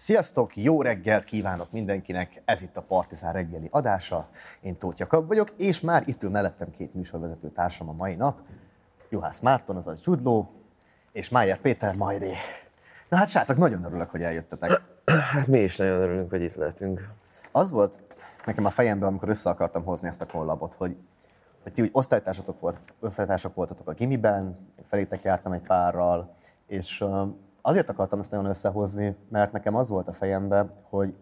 Sziasztok, jó reggelt kívánok mindenkinek, ez itt a Partizán reggeli adása. Én Tóth Jakab vagyok, és már itt ül mellettem két műsorvezető társam a mai nap. Juhász Márton, azaz Csudló, és Májer Péter Majré. Na hát srácok, nagyon örülök, hogy eljöttetek. Hát mi is nagyon örülünk, hogy itt lehetünk. Az volt nekem a fejemben, amikor össze akartam hozni ezt a kollabot, hogy, hogy ti úgy osztálytársatok, volt, osztálytársak voltatok a gimiben, én felétek jártam egy párral, és azért akartam ezt nagyon összehozni, mert nekem az volt a fejemben, hogy,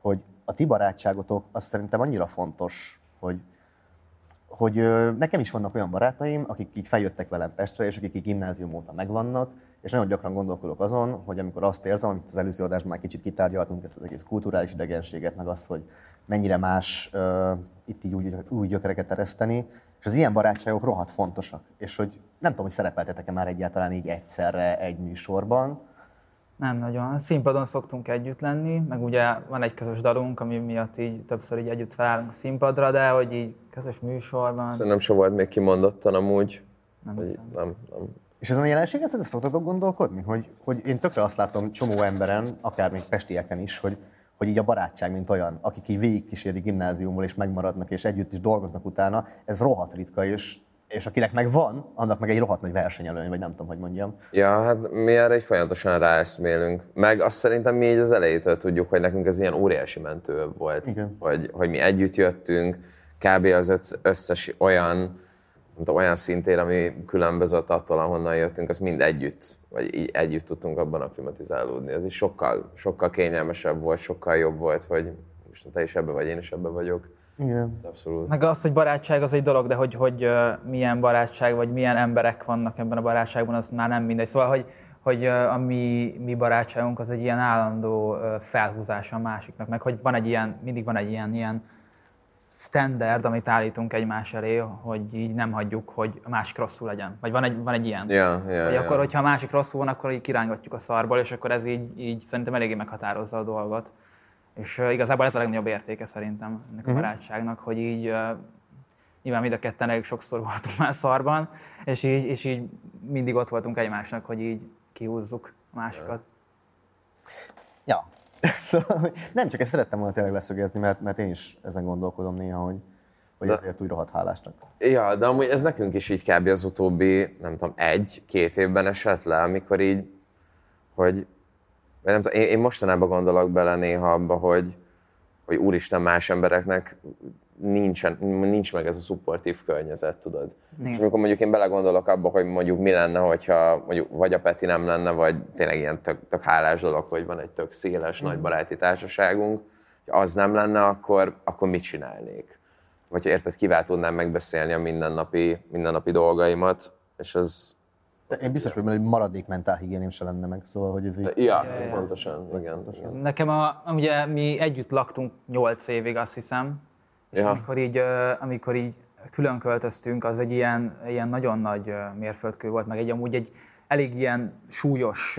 hogy a ti barátságotok az szerintem annyira fontos, hogy, hogy nekem is vannak olyan barátaim, akik így feljöttek velem Pestre, és akik így gimnázium óta megvannak, és nagyon gyakran gondolkodok azon, hogy amikor azt érzem, amit az előző adásban már kicsit kitárgyaltunk, ezt az egész kulturális idegenséget, meg azt, hogy mennyire más uh, itt így új, új gyökereket ereszteni, és az ilyen barátságok rohadt fontosak. És hogy nem tudom, hogy szerepeltetek-e már egyáltalán így egyszerre egy műsorban. Nem nagyon. A színpadon szoktunk együtt lenni, meg ugye van egy közös dalunk, ami miatt így többször így együtt felállunk a színpadra, de hogy így közös műsorban Szerintem se volt még kimondottan amúgy. nem Hogy nem, nem. És ez a jelenség, ezt, ezt szoktatok gondolkodni? Hogy, hogy én tökre azt látom csomó emberen, akár még pestieken is, hogy, hogy így a barátság, mint olyan, akik így végigkíséri gimnáziumból és megmaradnak, és együtt is dolgoznak utána, ez rohadt ritka, és, és akinek meg van, annak meg egy rohadt nagy versenyelőny, vagy nem tudom, hogy mondjam. Ja, hát mi erre így folyamatosan ráeszmélünk. Meg azt szerintem mi így az elejétől tudjuk, hogy nekünk ez ilyen óriási mentő volt. Igen. Hogy, hogy mi együtt jöttünk, kb. az összes olyan, tudom, olyan szintén, ami különbözött attól, ahonnan jöttünk, az mind együtt, vagy így együtt tudtunk abban aklimatizálódni. Ez is sokkal, sokkal kényelmesebb volt, sokkal jobb volt, hogy most te is ebbe vagy, én is ebbe vagyok. Igen. Abszolút. Meg az, hogy barátság az egy dolog, de hogy, hogy milyen barátság, vagy milyen emberek vannak ebben a barátságban, az már nem mindegy. Szóval, hogy, hogy a mi, mi barátságunk az egy ilyen állandó felhúzása a másiknak, meg hogy van egy ilyen, mindig van egy ilyen, ilyen standard, amit állítunk egymás elé, hogy így nem hagyjuk, hogy a másik rosszul legyen. Vagy van egy, van egy ilyen. Ja, ja, Vagy ja. akkor, hogyha a másik rosszul van, akkor így kirángatjuk a szarból, és akkor ez így, így szerintem eléggé meghatározza a dolgot. És uh, igazából ez a legnagyobb értéke szerintem ennek a barátságnak, hogy így uh, nyilván mind a ketten elég sokszor voltunk már szarban, és így, és így mindig ott voltunk egymásnak, hogy így kihúzzuk a másikat. Ja. Szóval, nem csak ezt szerettem volna tényleg leszögezni, mert, mert én is ezen gondolkodom néha, hogy, hogy De- ezért úgy rohadt hálásnak. Ja, de amúgy ez nekünk is így kb. az utóbbi, nem tudom, egy-két évben esett le, amikor így, hogy nem tudom, én, én mostanában gondolok bele néha abba, hogy, hogy úristen más embereknek nincsen, nincs meg ez a szupportív környezet, tudod. Igen. És amikor mondjuk én belegondolok abba, hogy mondjuk mi lenne, hogyha mondjuk vagy a Peti nem lenne, vagy tényleg ilyen tök, tök hálás dolog, hogy van egy tök széles, nagy baráti társaságunk, hogy az nem lenne, akkor, akkor mit csinálnék? Vagy ha érted, kivel tudnám megbeszélni a mindennapi, mindennapi dolgaimat, és az... De én biztos vagyok hogy maradék mentálhigiéném se lenne meg, szóval, hogy ez így... Ja, pontosan, igen. igen. Nekem a, ugye mi együtt laktunk 8 évig, azt hiszem, és Ja. amikor, így, amikor így külön költöztünk, az egy ilyen, ilyen nagyon nagy mérföldkő volt, meg egy amúgy egy elég ilyen súlyos,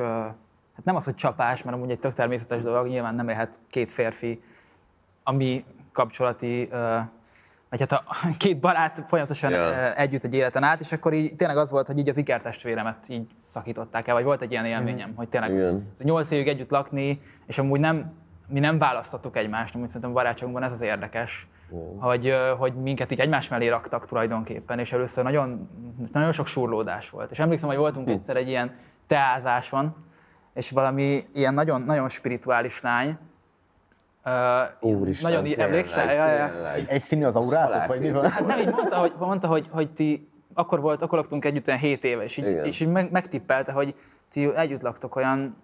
hát nem az, hogy csapás, mert amúgy egy tök természetes dolog, nyilván nem élhet két férfi, ami kapcsolati, vagy hát a két barát folyamatosan ö, együtt egy életen át, és akkor így tényleg az volt, hogy így az ikertestvéremet így szakították el, vagy volt egy ilyen élményem, hogy tényleg nyolc évig együtt lakni, és amúgy nem, mi nem választottuk egymást, amúgy szerintem a barátságunkban ez az érdekes, hogy, ö, hogy minket így egymás mellé raktak tulajdonképpen, és először nagyon, nagyon sok surlódás volt. És emlékszem, hogy voltunk egyszer egy ilyen teázáson, és valami ilyen nagyon, nagyon spirituális lány, Ö, Úristen, nagyon í- emlékszel? Ja, ja. tényleg. Egy színű az aurátok, vagy mi van? Hát nem, így mondta, hogy, mondta, hogy, hogy ti akkor volt, akkor laktunk együtt olyan 7 éve, és így, Igen. és így meg, megtippelte, hogy ti együtt laktok olyan,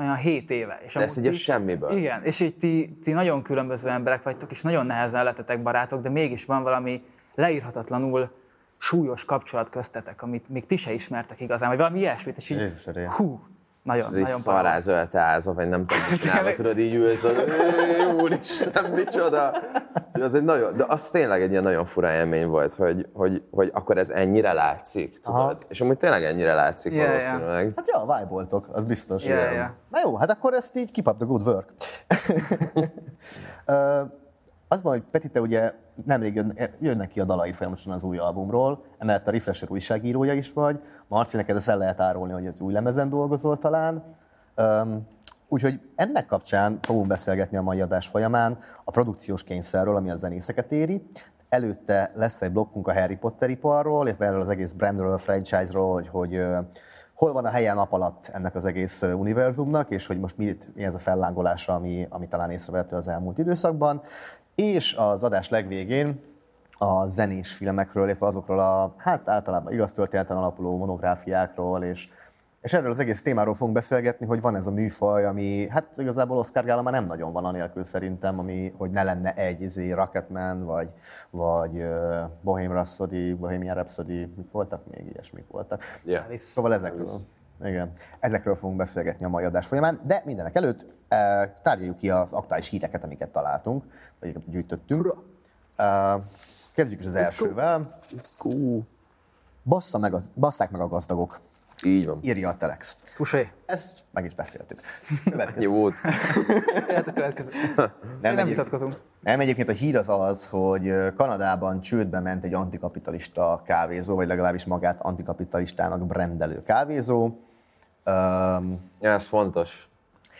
olyan 7 éve. És De ezt így a semmiből. Igen, és így ti, ti nagyon különböző emberek vagytok, és nagyon nehezen lettetek barátok, de mégis van valami leírhatatlanul súlyos kapcsolat köztetek, amit még ti se ismertek igazán, vagy valami ilyesmit, és így, hú, nagyon, így nagyon para. szarázölt ázva, vagy nem tudom, csinálva, tudod, így ülsz, hogy "Ö, úristen, micsoda. De Az egy nagyon, de az tényleg egy ilyen nagyon fura élmény volt, hogy, hogy, hogy akkor ez ennyire látszik, tudod? Aha. És amúgy tényleg ennyire látszik ja. valószínűleg. Hát ja, vibe az biztos. Ja, igen. ja. Na jó, hát akkor ezt így keep up the good work. Az van, hogy Peti, te ugye nemrég jön, jönnek ki a dalai folyamatosan az új albumról, emellett a Refresher újságírója is vagy. Marci, neked ezt el lehet árulni, hogy az új lemezen dolgozol talán. Öm, Úgyhogy ennek kapcsán fogunk beszélgetni a mai adás folyamán a produkciós kényszerről, ami a zenészeket éri. Előtte lesz egy blokkunk a Harry Potter iparról, illetve erről az egész brandről, a franchise-ról, hogy, hogy hol van a helye nap alatt ennek az egész univerzumnak, és hogy most mi, mi ez a fellángolása, ami, ami talán észrevehető az elmúlt időszakban. És az adás legvégén a zenés filmekről, illetve azokról a, hát általában igaz történeten alapuló monográfiákról, és, és erről az egész témáról fogunk beszélgetni, hogy van ez a műfaj, ami, hát igazából Oscar Gála már nem nagyon van anélkül szerintem, ami, hogy ne lenne egy izé, Rocketman, vagy, vagy uh, Bohemian Rhapsody, Bohemian Rhapsody, mit voltak még, ilyesmik voltak. Yeah. Szóval ezekről. Igen. Ezekről fogunk beszélgetni a mai adás folyamán, de mindenek előtt eh, tárgyaljuk ki az aktuális híreket, amiket találtunk, vagy gyűjtöttünk. Eh, kezdjük is az elsővel. Bassza meg az, basszák meg a gazdagok, Így van. írja a Telex. Tusé. Ezt meg is beszéltük. Jó volt. Lehet a következő. Nem, Nem vitatkozunk. Nem, egyébként a hír az az, hogy ö, Kanadában csődbe ment egy antikapitalista kávézó, vagy legalábbis magát antikapitalistának brendelő kávézó. Um, Ja, ez fontos.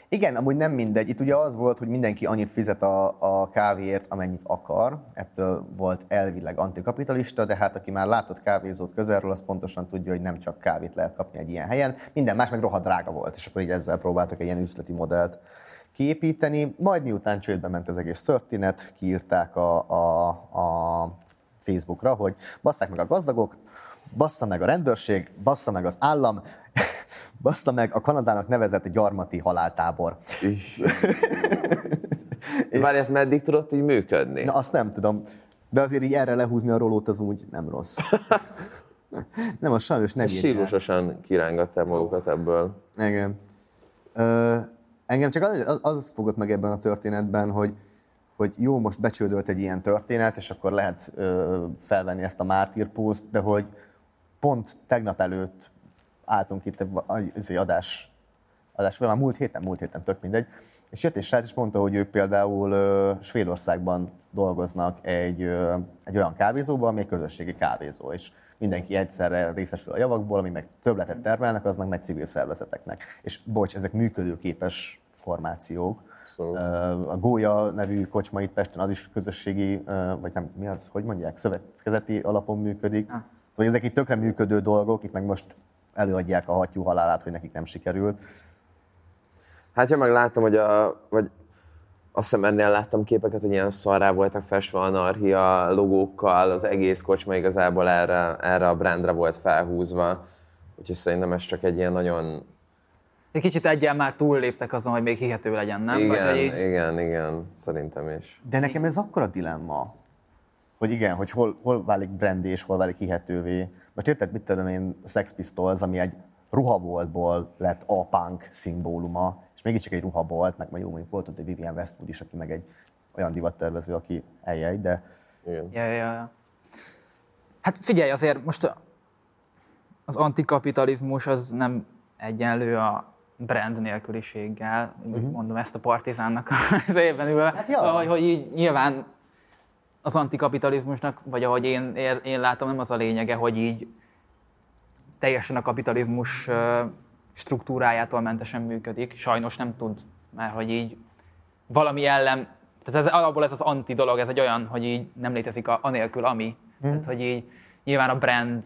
Igen, amúgy nem mindegy. Itt ugye az volt, hogy mindenki annyit fizet a, a kávéért, amennyit akar. Ettől volt elvileg antikapitalista, de hát aki már látott kávézót közelről, az pontosan tudja, hogy nem csak kávét lehet kapni egy ilyen helyen. Minden más meg rohadt drága volt, és akkor így ezzel próbáltak egy ilyen üzleti modellt kiépíteni. Majd miután csődbe ment az egész történet, kiírták a, a, a Facebookra, hogy basszák meg a gazdagok, bassza meg a rendőrség, bassza meg az állam, bassza meg a Kanadának nevezett gyarmati haláltábor. És... Várj, ez meddig tudott így működni? Na, azt nem tudom, de azért így erre lehúzni a rolót az úgy nem rossz. nem, az sajnos nem írják. Stílusosan kirángatták magukat ebből. Igen. Ö, engem csak az, az, az fogott meg ebben a történetben, hogy, hogy jó, most becsődölt egy ilyen történet, és akkor lehet ö, felvenni ezt a mártírpószt, de hogy pont tegnap előtt álltunk itt egy adás, adás folyamán, múlt héten, múlt héten, tök mindegy, és jött egy srác, és mondta, hogy ők például ö, Svédországban dolgoznak egy, ö, egy olyan kávézóban, ami egy közösségi kávézó, és mindenki egyszerre részesül a javakból, ami meg többletet termelnek, az meg megy civil szervezeteknek. És bocs, ezek működőképes formációk. Ö, A Gólya nevű kocsma itt Pesten, az is közösségi, vagy nem, mi az, hogy mondják, szövetkezeti alapon működik. Szóval ezek itt tökre működő dolgok, itt meg most előadják a hattyú halálát, hogy nekik nem sikerült. Hát én meg láttam, hogy a, vagy azt hiszem ennél láttam képeket, hogy ilyen szarrá voltak festve anarchia logókkal, az egész kocsma igazából erre, erre a brandre volt felhúzva. Úgyhogy szerintem ez csak egy ilyen nagyon... Egy kicsit egyen már túlléptek azon, hogy még hihető legyen, nem? Vagy, Igen, hogy így- igen, igen, szerintem is. De nekem ez akkora dilemma, hogy igen, hogy hol, hol válik brandy és hol válik hihetővé. Most érted, mit tudom én, Sex Pistols, ami egy ruhaboltból lett a punk szimbóluma, és mégiscsak egy ruhabolt, meg jó, mondjuk volt ott egy Vivian Westwood is, aki meg egy olyan divattervező, aki eljej, de Igen. Ja, ja, ja. Hát figyelj, azért most az antikapitalizmus az nem egyenlő a brand nélküliséggel, uh-huh. mondom ezt a partizánnak az évben ülve. Hát ja. Szóval, hogy, hogy így nyilván az antikapitalizmusnak, vagy ahogy én, én, látom, nem az a lényege, hogy így teljesen a kapitalizmus struktúrájától mentesen működik. Sajnos nem tud, mert hogy így valami ellen, tehát ez alapból ez az anti dolog, ez egy olyan, hogy így nem létezik a, anélkül ami. Hmm. Tehát, hogy így nyilván a brand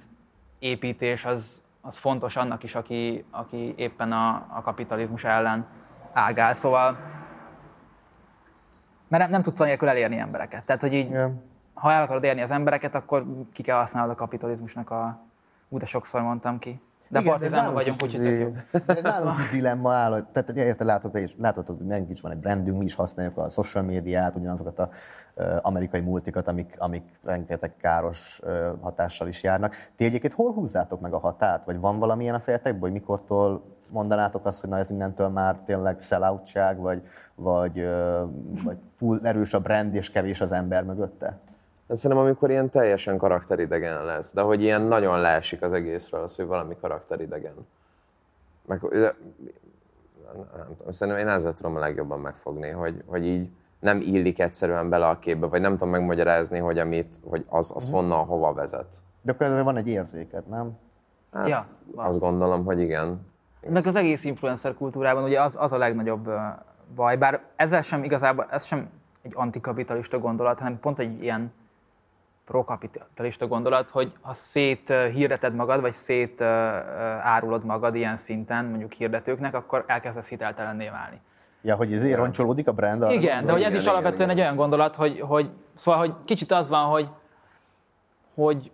építés az, az fontos annak is, aki, aki éppen a, a kapitalizmus ellen ágál. Szóval, mert nem, nem tudsz anélkül elérni embereket. Tehát, hogy így, Igen. ha el akarod érni az embereket, akkor ki kell használnod a kapitalizmusnak a... Ú, de sokszor mondtam ki. De Igen, partizánok vagyunk, úgyhogy tök izé- jó. de Nálunk is dilemma áll, tehát érted, látod, is, látod, hogy nekünk is van egy brandünk, mi is használjuk a social médiát, ugyanazokat a ö, amerikai multikat, amik, amik rengeteg káros hatással is járnak. Ti egyébként hol húzzátok meg a határt? Vagy van valamilyen a fejetekben, hogy mikortól mondanátok azt, hogy na ez innentől már tényleg selloutság, vagy, vagy, vagy túl erős a brand és kevés az ember mögötte? Szerintem amikor ilyen teljesen karakteridegen lesz, de hogy ilyen nagyon leesik az egészről az, hogy valami karakteridegen. Meg, de, nem tudom, szerintem én ezzel tudom a legjobban megfogni, hogy, hogy így nem illik egyszerűen bele a képbe, vagy nem tudom megmagyarázni, hogy, amit, hogy az, az honnan, hova vezet. De akkor erre van egy érzéked, nem? Hát, Ja, van. azt gondolom, hogy igen. Meg az egész influencer kultúrában ugye az, az a legnagyobb baj, bár ezzel sem igazából, ez sem egy antikapitalista gondolat, hanem pont egy ilyen prokapitalista gondolat, hogy ha szét hirdeted magad, vagy szét árulod magad ilyen szinten, mondjuk hirdetőknek, akkor elkezdesz hiteltelenné válni. Ja, hogy ezért roncsolódik a brand? arra Igen, de hogy ez is igen, alapvetően igen. egy olyan gondolat, hogy, hogy szóval, hogy kicsit az van, hogy, hogy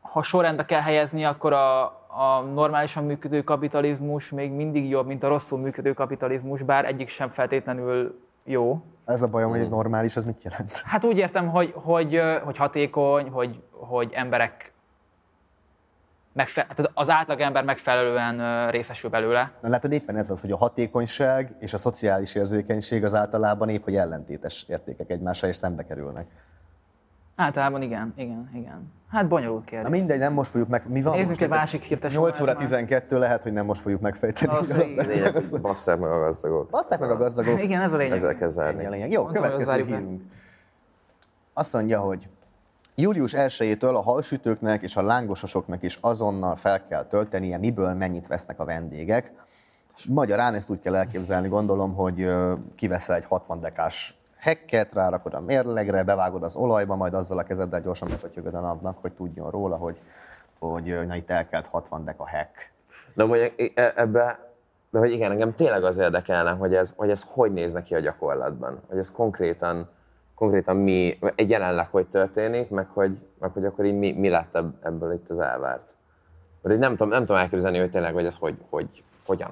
ha sorrendbe kell helyezni, akkor a, a normálisan működő kapitalizmus még mindig jobb, mint a rosszul működő kapitalizmus, bár egyik sem feltétlenül jó. Ez a bajom, Mm. hogy egy normális, az mit jelent? Hát úgy értem, hogy, hogy, hogy hatékony, hogy, hogy emberek megfe- tehát az átlagember megfelelően részesül belőle. Na látod, éppen ez az, hogy a hatékonyság és a szociális érzékenység az általában épp, hogy ellentétes értékek egymással, és szembe kerülnek. Általában igen, igen, igen. Hát bonyolult Na kérdés. mindegy, nem most fogjuk meg... Mi van Nézzünk most? egy másik hírt. 8 óra 12 lehet, hogy nem most fogjuk megfejteni. Lényeg, hogy basszák meg a gazdagok. Basszák meg a gazdagok. Igen, ez a lényeg. Ezzel kell Ennyi a zárni. lényeg. Jó, Mondtam, következő hírünk. Azt mondja, hogy július 1-től a halsütőknek és a lángososoknak is azonnal fel kell töltenie, miből mennyit vesznek a vendégek. Magyarán ezt úgy kell elképzelni, gondolom, hogy kiveszel egy 60 dekás hekket, rárakod a mérlegre, bevágod az olajba, majd azzal a kezeddel gyorsan befötyögöd a napnak, hogy tudjon róla, hogy, hogy na itt elkelt 60 deka hek. Na mondjuk e- ebbe, de hogy igen, engem tényleg az érdekelne, hogy ez, hogy ez hogy néz neki a gyakorlatban. Hogy ez konkrétan, konkrétan mi, egy jelenleg hogy történik, meg hogy, meg hogy akkor így mi, mi lett ebb- ebből itt az elvárt. Mert nem tudom, nem tudom elképzelni, hogy tényleg, hogy ez hogy, hogy hogyan.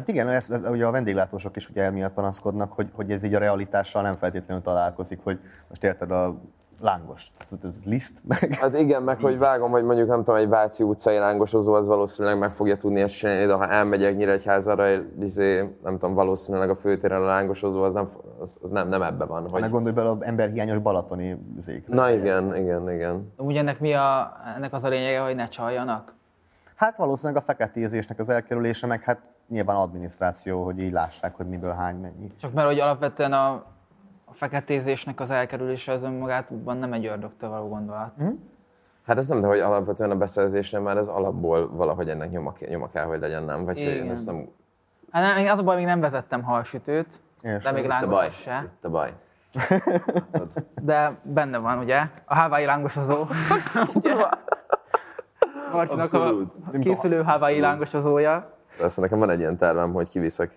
Hát igen, ez, ez, ugye a vendéglátósok is ugye emiatt panaszkodnak, hogy, hogy ez így a realitással nem feltétlenül találkozik, hogy most érted a lángos, ez, ez liszt, meg Hát igen, meg hogy vágom, hogy mondjuk nem tudom, egy Váci utcai lángosozó az valószínűleg meg fogja tudni ezt csinálni, de ha elmegyek Nyíregyházára, izé, nem tudom, valószínűleg a főtéren a lángosozó az nem, az, az nem, nem ebbe van. Hogy... Hogy... gondolj bele az emberhiányos balatoni zékre. Na igen, igen, igen. Úgy ennek mi a, ennek az a lényege, hogy ne csaljanak? Hát valószínűleg a feketézésnek az elkerülése, meg hát nyilván adminisztráció, hogy így lássák, hogy miből hány mennyi. Csak mert hogy alapvetően a, a feketézésnek az elkerülése az önmagátban nem egy ördögtől való gondolat. Hm? Hát ez nem, de hogy alapvetően a beszerzésnél már ez alapból valahogy ennek nyoma, nyoma kell, hogy legyen, nem? Vagy hogy én Igen. ezt nem... Hát nem, az a baj, még nem vezettem halsütőt, És de még lángosat se. Itt a baj. De benne van, ugye? A Hawaii lángosozó. ugye? Marcinak a készülő Hawaii lángosozója. Persze nekem van egy ilyen tervem, hogy kiviszek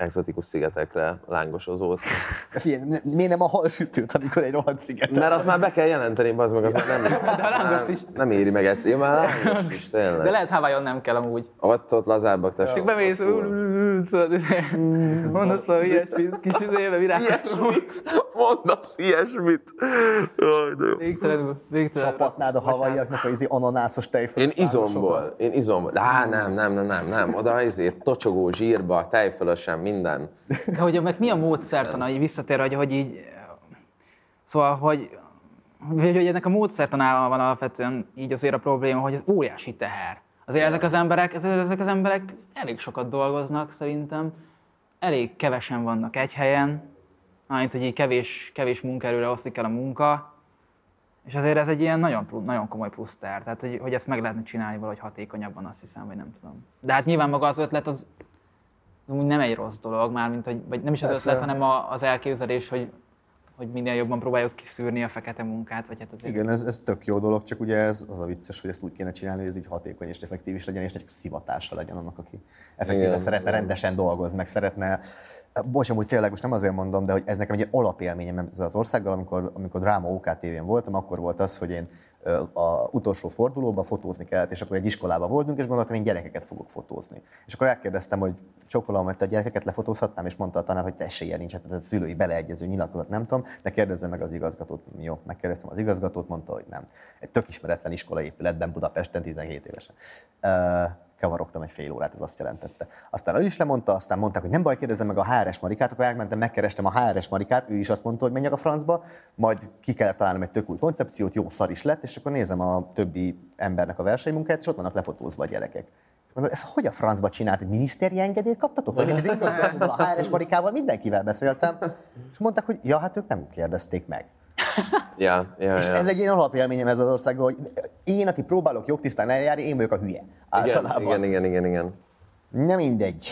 exotikus szigetekre lángosozót. Figyelj, ne- miért nem a halsütőt, amikor egy rohadt sziget? Mert azt már be kell jelenteni, az meg, az már nem, nem, is. nem éri meg egyszer. Már lángos is, tényleg. De lehet Hawaii-on nem kell amúgy. Ott, ott lazábbak tessék. Csak bemész, mondod szóval ilyesmit, kis izébe virágozó. Mondasz ilyesmit. Jaj, de jó. Végtelenül, végtelenül. Csapatnád a havaiaknak az izé ananászos tejfölös Én izomból, én izomból. Á, nem, nem, nem, nem, nem. Oda ezért tocsogó zsírba, tejfölösen, minden. De hogy meg mi a módszertana, így visszatérve, hogy, hogy így... Szóval, hogy, hogy, hogy ennek a módszertanával van alapvetően így azért a probléma, hogy ez óriási teher. Azért ezek az emberek, ezek, az emberek elég sokat dolgoznak szerintem, elég kevesen vannak egy helyen, amit hogy így kevés, kevés munkaerőre oszlik el a munka, és azért ez egy ilyen nagyon, nagyon komoly plusz ter. Tehát, hogy, hogy ezt meg lehetne csinálni valahogy hatékonyabban, azt hiszem, vagy nem tudom. De hát nyilván maga az ötlet az úgy nem egy rossz dolog, már mint hogy, vagy nem is az Persze. ötlet, hanem a, az elképzelés, hogy, hogy minél jobban próbáljuk kiszűrni a fekete munkát, vagy hát azért. Igen, ez, ez tök jó dolog, csak ugye ez az a vicces, hogy ezt úgy kéne csinálni, hogy ez így hatékony és effektív is legyen, és csak szivatása legyen annak, aki effektíven Igen, szeretne igen. rendesen dolgozni, meg szeretne Bocs, amúgy tényleg most nem azért mondom, de hogy ez nekem egy alapélményem ezzel az országgal, amikor, amikor dráma OKTV-n voltam, akkor volt az, hogy én a utolsó fordulóban fotózni kellett, és akkor egy iskolában voltunk, és gondoltam, én gyerekeket fogok fotózni. És akkor elkérdeztem, hogy csokolom, te a gyerekeket lefotózhatnám, és mondta a tanár, hogy esélye nincs, hát ez a szülői beleegyező nyilatkozat, nem tudom, de kérdezze meg az igazgatót. Jó, megkérdeztem az igazgatót, mondta, hogy nem. Egy tök ismeretlen iskolaépületben Budapesten 17 évesen. Kavarogtam egy fél órát, ez azt jelentette. Aztán ő is lemondta, aztán mondták, hogy nem baj, kérdezzem meg a HRS Marikát, akkor elmentem, megkerestem a HRS Marikát, ő is azt mondta, hogy menjek a francba, majd ki kellett találnom egy tök új koncepciót, jó szar is lett, és akkor nézem a többi embernek a versenymunkáját, és ott vannak lefotózva a gyerekek. Mondom, ez hogy a francba csinált? Egy minisztéri engedélyt kaptatok? Vagy egy igazgatóval, a HRS Marikával mindenkivel beszéltem, és mondták, hogy ja, hát ők nem kérdezték meg. Ja, ja, És ja. ez egy ilyen alapélményem ez az országban, hogy én, aki próbálok jogtisztán eljárni, én vagyok a hülye. Igen, Általában. igen, igen, igen, igen. Nem mindegy.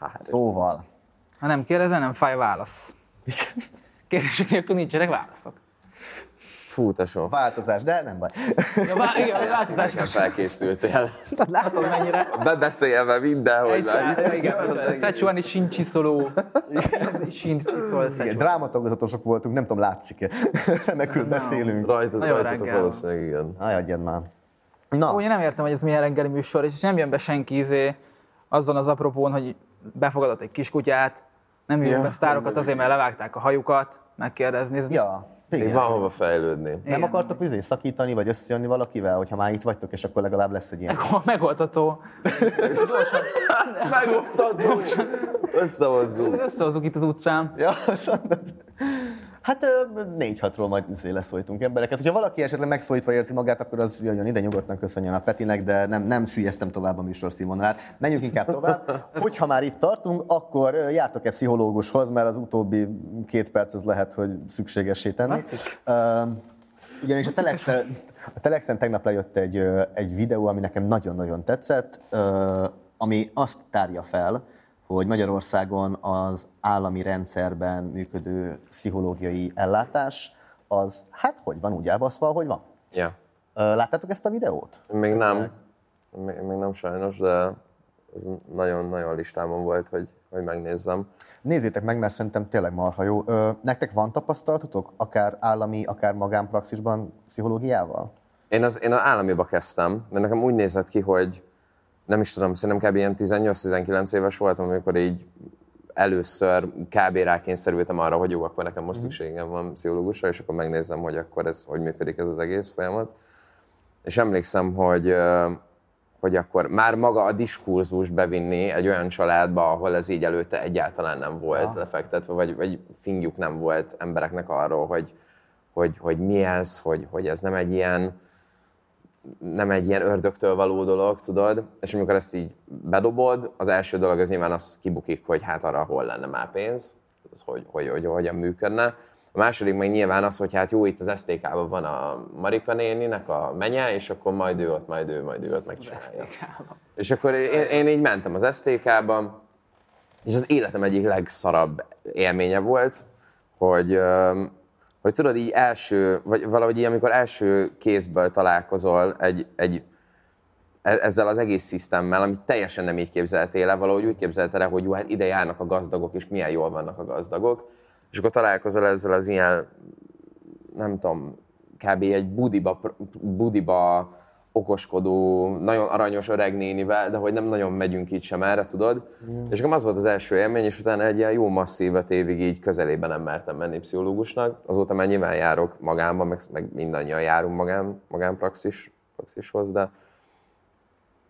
Hát, Szóval, Ha nem kérdezel, nem fáj válasz. Kérdések nélkül nincsenek válaszok. Fú, tesó. változás, de nem baj. Ja, vá- igen, a változás. Nekem felkészültél. Tehát látod mennyire Bebeszélve mindenhogy egy meg. szá- igen, Szecsuani sincsiszoló. Sincsiszol Szecsuani. drámatagozatosok voltunk, nem tudom, látszik-e. Remekül beszélünk. Rajtad, Nagyon rajtatok valószínűleg igen. Aj, adjad már. Na, Ó, én nem értem, hogy ez milyen reggeli műsor, és nem jön be senki izé, azon az apropón, hogy befogadott egy kiskutyát, nem jön Ja, be sztárokat azért, mert levágták a hajukat, megkérdezni. Ez ja, Még van hova fejlődni. Nem Igen. akartok izé szakítani, vagy összejönni valakivel, hogyha már itt vagytok, és akkor legalább lesz egy ilyen. megoldható. Megoldható! Összehozzuk. Összehozzuk itt az utcán. Ja. Hát négy-hatról majd izé leszólítunk embereket. Hogyha valaki esetleg megszólítva érzi magát, akkor az jöjjön ide, nyugodtan köszönjön a Petinek, de nem, nem süllyesztem tovább a műsor színvonalát. Menjünk inkább tovább. Hogyha már itt tartunk, akkor jártok-e pszichológushoz, mert az utóbbi két perc az lehet, hogy szükségessé tenni. Ö, Ugyanis a Telexen, a Telexen tegnap lejött egy, egy videó, ami nekem nagyon-nagyon tetszett, ö, ami azt tárja fel, hogy Magyarországon az állami rendszerben működő pszichológiai ellátás az, hát hogy van, úgy elbaszva, hogy van. Ja. Láttátok ezt a videót? Még nem. Még, még nem sajnos, de ez nagyon-nagyon listámon volt, hogy, hogy megnézzem. Nézzétek meg, mert szerintem tényleg marha jó. Ö, Nektek van tapasztalatotok, akár állami, akár magánpraxisban pszichológiával? Én az, én az államiba kezdtem, mert nekem úgy nézett ki, hogy nem is tudom, szerintem kb. ilyen 18-19 éves voltam, amikor így először kb. rákényszerültem arra, hogy jó, akkor nekem most szükségem van pszichológusra, és akkor megnézem, hogy akkor ez, hogy működik ez az egész folyamat. És emlékszem, hogy, hogy akkor már maga a diskurzus bevinni egy olyan családba, ahol ez így előtte egyáltalán nem volt Aha. lefektetve, vagy, vagy fingjuk nem volt embereknek arról, hogy, hogy, hogy mi ez, hogy, hogy ez nem egy ilyen nem egy ilyen ördögtől való dolog, tudod, és amikor ezt így bedobod, az első dolog az nyilván az kibukik, hogy hát arra hol lenne már pénz, az hogy, hogy, hogy, hogyan működne. A második meg nyilván az, hogy hát jó, itt az STK-ban van a Marika néninek a menye, és akkor majd ő ott, majd ő, majd ő ott megcsinálja. És akkor én, én így mentem az STK-ba, és az életem egyik legszarabb élménye volt, hogy, hogy tudod, így első, vagy valahogy így, amikor első kézből találkozol egy, egy, e- ezzel az egész szisztemmel, amit teljesen nem így képzeltél el, valahogy úgy képzelted el, hogy jó, hát ide járnak a gazdagok, és milyen jól vannak a gazdagok, és akkor találkozol ezzel az ilyen, nem tudom, kb. egy budiba, budiba okoskodó, nagyon aranyos öreg nénivel, de hogy nem nagyon megyünk így sem erre, tudod? Mm. És akkor az volt az első élmény, és utána egy ilyen jó masszív öt évig így közelében nem mertem menni pszichológusnak. Azóta már nyilván járok magánba, meg, meg mindannyian járunk magán, magánpraxis, praxishoz, de,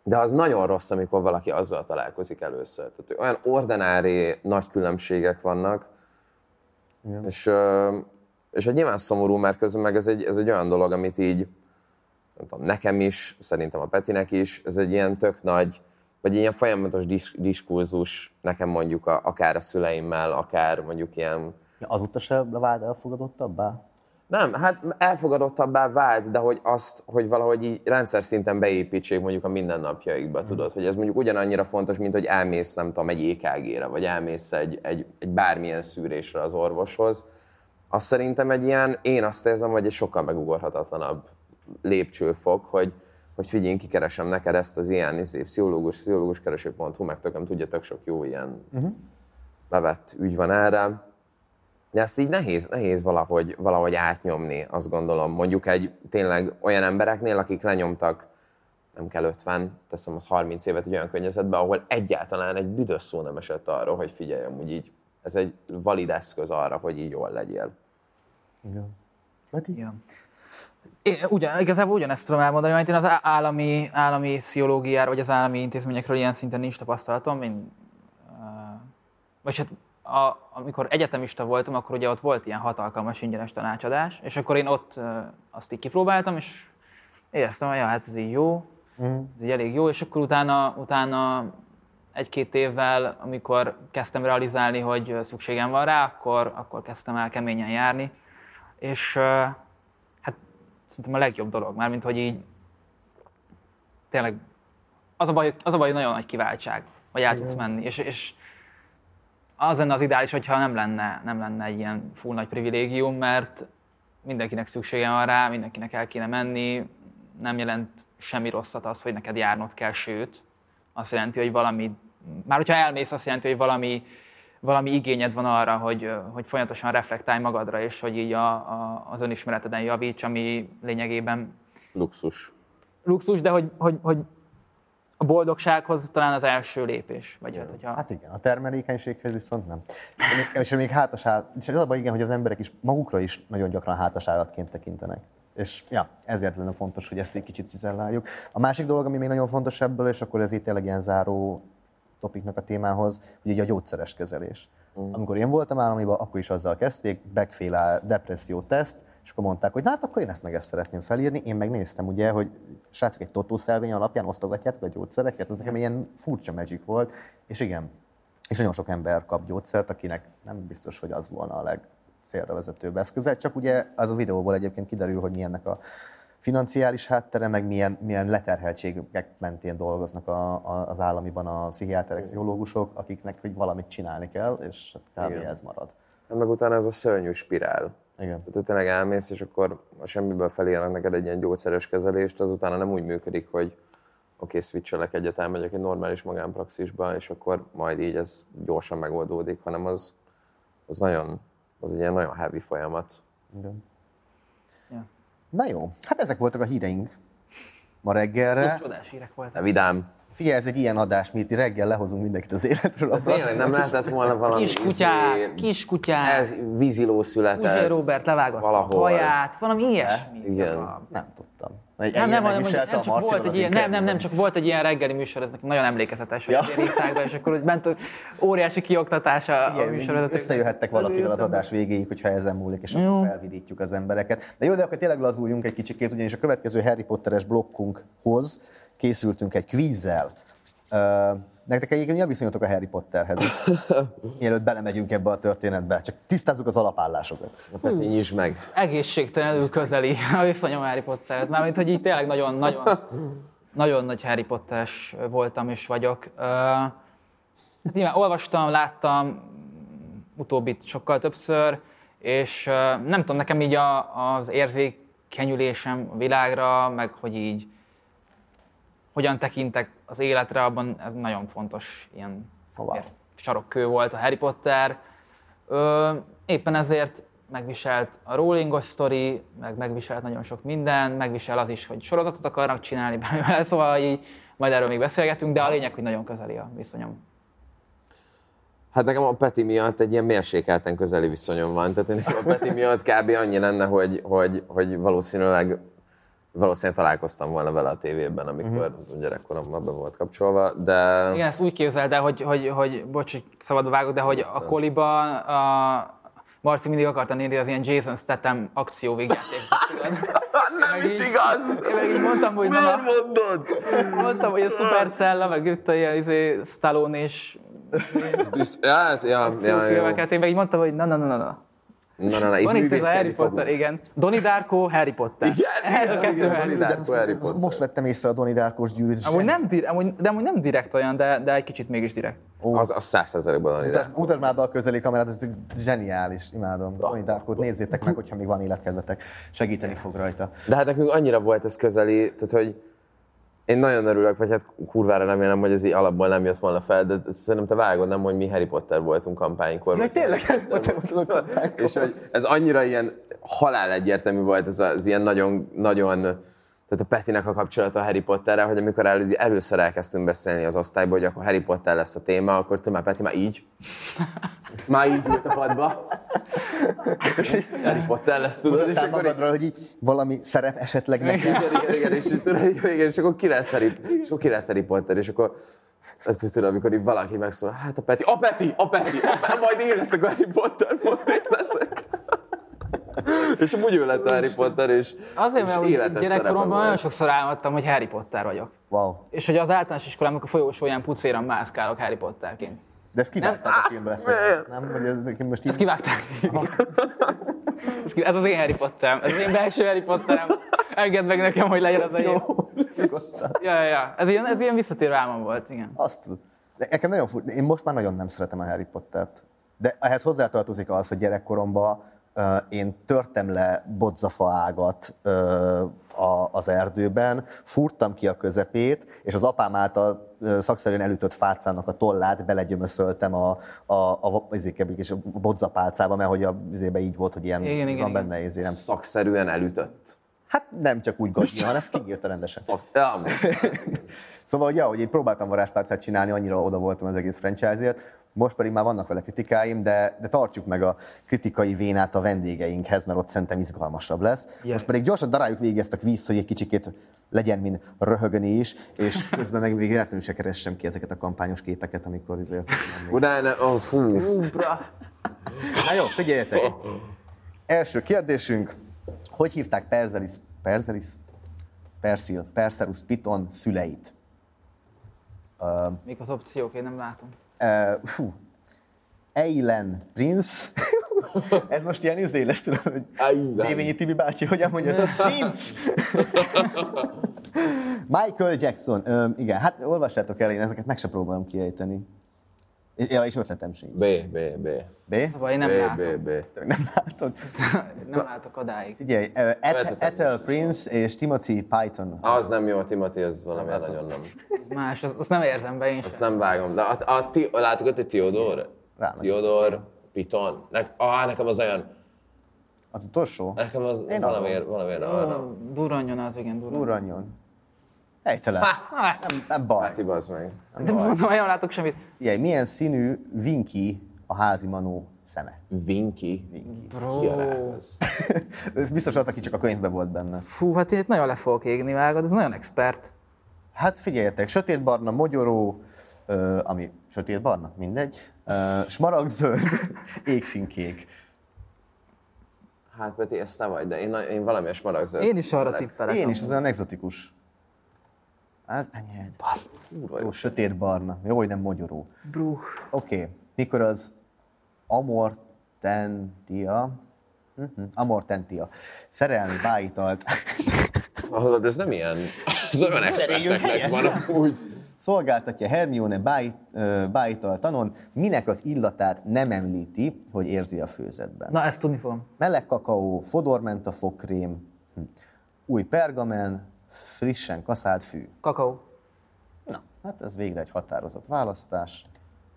de az nagyon rossz, amikor valaki azzal találkozik először. Tehát olyan ordinári nagy különbségek vannak, Igen. és, és egy nyilván szomorú, mert közben meg ez egy, ez egy olyan dolog, amit így, nem tudom, nekem is, szerintem a Petinek is, ez egy ilyen tök nagy, vagy ilyen folyamatos dis- diskurzus nekem mondjuk a, akár a szüleimmel, akár mondjuk ilyen Azóta se vált elfogadottabbá? nem, hát elfogadottabbá vált, de hogy azt, hogy valahogy így rendszer szinten beépítsék mondjuk a mindennapjaikba, mm. tudod, hogy ez mondjuk ugyanannyira fontos, mint hogy elmész, nem tudom, egy EKG-re, vagy elmész egy, egy, egy bármilyen szűrésre az orvoshoz. Azt szerintem egy ilyen, én azt érzem, hogy egy sokkal megugorhatatlanabb lépcsőfok, hogy, hogy figyelj, én kikeresem neked ezt az ilyen izé, pszichológus, pszichológuskereső.hu, meg tököm tudja, tök sok jó ilyen uh-huh. bevett ügy van erre. De ezt így nehéz, nehéz valahogy, valahogy átnyomni, azt gondolom. Mondjuk egy tényleg olyan embereknél, akik lenyomtak, nem kell 50, teszem az 30 évet egy olyan környezetben, ahol egyáltalán egy büdös szó nem esett arra, hogy figyelj, amúgy így, ez egy valid eszköz arra, hogy így jól legyél. Igen. Peti? Ja. Én ugyan, igazából ugyanezt tudom elmondani, mert én az állami, állami pszichológiára, vagy az állami intézményekről ilyen szinten nincs tapasztalatom. Én, uh, vagy hát a, amikor egyetemista voltam, akkor ugye ott volt ilyen hat alkalmas ingyenes tanácsadás, és akkor én ott uh, azt így kipróbáltam, és éreztem, hogy ja, hát ez így jó, ez így elég jó, és akkor utána, utána egy-két évvel, amikor kezdtem realizálni, hogy szükségem van rá, akkor, akkor kezdtem el keményen járni, és uh, szerintem a legjobb dolog, mármint hogy így tényleg az a baj, az a baj, hogy nagyon nagy kiváltság, vagy el tudsz menni. És, és az lenne az ideális, hogyha nem lenne, nem lenne egy ilyen full nagy privilégium, mert mindenkinek szüksége van rá, mindenkinek el kéne menni, nem jelent semmi rosszat az, hogy neked járnod kell, sőt, azt jelenti, hogy valami, már hogyha elmész, azt jelenti, hogy valami, valami igényed van arra, hogy, hogy folyamatosan reflektálj magadra, és hogy így a, a, az önismereteden javíts, ami lényegében Luxus. luxus, de hogy, hogy, hogy a boldogsághoz talán az első lépés. Vagy hát, hogyha... Hát igen, a termelékenységhez viszont nem. És még, és még hátas áll, és az a baj, igen, hogy az emberek is magukra is nagyon gyakran hátas állatként tekintenek. És ja, ezért lenne fontos, hogy ezt egy kicsit cizelláljuk. A másik dolog, ami még nagyon fontos ebből, és akkor ez itt tényleg ilyen záró topiknak a témához, hogy így a gyógyszeres kezelés. Mm. Amikor én voltam államiban, akkor is azzal kezdték, backfél depresszió teszt, és akkor mondták, hogy na hát akkor én ezt meg ezt szeretném felírni. Én megnéztem ugye, hogy srácok egy totószelvény alapján osztogatjátok a gyógyszereket, ez nekem ilyen furcsa magic volt, és igen, és nagyon sok ember kap gyógyszert, akinek nem biztos, hogy az volna a legszélre vezetőbb eszköze. Csak ugye az a videóból egyébként kiderül, hogy milyennek a financiális háttere, meg milyen, milyen leterheltségek mentén dolgoznak a, a, az államiban a pszichiáterek, pszichológusok, akiknek hogy valamit csinálni kell, és hát kb. Igen. ez marad. Hát meg utána ez a szörnyű spirál. Igen. Tehát, tényleg elmész, és akkor a semmiből felírnak neked egy ilyen gyógyszeres kezelést, az utána nem úgy működik, hogy oké, okay, switchelek egyet, elmegyek egy normális magánpraxisba, és akkor majd így ez gyorsan megoldódik, hanem az, az nagyon, az egy ilyen nagyon heavy folyamat. Igen. Na jó, hát ezek voltak a híreink ma reggelre. Csodás hírek De voltak. vidám. Figyelj, ez egy ilyen adás, mi itt reggel lehozunk mindenkit az életről. A Tényleg nem lehetett volna valami... Kiskutyák, izé- kiskutyák. Ez víziló született. Uzsé Robert levágatta valahol. a haját, valami ilyesmi. Igen. Nem tudtam. Egy, Nem, nem, hanem, nem, a csak volt egy ilyen, nem, nem, nem, csak volt egy ilyen reggeli műsor, ez nekem nagyon emlékezetes, hogy Ja. be, és akkor úgy ment óriási kioktatása a Igen, műsorvezetők. összejöhettek valakivel az adás végéig, hogyha ezen múlik, és akkor felvidítjuk az embereket. De jó, de akkor tényleg lazuljunk egy kicsikét, ugyanis a következő Harry Potteres blokkunkhoz készültünk egy kvízzel. Nektek egyébként mi a viszonyotok a Harry Potterhez? Mielőtt belemegyünk ebbe a történetbe. Csak tisztázzuk az alapállásokat. A Peti, nyisd meg. Egészségtelenül közeli a viszonyom Harry Potterhez. Mármint, hogy így tényleg nagyon, nagyon, nagyon nagy Harry Potteres voltam és vagyok. Hát nyilván olvastam, láttam utóbbit sokkal többször, és nem tudom, nekem így a, az érzékenyülésem a világra, meg hogy így hogyan tekintek az életre, abban ez nagyon fontos ilyen Wow. sarokkő volt a Harry Potter. Ö, éppen ezért megviselt a Rowlingos sztori, meg megviselt nagyon sok minden, megvisel az is, hogy sorozatot akarnak csinálni belőle, szóval így majd erről még beszélgetünk, de a lényeg, hogy nagyon közeli a viszonyom. Hát nekem a Peti miatt egy ilyen mérsékelten közeli viszonyom van. Tehát nekem a Peti miatt kb. annyi lenne, hogy, hogy, hogy valószínűleg valószínűleg találkoztam volna vele a tévében, amikor uh-huh. gyerekkoromban be volt kapcsolva, de Igen, ezt úgy képzeld el, hogy, hogy, hogy bocs, hogy szabadba vágok, de hogy a koliba a Marci mindig akarta nézni az ilyen Jason Statham akció végjátékot, nem is így- igaz! Én meg így mondtam, hogy Miért na, mondod? mondtam, hogy a Supercella, meg itt a ilyen izé, Stallone és Ja, hát, ja, ja, jó. filmeket, én meg így mondtam, hogy na, na, na, na, na. Na, na, na, itt Van itt ez a Harry Potter, fogunk. igen. Donnie Darko, Harry Potter. Igen, Ez a kettő igen, Harry Donnie Potter. Darko, Harry Potter. Most vettem észre a Donnie Darkos gyűrűt. Amúgy nem, dir- amúgy, de amúgy nem direkt olyan, de, de egy kicsit mégis direkt. Az, az százszerzelékben van ide. Mutasd, mutasd már be a közeli kamerát, ez zseniális, imádom. Donnie Darkot nézzétek meg, hogyha még van életkedvetek. Segíteni fog rajta. De hát nekünk annyira volt ez közeli, tehát hogy én nagyon örülök, vagy hát kurvára remélem, hogy ez így alapból nem jött volna fel, de szerintem te vágod, nem, hogy mi Harry Potter voltunk kampánykor. Ja, tényleg, Harry Potter voltad a kampánykor. És hogy ez annyira ilyen halál egyértelmű volt, ez az ilyen nagyon, nagyon tehát a Petinek a kapcsolata a Harry Potterrel, hogy amikor elő, először elkezdtünk beszélni az osztályban, hogy akkor Harry Potter lesz a téma, akkor te már Peti már így. Már így ült a padba. Harry Potter lesz, tudod, és akkor így, magadról, hogy így valami szerep esetleg nekem. igen, igen, igen, és, így tudod, így, igen, és akkor ki lesz Harry, és akkor ki lesz Harry Potter, és akkor tudod, amikor így valaki megszól, hát a Peti, a Peti, a Peti, a Peti majd én leszek a Harry Potter, pont én leszek. És amúgy ő lett a Harry Potter, és, Azért, és mert gyerekkoromban nagyon sokszor álmodtam, hogy Harry Potter vagyok. Wow. És hogy az általános iskolámnak a folyósóján pucéran mászkálok Harry Potterként. De ezt kivágták a filmből, ezt nem? Hogy ez nekem most így... Ezt kivágták. Ez az én Harry Potterem, ez az én belső Harry Potterem. Engedd meg nekem, hogy legyen az a Jó. Ja, ja, ja. Ez ilyen, ez ilyen visszatérő álmom volt, igen. Azt, de nekem nagyon fur, én most már nagyon nem szeretem a Harry Pottert. De ehhez hozzátartozik az, hogy gyerekkoromban én törtem le bodzafa ágat a, az erdőben, fúrtam ki a közepét, és az apám által szakszerűen elütött fácának a tollát belegyömöszöltem a, a, a, a, és a bodzapálcába, mert hogy a így volt, hogy ilyen Igen, igen, van igen. benne izé, nem. Szakszerűen elütött. Hát nem csak úgy gazdja, hanem ezt kiírta rendesen. Szóval, hogy, ja, hogy én próbáltam varázspálcát csinálni, annyira oda voltam az egész franchise-ért, most pedig már vannak vele kritikáim, de, de tartsuk meg a kritikai vénát a vendégeinkhez, mert ott szerintem izgalmasabb lesz. Ja. Most pedig gyorsan daráljuk végig ezt a kvízt, hogy egy kicsikét legyen, mint röhögni is, és közben meg még véletlenül se keressem ki ezeket a kampányos képeket, amikor izért. Utána, oh, fú. Na jó, figyeljetek! Első kérdésünk, hogy hívták Perselis, Perselis, Persil, Perseus Piton szüleit? Mik az opciók, én nem látom. Uh, fú. Eilen Prince. Ez most ilyen izé lesz, tudod, hogy. Dévényi Tibi bácsi, hogyan mondja? Prince! Michael Jackson. Ö, igen, hát olvassátok el, én ezeket meg se próbálom kiejteni. Ja, és ötletem sincs. B, B, B. B? Szóval én nem B, látom. B, B. Nem látod? Nem látok odáig. Figyelj, Ethel. Prince és Timothy Python. Az nem jó, a Timothy, az valami nagyon nem. Más, azt, azt nem érzem be én Azt sem. nem vágom. De a, a, ti, látok ott egy Theodor? Rámegy. Theodor, Piton. Ne, ah, nekem az olyan, Az utolsó? nekem az Én valamiért, valamiért arra. Duranjon az, igen, duranjon. Uranjon. Ejtelen. Ah, Nem, nem baj. Hát bazd meg. de mondom, nem látok semmit. Figyelj, milyen színű Vinky a házi manó szeme? Vinky. Vinky. Bro. Ki a Biztos az, aki csak a könyvben volt benne. Fú, hát én itt nagyon le fogok égni, vágod, ez nagyon expert. Hát figyeljetek, sötétbarna mogyoró, ö, ami sötétbarna, mindegy, ö, smaragdzöld, égszínkék. Hát Peti, ezt nem vagy, de én, én valami a smaragzöld. Én is arra tippelek. Én is, az amúgy. olyan exotikus. Hát, ennyi. Kurva Jó, jó. sötétbarna. Jó, hogy nem mogyoró. Bruh. Oké, okay. mikor az Amortentia, uh-huh. Amortentia szerelmi bájitalt Hallod, ez nem ilyen, ez nagyon experteknek van úgy. szolgáltatja Hermione bájt, ö, bájtal tanon, minek az illatát nem említi, hogy érzi a főzetben. Na, ezt tudni fogom. Meleg kakaó, fodormenta fogkrém, hm. új pergamen, frissen kaszált fű. Kakaó. Na, hát ez végre egy határozott választás.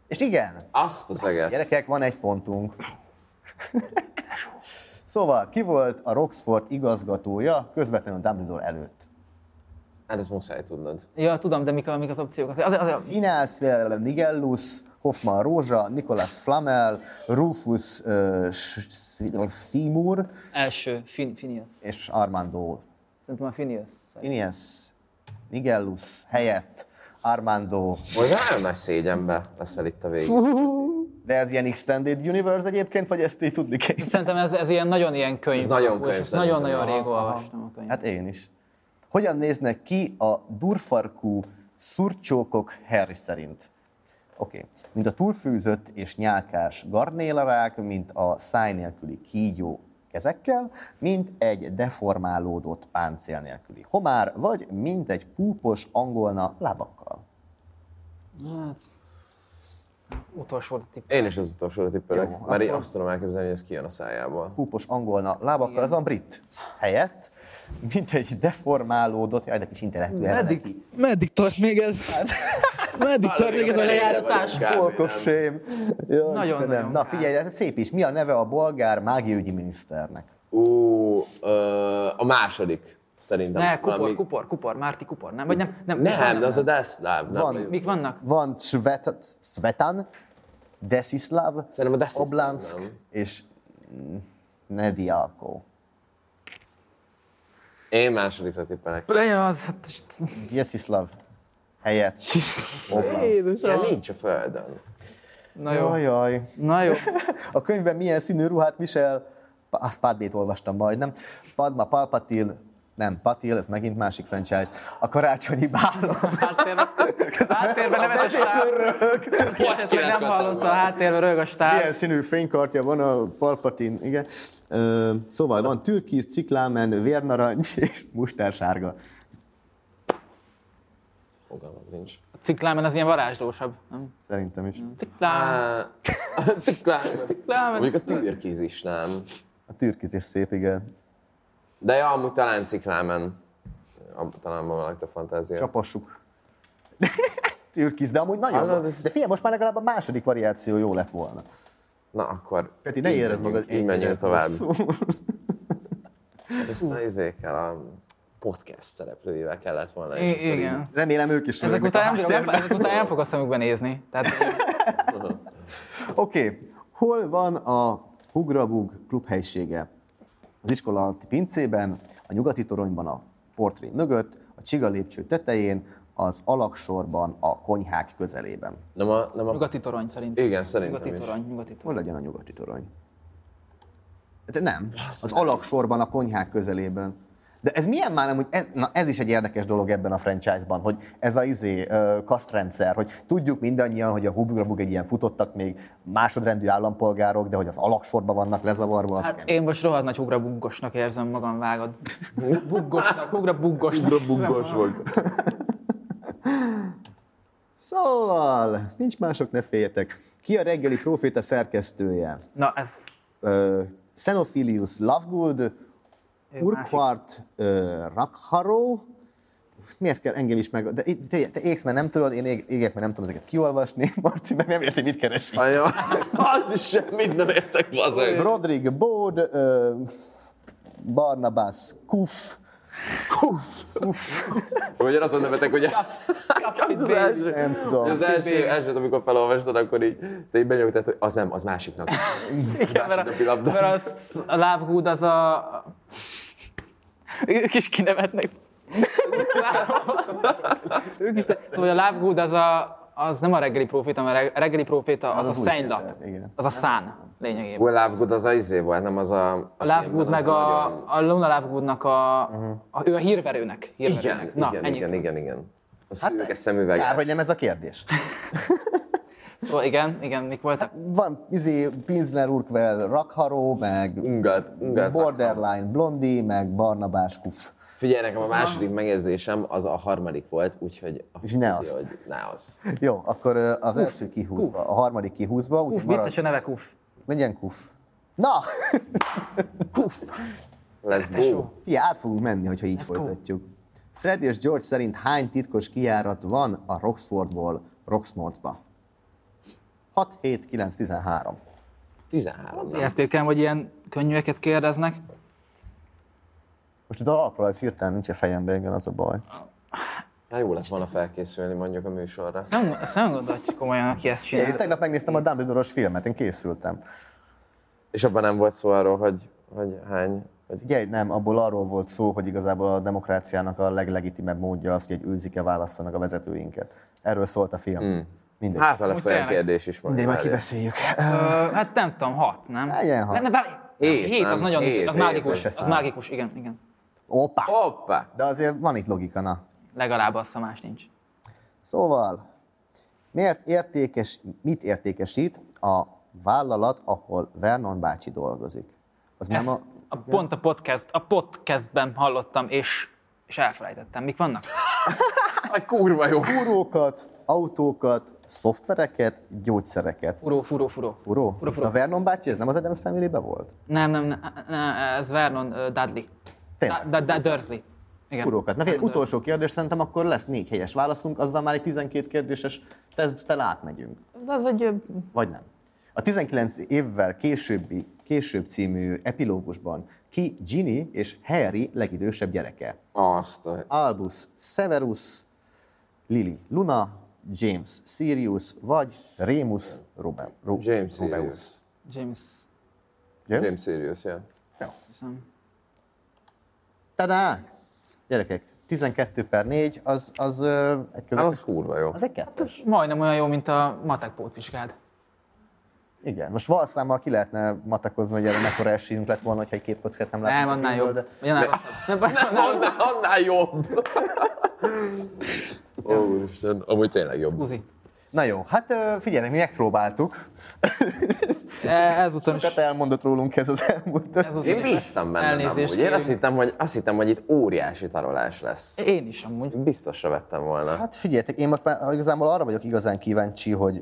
És igen, Azt az eget. gyerekek, van egy pontunk. szóval, ki volt a Roxford igazgatója közvetlenül Dumbledore előtt? Hát ezt muszáj tudnod. Ja, tudom, de mik, a- mik az opciók? Az, az, az, az, Finász Nigellus, Hoffman Rózsa, Nicholas Flamel, Rufus uh, Seymour első, fin, Phineas. és Armando Szerintem a Phineas. Phineas Nigellus helyett Armando, Most nagyon nagy szégyenbe leszel itt a végig. de ez ilyen Extended Universe egyébként, vagy ezt így tudni kell? Szerintem ez, ez ilyen nagyon ilyen könyv. Ez nagyon könyv ezt. Nagyon-nagyon rég olvastam a könyvet. Hát én is. Hogyan néznek ki a durfarkú szurcsókok Harry szerint? Oké. Okay. Mint a túlfűzött és nyálkás garnélarák, mint a száj nélküli kígyó kezekkel, mint egy deformálódott páncél nélküli homár, vagy mint egy púpos angolna lábakkal. Hát, utolsó volt a tipp. Én is az utolsóra tippelek, Jó, mert én akkor- azt tudom elképzelni, hogy ez kijön a szájából. Púpos angolna lábakkal, az a brit helyett, mint egy deformálódott, jaj, de kis intellektuál neki. Meddig, meddig tart még ez? meddig tart még ez a lejáratás? Folk of shame. Jó, Nagyon, Istenem. nagyon Na figyelj, ez szép is. Mi a neve a bolgár mágiaügyi miniszternek? Ú, ö, a második, szerintem. Ne, kupor, Valami- kupor, kupor, Márti kupor, nem? Vagy nem? Nem, Nem, de az a Deszláv. nem Van. Mik vannak? Van Svet- Svetan, Desislav, nem. és Nedialko. Én másodikra tippelek. Play az... Desislav helyett Oblansk. Ilyen nincs a földön. Na jó, Jaj, jaj. na jó. A könyvben milyen színű ruhát visel? Pá- Pádbét olvastam majdnem. Padma Palpatil, Nem, Patil, ez megint másik franchise. A karácsonyi bálon. Háttérben, háttérben nevet a stáb. Nem hallotta, a háttérben rög a stáb. Milyen színű fénykartja van a Palpatin, igen. Ö, szóval van türkiz, ciklámen, vérnarancs és mustársárga. Fogalmam nincs. A ciklámen az ilyen varázslósabb. Nem? Szerintem is. Ciklám. Á, Ciklámen. Ciklámen. Mondjuk a türkiz is nem. A türkiz is szép, igen. De ja, amúgy talán ciklámen. Abban talán van a fantázia. Csapassuk. türkiz, de amúgy nagyon Hallod, ez- De figyelj, most már legalább a második variáció jó lett volna. Na akkor Peti, ne érezd magad Így menjünk tovább. rosszul. Ezt a izékkel a podcast szereplőivel kellett volna. I- akkor így- igen. Remélem ők is Ezek után, a nem, nem, ezek után nem fog a szemükbe nézni. Tehát Oké, okay. hol van a Hugrabug klubhelyisége? Az iskola alatti pincében, a nyugati toronyban a portré mögött, a csiga lépcső tetején, az alaksorban, a konyhák közelében. Nem a, nem a... nyugati torony szerintem. Igen, szerintem Nyugati is. torony, nyugati Hol torony. legyen a nyugati torony? De nem, az alaksorban, a konyhák közelében. De ez milyen már nem, hogy ez, na ez is egy érdekes dolog ebben a franchise-ban, hogy ez a izé, ö, kasztrendszer, hogy tudjuk mindannyian, hogy a Hugrabug egy ilyen futottak még másodrendű állampolgárok, de hogy az alaksorban vannak lezavarva, az Hát kemény. én most rohadt nagy ugra buggosnak érzem magam, vágod. Buggosnak, ugra buggosnak. Ugra buggos vagy. Szóval, nincs mások, ne féljetek. Ki a reggeli proféta szerkesztője? Na, ez Uh, Xenophilius Lovegood, Urquhart uh, Rakharo, Miért kell engem is meg... De te, te égsz, mert nem tudod, én ég, égek, mert nem tudom ezeket kiolvasni. Marci meg nem érti, mit keresi. Anya, az is semmit nem értek, bazeg. Rodrigue Bode, uh, Barnabas Kuf, Ugyanaz a nevetek, hogy az első, nem tudom. az első, elsőt, amikor felolvastad, akkor így, te így benyugtad, hogy az nem, az másiknak. Igen, mert, a, mert az, a Lovegood az a... Ők is kinevetnek. ők is, szóval a Lovegood az, a, az nem a reggeli proféta, mert a reggeli proféta az, Az a az szennylap. Igen. Az a szán lényegében. Well, Lovegood az a izé volt, nem az a... A Lovegood meg a, nagyon- a Luna Lovegoodnak a, a, ő a hírverőnek. hírverőnek. Igen, Na, igen, ennyit. igen, igen, igen. A Hát, szemüveg. Kár, hogy nem ez a kérdés. Szóval igen, igen, mik voltak? Van izé, Pinsner Urquell Rakharo, meg Ungat, ungat. Borderline Blondi, meg Barnabás Kuf. Figyelj, nekem a második megjegyzésem az a harmadik volt, úgyhogy... És ne az. Hogy ne az. Jó, akkor az első kihúzva, a harmadik kihúzva, úgyhogy marad, vicces a neve Kuf. legyen kuf. Na! Let's Tesó. go. Fia, át fogunk menni, hogyha így go. folytatjuk. Fred és George szerint hány titkos kijárat van a Roxfordból Roxmortba? 6, 7, 9, 13. 13, nem? Értékem, hogy ilyen könnyűeket kérdeznek. Most itt alapról ez hirtelen nincs a fejemben, igen, az a baj. Hát jó lett volna felkészülni mondjuk a műsorra. Nem, ezt nem gondolt komolyan, aki ezt Én csinál. tegnap megnéztem a Dumbledore-os filmet, én készültem. És abban nem volt szó arról, hogy, hogy hány... Hogy... Figyelj, nem, abból arról volt szó, hogy igazából a demokráciának a leglegitimebb módja az, hogy egy őzike válasszanak a vezetőinket. Erről szólt a film. Mm. Mindegy. Hát, ha lesz olyan tényleg. kérdés is majd. Mindegy, majd kibeszéljük. Ö, hát nem tudom, hat, nem? Legyen hat. Ne, ne. Hét, hét, az nem? nagyon, Hét, az hét, mágikus, az mágikus, igen, igen. Opa! Hoppá! De azért van itt logika, na. Legalább az, ha más nincs. Szóval, miért értékes, mit értékesít a vállalat, ahol Vernon bácsi dolgozik? Az nem Ezt a... a, pont a podcast, a podcastben hallottam, és, és elfelejtettem. Mik vannak? Aj, kurva jó! Fúrókat, autókat, szoftvereket, gyógyszereket. Furó, furó, furó. Furó? Furó, furó. A Vernon bácsi, ez nem az Adams family volt? Nem, nem, nem, nem, ez Vernon uh, Dudley. Tényleg? Da, Dursley. Igen. Furókat. Na figyelj, utolsó kérdés, szerintem akkor lesz négy helyes válaszunk, azzal már egy 12 kérdéses teszttel átmegyünk. Egy, ö, Vagy nem. A 19 évvel későbbi, később című epilógusban ki Ginny és Harry legidősebb gyereke? Azt a... Albus Severus, Lily Luna, James Sirius, vagy Remus Robert. Ro- James. Sirius. James, James? James Sirius, ja. hiszem. Tadá! Gyerekek, 12 per 4, az, az ö, egy Hát közepes, az kurva jó. az egy kettes. Majdnem olyan jó, mint a matek pótvizsgád. Igen, most valszámmal ki lehetne matakozni, hogy erre mekkora esélyünk lett volna, hogyha egy két kockát nem látunk Nem, annál jobb. de- Vagy annál rosszabb. Nem, annál Annál, annál jobb. Ó, Úristen, amúgy tényleg jobb. Uzi. Na jó, hát ö, figyelj, mi megpróbáltuk. E, Ezúton is. Sokat elmondott rólunk ez az elmúlt. Ezúton Én is bíztam benne elnézést amúgy. Én azt hittem, hogy, azt hittem, hogy itt óriási tarolás lesz. Én is amúgy. Biztosra vettem volna. Hát figyeljetek, én most már igazából arra vagyok igazán kíváncsi, hogy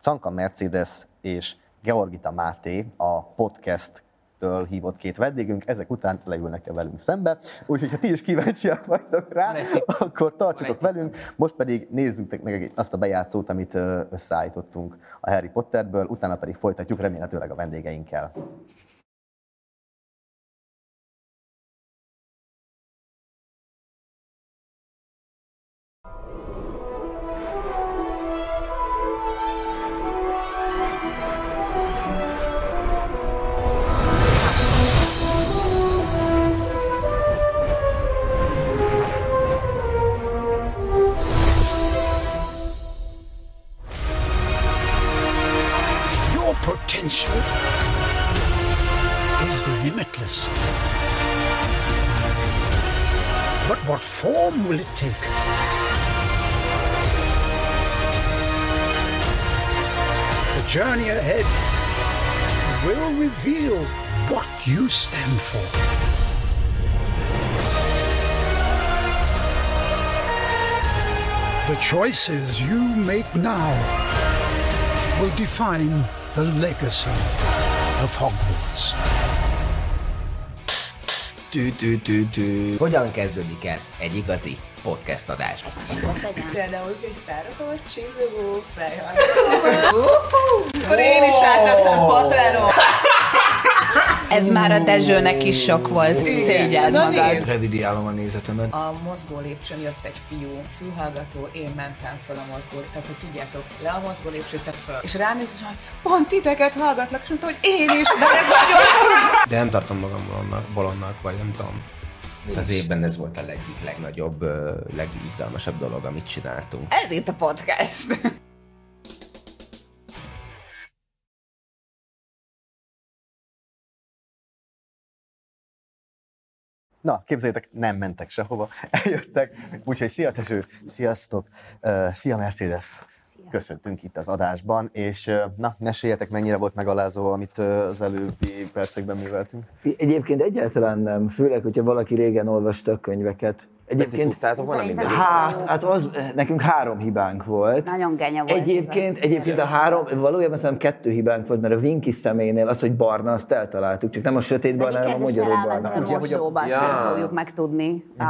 Canka Mercedes és Georgita Máté a podcast től hívott két vendégünk, ezek után leülnek-e velünk szembe. Úgyhogy, ha ti is kíváncsiak vagytok rá, akkor tartsatok velünk. Most pedig nézzük meg azt a bejátszót, amit összeállítottunk a Harry Potterből, utána pedig folytatjuk remélhetőleg a vendégeinkkel. Potential is limitless. But what form will it take? The journey ahead will reveal what you stand for. The choices you make now will define the legacy of Hogwarts. Tű, tű, tű, tű. Hogyan kezdődik el egy igazi podcast adás? Például, hogy felrakom a csillogó fejhallgatóval. Akkor én is ráteszem Patrenon. Ez már a Dezsőnek is sok volt. Szégyeld magad. Revidiálom a nézetemet. A mozgó lépcsőn jött egy fiú, fülhallgató, én mentem föl a mozgó, tehát hogy tudjátok, le a mozgó lépcsőt, te föl. És ránéz, és pont titeket hallgatlak, és mondta, hogy én is, de ez nagyon De nem tartom magam bolondnak, bolondnak vagy nem tudom. Az évben ez volt a egyik legnagyobb, legizgalmasabb dolog, amit csináltunk. Ez itt a podcast. Na, képzeljétek, nem mentek sehova, eljöttek. Úgyhogy szia Teső, sziasztok, uh, szia Mercedes. Köszöntünk itt az adásban, és uh, na, meséljetek, mennyire volt megalázó, amit uh, az előbbi percekben műveltünk. Egyébként egyáltalán nem, főleg, hogyha valaki régen olvasta a könyveket. Egyébként, tudtátok volna minden hát, hát az, nekünk három hibánk volt. Nagyon genya volt. Egyébként, egyébként a három, valójában szerintem kettő hibánk volt, mert a Vinky személynél az, hogy barna, azt eltaláltuk, csak nem a sötét barna, hanem a magyaró barna. a Ugye, hogy a- Ja. nem fogjuk megtudni. A,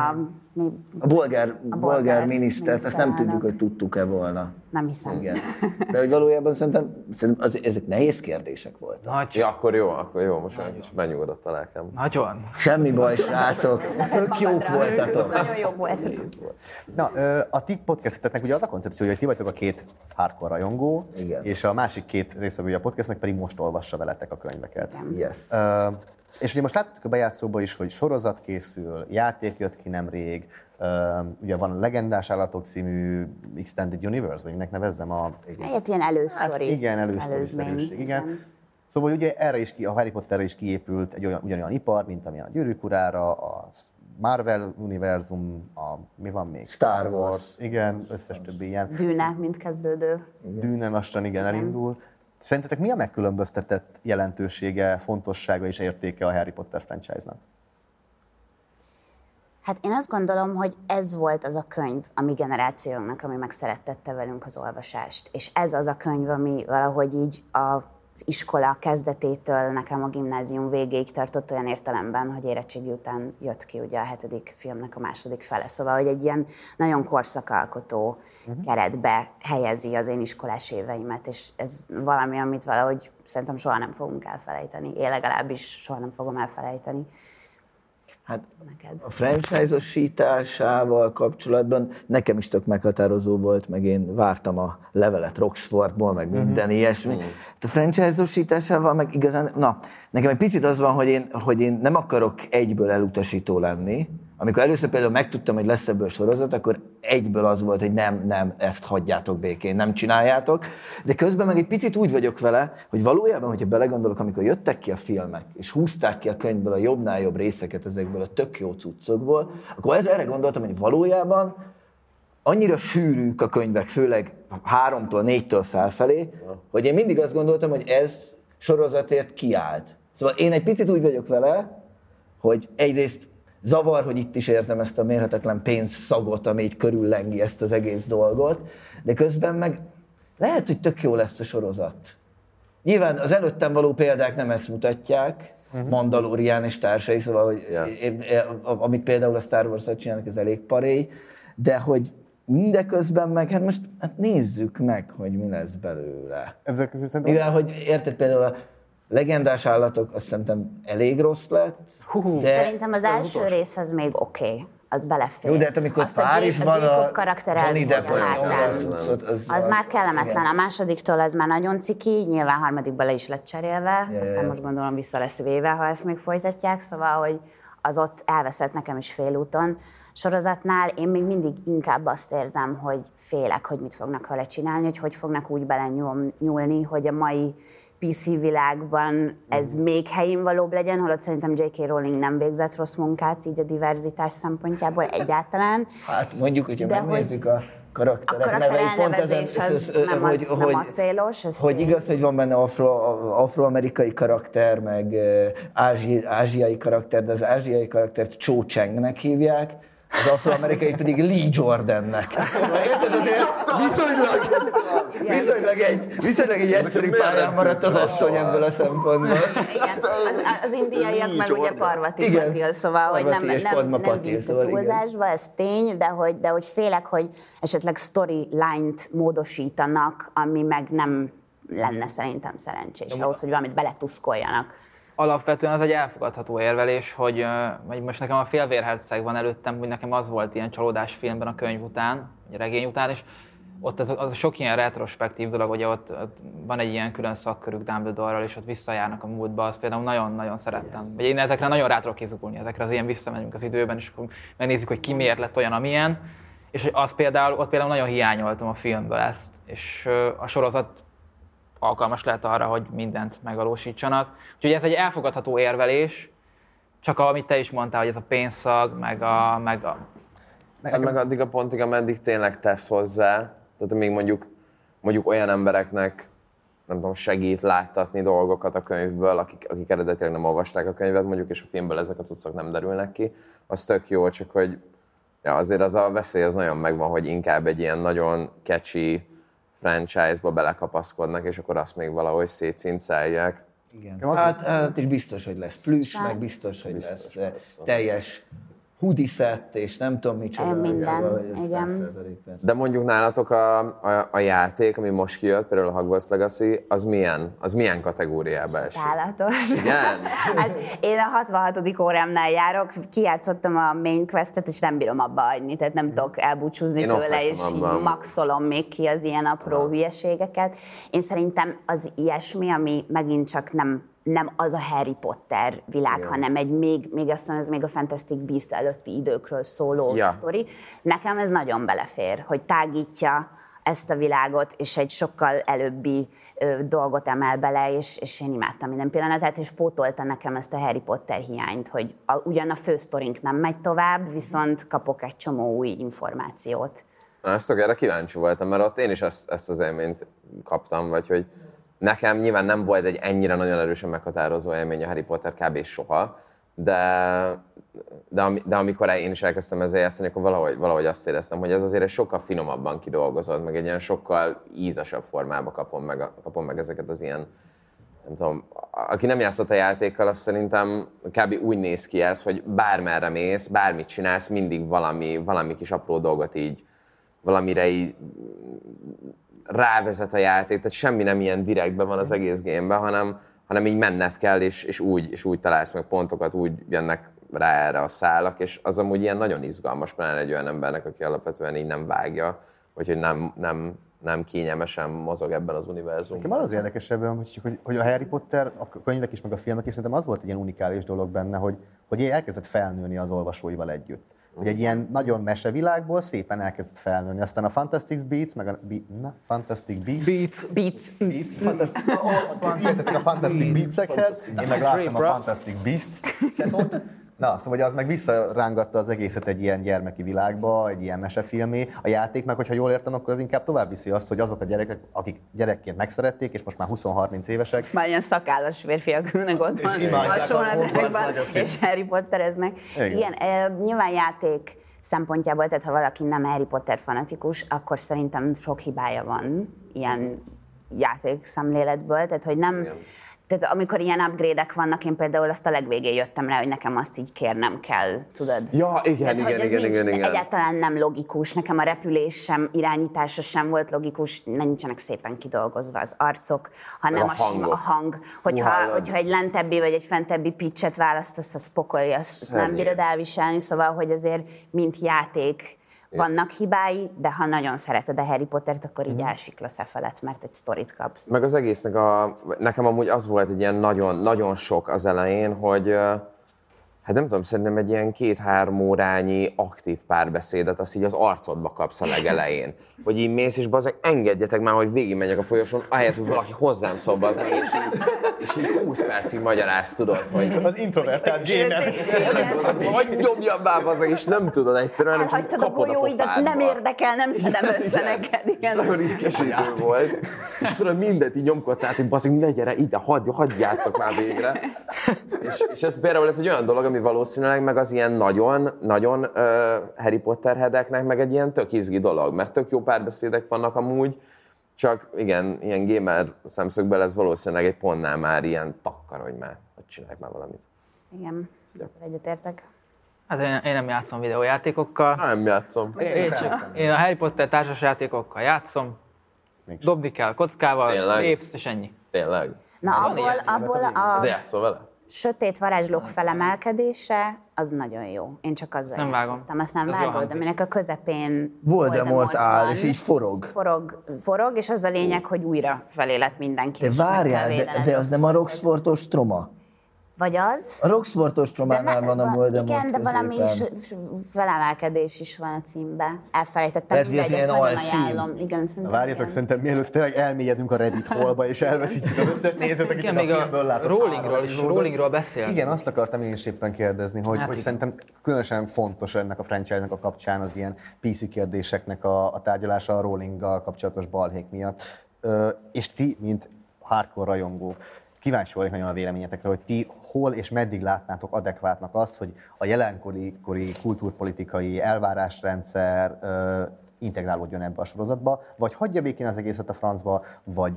mi, A bolgár, a bolgár, minisztert, azt nem tudjuk, hogy tudtuk-e volna. nem hiszem. Igen. De hogy valójában szerintem, szerintem az, ezek nehéz kérdések voltak. Nagy, Ja, akkor jó, akkor jó, most már kicsit megnyugodott a lelkem. nagyon. Semmi baj, srácok. Tök jók voltatok. Nagyon jó volt. Na, a ti podcasteteknek ugye az a koncepció, hogy ti vagytok a két hardcore rajongó, Igen. és a másik két résztvevője a podcastnek pedig most olvassa veletek a könyveket. Yes. És ugye most láttuk a bejátszóban is, hogy sorozat készül, játék jött ki nemrég, ö, ugye van a Legendás Állatok című Extended Universe, vagy minek nevezzem a... Egy ilyen előszori. Hát igen, elősztoriszerűség, igen. Szóval ugye erre is ki, a Harry Potterre is kiépült egy olyan, ugyanolyan ipar, mint amilyen a Gyűrűk Urára, a Marvel univerzum, a, mi van még? Star Wars. Igen, összes többi ilyen. Dűne, mint kezdődő. Dűne lassan igen, elindul. Szerintetek mi a megkülönböztetett jelentősége, fontossága és értéke a Harry Potter franchise-nak? Hát én azt gondolom, hogy ez volt az a könyv a mi generációnknak, ami megszerettette velünk az olvasást. És ez az a könyv, ami valahogy így az iskola kezdetétől nekem a gimnázium végéig tartott olyan értelemben, hogy érettségi után jött ki ugye a hetedik filmnek a második fele. Szóval, hogy egy ilyen nagyon korszakalkotó uh-huh. keretbe helyezi az én iskolás éveimet, és ez valami, amit valahogy szerintem soha nem fogunk elfelejteni. Én legalábbis soha nem fogom elfelejteni. Hát Neked. a franchise-osításával kapcsolatban nekem is tök meghatározó volt, meg én vártam a levelet Roxfordból, meg minden ilyesmi. Hát a franchise-osításával meg igazán, na, nekem egy picit az van, hogy én, hogy én nem akarok egyből elutasító lenni, Amikor először például megtudtam, hogy lesz ebből sorozat, akkor egyből az volt, hogy nem, nem, ezt hagyjátok békén, nem csináljátok. De közben meg egy picit úgy vagyok vele, hogy valójában, hogyha belegondolok, amikor jöttek ki a filmek, és húzták ki a könyvből a jobbnál jobb részeket ezekből a tök jó cuccokból, akkor ez erre gondoltam, hogy valójában annyira sűrűk a könyvek, főleg háromtól, négytől felfelé, hogy én mindig azt gondoltam, hogy ez sorozatért kiállt. Szóval én egy picit úgy vagyok vele, hogy egyrészt zavar, hogy itt is érzem ezt a mérhetetlen pénzszagot, ami így körüllengi ezt az egész dolgot, de közben meg lehet, hogy tök jó lesz a sorozat. Nyilván az előttem való példák nem ezt mutatják, uh-huh. Mandalorian és társai, szóval, hogy én, amit például a Star Wars-at csinálnak, ez elég paréj, de hogy mindeközben meg, hát most hát nézzük meg, hogy mi lesz belőle. Ezek. Mivel, hogy érted például a legendás állatok, azt szerintem elég rossz lett, de Szerintem az első rész az még oké. Okay. Az belefér. Jó, de hát amikor Azt a Párizsban Jacob a karakter Johnny Depp a cuccot, az, Az már kellemetlen. A másodiktól az már nagyon ciki, nyilván harmadikban le is lett cserélve, Ja, aztán most gondolom vissza lesz véve, ha ezt még folytatják, szóval, hogy az ott elveszett nekem is félúton. Sorozatnál én még mindig inkább azt érzem, hogy félek, hogy mit fognak vele csinálni, hogy hogy fognak úgy belenyúlni, hogy a mai PC világban ez még helyén valóbb legyen, holott szerintem J.K. Rowling nem végzett rossz munkát így a diverzitás szempontjából egyáltalán. Hát mondjuk, hogyha De megnézzük a A karakterek karakter neveit, pont ezen, elnevezés az nem, az, nem acélos, ez hogy tény. igaz, hogy van benne afro, afroamerikai karakter, meg ázsi, ázsiai karakter, de az ázsiai karaktert Cho Changnek hívják, az afroamerikai pedig Lee Jordannek. Érted, azért viszonylag, viszonylag egy, viszonylag egy egyszerű pályán maradt az asszony ebből a szempontból. Igen, az, az indiaiak meg ugye Parvati Igen. Patil, szóval, hogy nem, nem, nem vitt szóval túlzásba, ez tény, de hogy, de hogy félek, hogy esetleg storyline-t módosítanak, ami meg nem lenne szerintem szerencsés, ahhoz, hogy valamit beletuszkoljanak. Alapvetően az egy elfogadható érvelés, hogy, hogy most nekem a félvérherceg van előttem, hogy nekem az volt ilyen csalódás filmben a könyv után, a regény után, és ott az, az sok ilyen retrospektív dolog, ugye ott, ott van egy ilyen külön szakkörük Dumbledore-ral, és ott visszajárnak a múltba, azt például nagyon-nagyon szerettem. Vagy én ezekre nagyon rá tudok izgulni, ezekre az ilyen visszamegyünk az időben, és akkor megnézzük, hogy ki miért lett olyan, amilyen. És hogy az például, ott például nagyon hiányoltam a filmből ezt, és a sorozat alkalmas lehet arra, hogy mindent megvalósítsanak. Úgyhogy ez egy elfogadható érvelés, csak amit te is mondtál, hogy ez a pénzszag, meg a, meg a Hát meg addig a pontig, ameddig tényleg tesz hozzá, tehát még mondjuk, mondjuk olyan embereknek nem tudom, segít láttatni dolgokat a könyvből, akik, akik eredetileg nem olvasták a könyvet, mondjuk, és a filmből ezek a cuccok nem derülnek ki, az tök jó, csak hogy ja, azért az a veszély az nagyon megvan, hogy inkább egy ilyen nagyon catchy franchise-ba belekapaszkodnak, és akkor azt még valahogy szétcincálják. Igen. Hát, hát is biztos, hogy lesz Hát. meg biztos, hogy Biztos, lesz eh, persze. teljes set, és nem tudom micsoda. Minden, ez igen. 100% persze. De mondjuk nálatok a, a, a játék, ami most kijött, például a Hogwarts Legacy, az milyen, az milyen kategóriába esik? Csálatos. Igen? Hát én a 66. órámnál járok, kijátszottam a main questet, és nem bírom abba hagyni, tehát nem tudok elbúcsúzni Én tőle, és abban. maxolom még ki az ilyen apró hülyeségeket. Én szerintem az ilyesmi, ami megint csak nem nem az a Harry Potter világ, Igen. hanem egy még, még azt mondom, ez még a Fantastic Beasts előtti időkről szóló Ja. sztori. Nekem ez nagyon belefér, hogy tágítja ezt a világot, és egy sokkal előbbi ö, dolgot emel bele, és, és én imádtam minden pillanatát, és pótolta nekem ezt a Harry Potter hiányt, hogy a, ugyan a fősztorink nem megy tovább, viszont kapok egy csomó új információt. Na, ezt erre kíváncsi voltam, mert ott én is ezt, ezt az élményt kaptam, vagy hogy nekem nyilván nem volt egy ennyire nagyon erősen meghatározó élmény a Harry Potter kb. soha, de, de, de amikor én is elkezdtem ezzel játszani, akkor valahogy, valahogy azt éreztem, hogy ez azért egy sokkal finomabban kidolgozott, meg egy ilyen sokkal ízasabb formába kapom meg, kapom meg ezeket az ilyen nem tudom, aki nem játszott a játékkal, azt szerintem kb. úgy néz ki ez, hogy bármerre mész, bármit csinálsz, mindig valami, valami kis apró dolgot így, valamire így rávezet a játék, tehát semmi nem ilyen direktben van az egész gameben, hanem, hanem így menned kell, és, és, úgy, és úgy találsz meg pontokat, úgy jönnek rá erre a szálak, és az amúgy ilyen nagyon izgalmas, pláne egy olyan embernek, aki alapvetően így nem vágja, vagy hogy nem, nem, nem kényelmesen mozog ebben az univerzumban. Nekem az az érdekesebb, hogy, csak, hogy, hogy a Harry Potter, a könyvek is, meg a filmek is, szerintem az volt egy ilyen unikális dolog benne, hogy, hogy elkezdett felnőni az olvasóival együtt. Hogy egy ilyen nagyon mesevilágból szépen elkezdett felnőni. Aztán a Fantastic Beats, meg a Be- na, Fantastic Beasts. Beats. Beats. Beats. Fantastic, oh, a Fantastic Beats-ekhez, én meg láttam a Fantastic Beasts-et Na, szóval az meg visszarángatta az egészet egy ilyen gyermeki világba, egy ilyen mesefilmé. A játék meg, hogyha jól értem, akkor az inkább tovább viszi azt, hogy azok a gyerekek, akik gyerekként megszerették, és most már 20-30 évesek, Most már ilyen szakállas férfiak ülnek ott van, Hogwarts Legacy. és Harry Pottereznek. Igen. Igen, e, nyilván játék szempontjából, tehát ha valaki nem Harry Potter fanatikus, akkor szerintem sok hibája van ilyen játék szemléletből, tehát hogy nem... Tehát amikor ilyen upgrade-ek vannak, én például azt a legvégén jöttem rá, hogy nekem azt így kérnem kell, tudod? Ja, igen, Tehát, igen, igen, nincs, igen, igen. Egyáltalán nem logikus. Nekem a repülés sem, irányítása sem volt logikus, nincsenek szépen kidolgozva az arcok, hanem a a, sima, a hang. Hogyha, hogyha egy lentebbi vagy egy fentebbi pitchet választasz, az pokoli, azt, azt nem bírod elviselni, szóval, hogy azért mint játék vannak hibái, de ha nagyon szereted a Harry Pottert, akkor Mhm. így elsiklasz e felett, mert egy sztorit kapsz. Meg az egésznek a, nekem amúgy az volt egy ilyen nagyon, nagyon sok az elején, hogy hát nem tudom, szerintem egy ilyen két-három órányi aktív párbeszédet azt így az arcodba kapsz a legelején. Hogy így mész, és bazeg, engedjetek már, hogy végigmegyek a folyosón, ahelyett, hogy valaki hozzám szól, az meg, és így, és így 20 percig magyaráz, tudod, hogy az introvertált gamer. hogy nyomjam már, bazeg, és nem tudod egyszerűen, hanem csak a kapod a pofádba. nem érdekel, nem szedem össze neked. Igen. Nagyon idegesítő volt. És tudod, mindent így nyomkodsz át, hogy baszik, ne gyere ide, hagyj, hagyj játszok már végre. És, és ez például ez egy olyan dolog, ami valószínűleg meg az ilyen nagyon, nagyon uh, Harry Potter hedeknek meg egy ilyen tök izgi dolog, mert tök jó párbeszédek vannak amúgy, csak igen, ilyen gamer szemszögből ez valószínűleg egy pontnál már ilyen takkarodj már, hogy csinálj már valamit. Igen, ezzel egyetértek. Hát én, én nem játszom videójátékokkal. Nem játszom. Én, én, csak, én a Harry Potter társasjátékokkal játszom. Dobni kell kockával, Tényleg? lépsz és ennyi. Tényleg. Na, abból, abból a De játszol vele? Sötét varázslók felemelkedése, az nagyon jó. Én csak azzal nem vágom. játszottam. Azt nem jól vágod, hangzik. aminek a közepén Voldemort áll, van. és így forog. Forog, forog, és az a lényeg, hogy újra felélet mindenki. De várjál, de, de az nem a. Roxfortos troma. Vagy az? A Roxfortos trománál van a Voldemort Igen, de valami is, felemelkedés is van a címben. Elfelejtettem, Lehet, mindegy, ezt nagyon ajánlom. Igen, szerintem Várjatok, igen. szerintem mielőtt tényleg elmélyedünk a Reddit holba, és elveszítjük az összes nézőt, aki Igen, csak a filmből látott Rollingról is. Rollingról beszél. Igen, azt akartam én is éppen kérdezni, hogy, Hát hogy szerintem különösen fontos ennek a franchise-nek a kapcsán az ilyen PC kérdéseknek a, a tárgyalása a Rowling-gal kapcsolatos balhék miatt. Ö, és ti, mint hardcore rajongó, kíváncsi vagyok nagyon a véleményetekre, hogy ti hol és meddig látnátok adekvátnak azt, hogy a jelenkori kori kultúrpolitikai elvárásrendszer integrálódjon ebbe a sorozatba, vagy hagyja békén az egészet a francba, vagy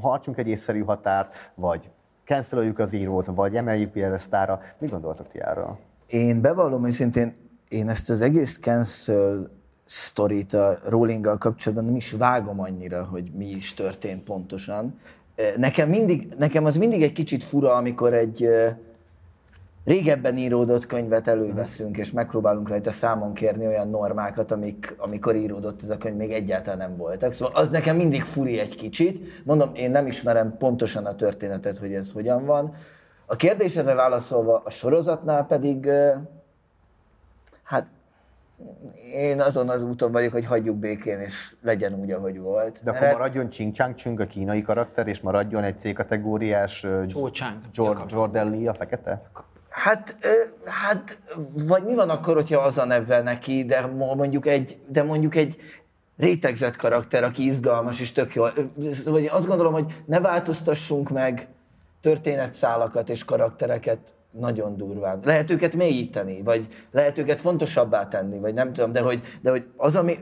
hartsunk egy észszerű határt, vagy cancelöljük az írót, vagy emeljük piedesztára. Mit gondoltok ti erről? Én bevallom őszintén, én ezt az egész cancel sztorit a Rowling-gal kapcsolatban nem is vágom annyira, hogy mi is történt pontosan. Nekem, mindig, nekem az mindig egy kicsit fura, amikor egy régebben íródott könyvet előveszünk, és megpróbálunk rajta számon kérni olyan normákat, amik, amikor íródott ez a könyv, még egyáltalán nem voltak. Szóval az nekem mindig furi egy kicsit. Mondom, én nem ismerem pontosan a történetet, hogy ez hogyan van. A kérdésedre válaszolva, a sorozatnál pedig, hát én azon az úton vagyok, hogy hagyjuk békén, és legyen úgy, ahogy volt. De akkor Mert- maradjon Ching Chang Chung a kínai karakter, és maradjon egy C-kategóriás Jordan Lee a fekete? Hát, hát, vagy mi van akkor, hogyha az a neve neki, de mo- mondjuk egy, de mondjuk egy rétegzett karakter, aki izgalmas és tök jó. Ö, Szóval azt gondolom, hogy ne változtassunk meg történetszálakat és karaktereket nagyon durván. Lehet őket mélyíteni, vagy lehet őket fontosabbá tenni, vagy nem tudom, de hogy, de hogy az, ami...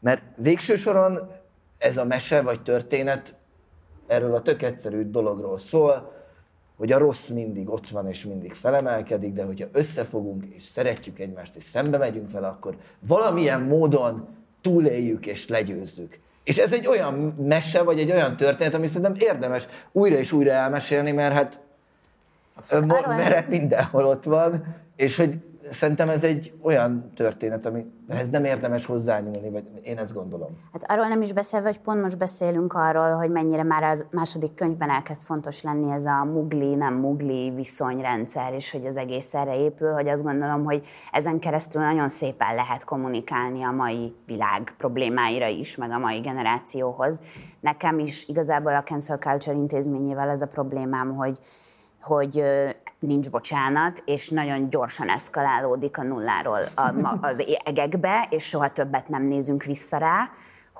Mert végső soron ez a mese vagy történet erről a tök egyszerű dologról szól, hogy a rossz mindig ott van és mindig felemelkedik, de hogyha összefogunk és szeretjük egymást és szembe megyünk vele, akkor valamilyen módon túléljük és legyőzzük. És ez egy olyan mese, vagy egy olyan történet, ami szerintem érdemes újra és újra elmesélni, mert hát mert mindenhol ott van, és hogy szerintem ez egy olyan történet, amihez nem érdemes hozzányúlni, vagy én ezt gondolom. Hát arról nem is beszélve, hogy pont most beszélünk arról, hogy mennyire már a második könyvben elkezd fontos lenni ez a mugli, nem mugli viszonyrendszer, és hogy az egész erre épül, hogy azt gondolom, hogy ezen keresztül nagyon szépen lehet kommunikálni a mai világ problémáira is, meg a mai generációhoz. Nekem is igazából a Cancel Culture intézményével ez a problémám, hogy hogy nincs bocsánat, és nagyon gyorsan eszkalálódik a nulláról az egekbe, és soha többet nem nézünk vissza rá,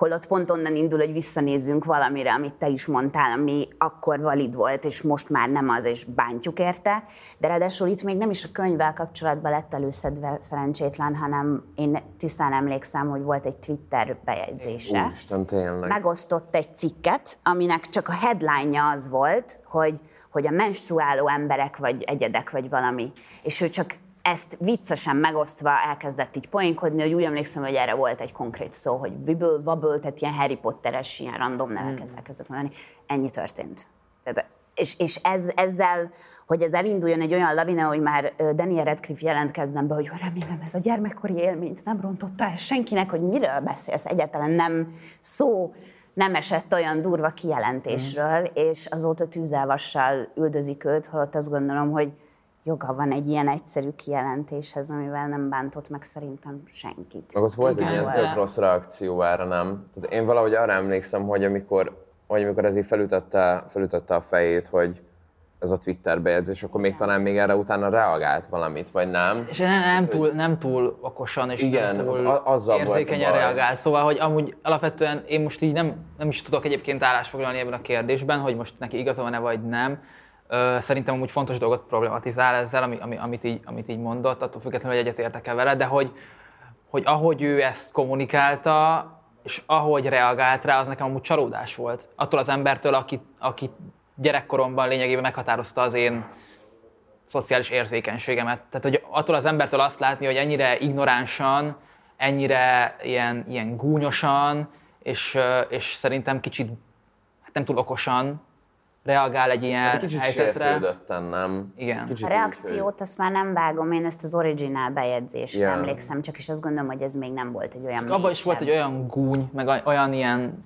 holott pont onnan indul, hogy visszanézzünk valamire, amit te is mondtál, ami akkor valid volt, és most már nem az, és bántjuk érte. De ráadásul itt még nem is a könyvvel kapcsolatban lett előszedve szerencsétlen, hanem én tisztán emlékszem, hogy volt egy Twitter bejegyzése. Úristen, tényleg. Megosztott egy cikket, aminek csak a headline az volt, hogy hogy a menstruáló emberek vagy egyedek vagy valami. És ő csak ezt viccesen megosztva elkezdett így poénkodni, hogy úgy emlékszem, hogy erre volt egy konkrét szó, hogy Wibble, Wobble, tehát ilyen Harry Potteres, ilyen random neveket mm. elkezdett mondani. Ennyi történt. Tehát, és, és ez, ezzel, hogy ez elinduljon egy olyan lavina, hogy már Daniel Radcliffe jelentkezzen be, hogy remélem ez a gyermekkori élményt nem rontotta el senkinek, hogy miről beszélsz, egyáltalán nem szó nem esett olyan durva kijelentésről, mm. és azóta tűzelvassal üldözik őt, holott azt gondolom, hogy joga van egy ilyen egyszerű kijelentéshez, amivel nem bántott meg szerintem senkit. Meg ott volt egy ilyen tök rossz reakció erre, nem? Tehát én valahogy arra emlékszem, hogy amikor, hogy amikor ez így felütötte, felütötte a fejét, hogy ez a Twitter bejegyzés, akkor még talán még erre utána reagált valamit, vagy nem? És nem, nem, túl, nem túl okosan, és igen, nem túl azzal érzékenyen reagál. Szóval, hogy amúgy alapvetően én most így nem, nem is tudok egyébként állásfoglalni ebben a kérdésben, hogy most neki igaza van-e vagy nem. Szerintem amúgy fontos dolgot problematizál ezzel, ami, ami, amit, így, amit így mondott, attól függetlenül, hogy egyetértek-e vele, de hogy, hogy ahogy ő ezt kommunikálta, és ahogy reagált rá, az nekem amúgy csalódás volt. Attól az embertől, aki, aki gyerekkoromban lényegében meghatározta az én szociális érzékenységemet. Tehát, hogy attól az embertől azt látni, hogy ennyire ignoránsan, ennyire ilyen, ilyen gúnyosan, és, és szerintem kicsit, hát nem túl okosan reagál egy ilyen hát kicsit helyzetre. nem? Igen. Kicsit a reakciót azt már nem vágom, én ezt az originál bejegyzésre yeah. emlékszem, csak is azt gondolom, hogy ez még nem volt egy olyan Abban is volt egy olyan gúny, meg olyan ilyen...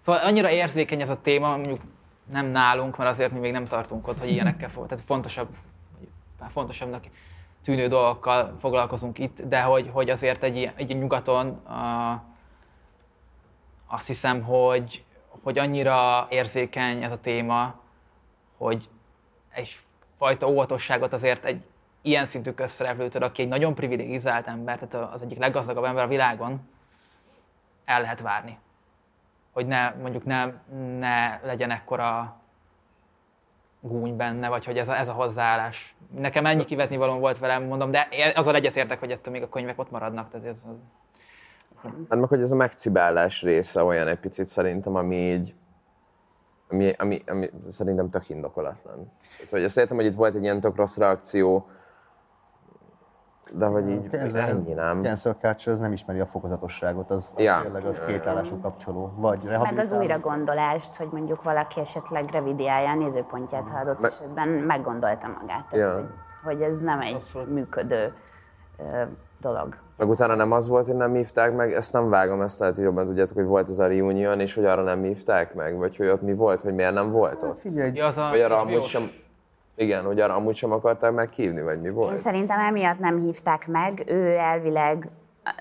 Szóval annyira érzékeny ez a téma, mondjuk nem nálunk, mert azért mi még nem tartunk ott, hogy ilyenekkel fog. Tehát fontosabb, fontosabbnak tűnő dolgokkal foglalkozunk itt, de hogy, hogy azért egy, egy nyugaton a, azt hiszem, hogy, hogy annyira érzékeny ez a téma, hogy egyfajta óvatosságot azért egy ilyen szintű közszereplőtől, aki egy nagyon privilegizált ember, tehát az egyik leggazdagabb ember a világon, el lehet várni hogy ne, mondjuk ne, ne legyen ekkora gúny benne, vagy hogy ez a, ez a hozzáállás. Nekem ennyi kivetni való volt velem, mondom, de azzal egyetértek, hogy ettől még a könyvek ott maradnak. Tehát ez, az... Hát meg, hogy ez a megcibálás része olyan egy picit szerintem, ami így, ami, ami, ami szerintem tök indokolatlan. Tehát, hogy azt értem, hogy itt volt egy ilyen tök rossz reakció, de hogy így cancel, ennyi, nem? Cancel culture az nem ismeri a fokozatosságot, az, az ja. tényleg az kétállású kapcsoló. Vagy Meg az újra gondolást, hogy mondjuk valaki esetleg revidiálja a nézőpontját, ha adott Me- esetben meggondolta magát. Tehát, ja. hogy, hogy ez nem egy Abszolút. működő ö, dolog. Meg utána nem az volt, hogy nem hívták meg, ezt nem vágom, ezt lehet, hogy jobban tudjátok, hogy volt ez a reunion, és hogy arra nem hívták meg, vagy hogy ott mi volt, hogy miért nem volt ott. Hát figyelj, ja, az a vagy arra amúgy sem, igen, hogy arra amúgy sem akarták meghívni, vagy mi volt? Én szerintem emiatt nem hívták meg. Ő elvileg,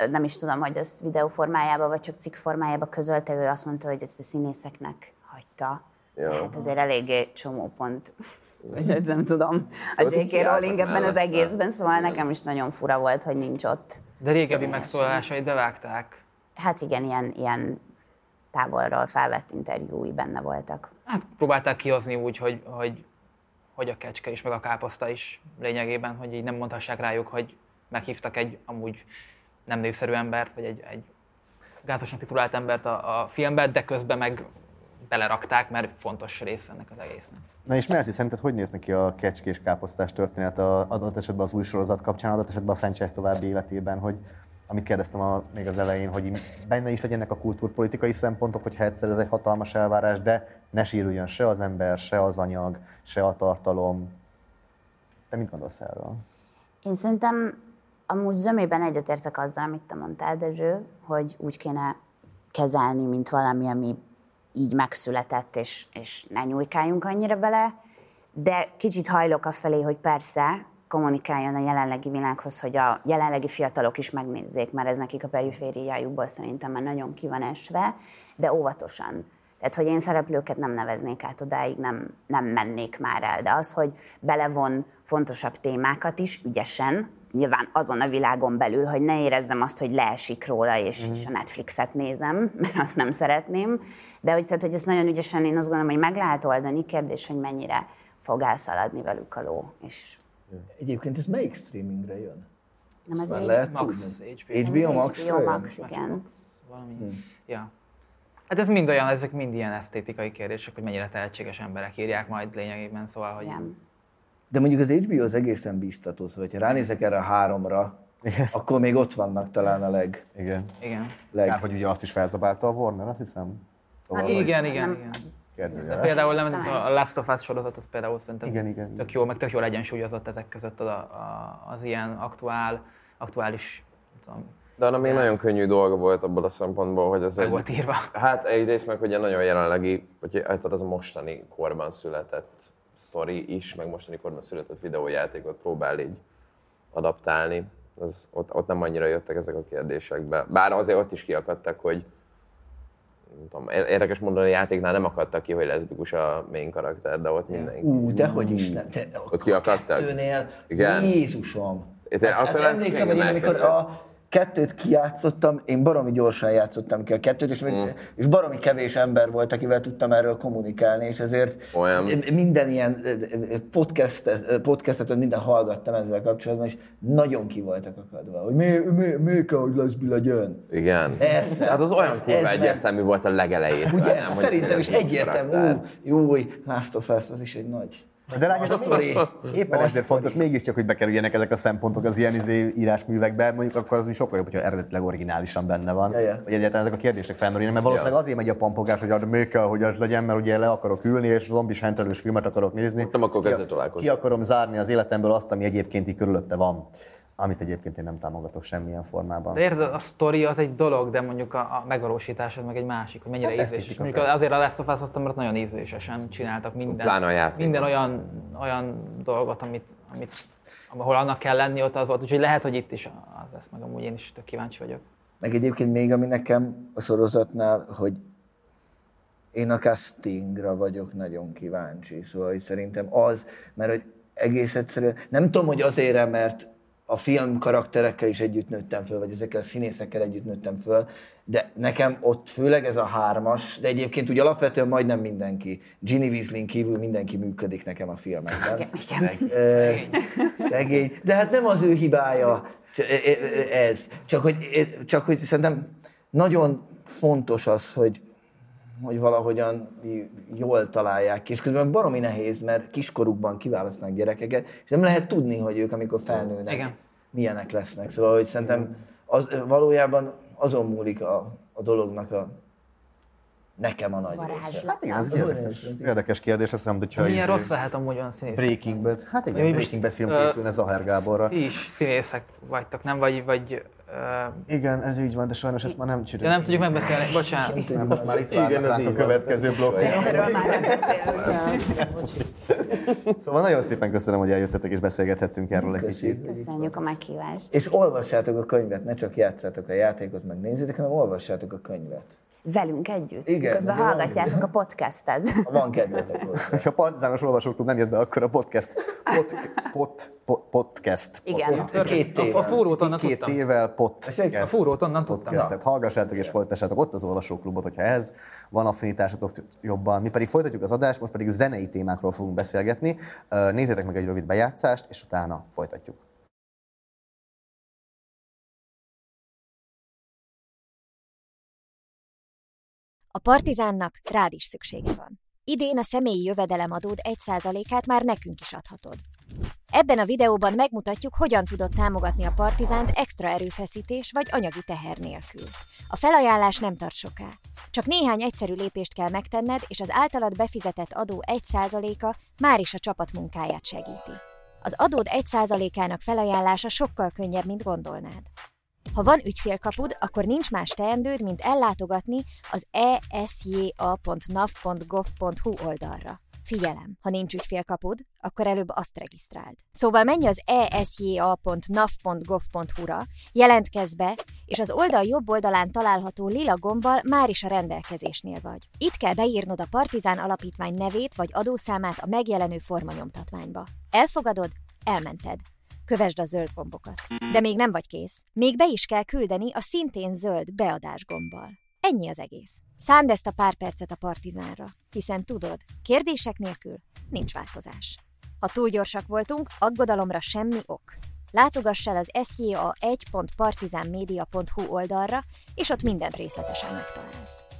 nem is tudom, hogy ezt videóformájában, vagy csak cikk formájában közölte, ő azt mondta, hogy ezt a színészeknek hagyta. Ja. Hát azért eléggé csomó pont. nem tudom. A J.K. Rowling ebben az egészben, szóval nekem is nagyon fura volt, hogy nincs ott. De régebbi megszólalásait bevágták. Hát igen, ilyen, ilyen távolról felvett interjúi benne voltak. Hát próbálták kihozni úgy, hogy, hogy hogy a kecske is, meg a káposzta is lényegében, hogy így nem mondhassák rájuk, hogy meghívtak egy amúgy nem népszerű embert, vagy egy, egy gátosnak titulált embert a, a filmbe, de közben meg belerakták, mert fontos része ennek az egésznek. Na és Merci, szerinted hogy néz neki a kecskés káposztás történet a adott esetben az új sorozat kapcsán, adott esetben a franchise további életében, hogy amit kérdeztem a, még az elején, hogy benne is legyenek a kultúrpolitikai szempontok, hogyha egyszer ez egy hatalmas elvárás, de ne sérüljön se az ember, se az anyag, se a tartalom. Te mit gondolsz erről? Én szerintem amúgy zömében egyetértek azzal, amit te mondtál, Dezső, hogy úgy kéne kezelni, mint valami, ami így megszületett, és, és ne nyújkáljunk annyira bele, de kicsit hajlok felé, hogy persze kommunikáljon a jelenlegi világhoz, hogy a jelenlegi fiatalok is megnézzék, mert ez nekik a perifériájukból szerintem már nagyon ki van esve, de óvatosan. Tehát, hogy én szereplőket nem neveznék át odáig, nem, nem mennék már el. De az, hogy belevon fontosabb témákat is ügyesen, nyilván azon a világon belül, hogy ne érezzem azt, hogy leesik róla, és, mm. és a Netflixet nézem, mert azt nem szeretném. De hogy, tehát, hogy ezt nagyon ügyesen én azt gondolom, hogy meg lehet oldani, kérdés, hogy mennyire fog elszaladni velük a ló. És Egyébként ez melyik streamingre jön? nem ez lehet Max, tudni? HBO. HBO Max? HBO Max, igen. Valami. Hmm. Ja. Hát ez mind olyan, ezek mind ilyen esztétikai kérdések, hogy mennyire tehetséges emberek írják majd lényegében, szóval, hogy Igen. De mondjuk az HBO az egészen biztató, szóval ha ránézek erre a háromra, akkor még ott vannak talán a leg... Igen. igen. leg... Kár, hogy ugye azt is felzabálta a Warner, azt hiszem. Szóval, Hát hogy igen, igen, nem- igen. Kérdőjeles. Például nem, a Last of Us sorozat, az például szerintem Igen, igen, tök jó, meg tök jól egyensúlyozott ezek között a, a, az ilyen aktuál, aktuális, tudom, De annak még nagyon könnyű dolga volt abból a szempontból, hogy az meg egy... volt írva. Hát egyrészt meg ugye nagyon jelenlegi, hogy hát az a mostani korban született sztori is, meg mostani korban született videójátékot próbál így adaptálni. Az, ott, ott nem annyira jöttek ezek a kérdésekbe. Bár azért ott is kiakadtak, hogy nem tudom, érdekes mondani, a játéknál nem akadtak ki, hogy leszbikus a main karakter, de ott mindenki. Ú, dehogy is nem. Te, Ott kiakadtak? kettőnél, Igen. Jézusom. Ezért Hát, hát akkor ez emlékszem, hogy én amikor a kettőt kijátszottam, én baromi gyorsan játszottam ki a kettőt, és, mm. és baromi kevés ember volt, akivel tudtam erről kommunikálni, és ezért Olyan. minden ilyen podcastet, podcastet, minden hallgattam ezzel kapcsolatban, és nagyon ki voltak akadva, hogy mi, mi, mi kell, hogy leszbi legyen. Igen. Persze. Hát az olyan Ez- kurva ez egyértelmű volt a legelején. Ugye? nem, Szerintem is egyértelmű. karakter. Ú, jó, Last of Us, az is egy nagy. De látjátok, éppen ezért fontos mégiscsak, hogy bekerüljenek ezek a szempontok az ilyen izé írásművekbe, mondjuk akkor az úgy sokkal jobb, hogyha eredetileg originálisan benne van, Ja, ja. hogy egyáltalán ezek a kérdések felmerüljenek, mert valószínűleg azért megy a pampogás, hogy a még kell, hogy az legyen, mert ugye le akarok ülni, és zombis hentelős filmet akarok nézni. Nem akarok Ki-. Ki akarom zárni az életemből azt, ami egyébként így körülötte van, amit egyébként én nem támogatok semmilyen formában. De érted, a sztori az egy dolog, de mondjuk a, a megvalósítás az meg egy másik, hogy mennyire Hát ízléses. Mondjuk persze. azért a Last of Us azt mert nagyon ízlésesen csináltak minden, Pláne minden olyan, olyan dolgot, amit, amit, ahol annak kell lenni, ott az volt. Úgyhogy lehet, hogy itt is az lesz, meg amúgy én is tök kíváncsi vagyok. Meg egyébként még, ami nekem a sorozatnál, hogy én a castingra vagyok nagyon kíváncsi. Szóval hogy szerintem az, mert hogy egész egyszerűen, nem tudom, hogy azért, mert a film karakterekkel is együtt nőttem föl, vagy ezekkel a színészekkel együtt nőttem föl, de nekem ott főleg ez a hármas, de egyébként úgy alapvetően majdnem mindenki, Ginny Weasley kívül mindenki működik nekem a filmekben. Igen. Ö, Szegény. De hát nem az ő hibája e- e- ez. Csak hogy, e- csak hogy szerintem nagyon fontos az, hogy, hogy valahogyan jól találják ki. És közben baromi nehéz, mert kiskorukban kiválasztanak gyerekeket, és nem lehet tudni, hogy ők, amikor felnőnek, Igen. milyenek lesznek. Szóval, hogy szerintem az, valójában azon múlik a, a dolognak a nekem a nagy része. Hát igen, ez egy érdekes, érdekes kérdés, azt hiszem, hogyha Milyen rossz lehet amúgy olyan színész? Breaking Bad, hát igen, Jó, Breaking Bad film készülne Zahár Gáborra. Ti is színészek vagytok, nem? Vagy, vagy uh, Igen, ez így van, de sajnos ezt már nem ja, csináljuk. nem tudjuk megbeszélni, bocsánat. Mert most már itt Igen, ez a így van. következő blokk. Erről már nem beszélünk. Szóval nagyon szépen köszönöm, hogy eljöttetek és beszélgethettünk erről egy Köszönjük. kicsit. Köszönjük a meghívást. És olvassátok a könyvet, ne csak játszátok a játékot, meg nézzétek, hanem olvassátok a könyvet. Velünk együtt. Igen, Közben ugye hallgatjátok a podcasted. Ha van kedvetek hozzá. És ha a Partizános Olvasóklub nem jött be, akkor a podcast, pod, pod, pod, podcast. Igen. Két A, fúrót onnan Két tudtam. tével podcast. A fúrót onnan tudtam. podcastet. Hallgassátok és folytassátok ott az olvasóklubot, hogyha ez van affinitásatok jobban. Mi pedig folytatjuk az adást, most pedig zenei témákról fogunk beszélgetni. Nézzétek meg egy rövid bejátszást, és utána folytatjuk. A partizánnak rád is szüksége van. Idén a személyi jövedelemadód 1%-át már nekünk is adhatod. Ebben a videóban megmutatjuk, hogyan tudod támogatni a partizánt extra erőfeszítés vagy anyagi teher nélkül. A felajánlás nem tart soká. Csak néhány egyszerű lépést kell megtenned, és az általad befizetett adó 1%-a már is a csapat munkáját segíti. Az adód 1%-ának felajánlása sokkal könnyebb, mint gondolnád. Ha van ügyfélkapud, akkor nincs más teendőd, mint ellátogatni az esja.nav.gov.hu oldalra. Figyelem, ha nincs ügyfélkapud, akkor előbb azt regisztráld. Szóval menj az esja.nav.gov.hu-ra, jelentkezz be, és az oldal jobb oldalán található lila gombbal már is a rendelkezésnél vagy. Itt kell beírnod a Partizán Alapítvány nevét vagy adószámát a megjelenő formanyomtatványba. Elfogadod? Elmented. Kövesd a zöld gombokat. De még nem vagy kész. Még be is kell küldeni a szintén zöld beadás gombbal. Ennyi az egész. Szánd ezt a pár percet a partizánra, hiszen tudod, kérdések nélkül nincs változás. Ha túl gyorsak voltunk, aggodalomra semmi ok. Látogass el az sja1.partizánmedia.hu oldalra, és ott mindent részletesen megtalálsz.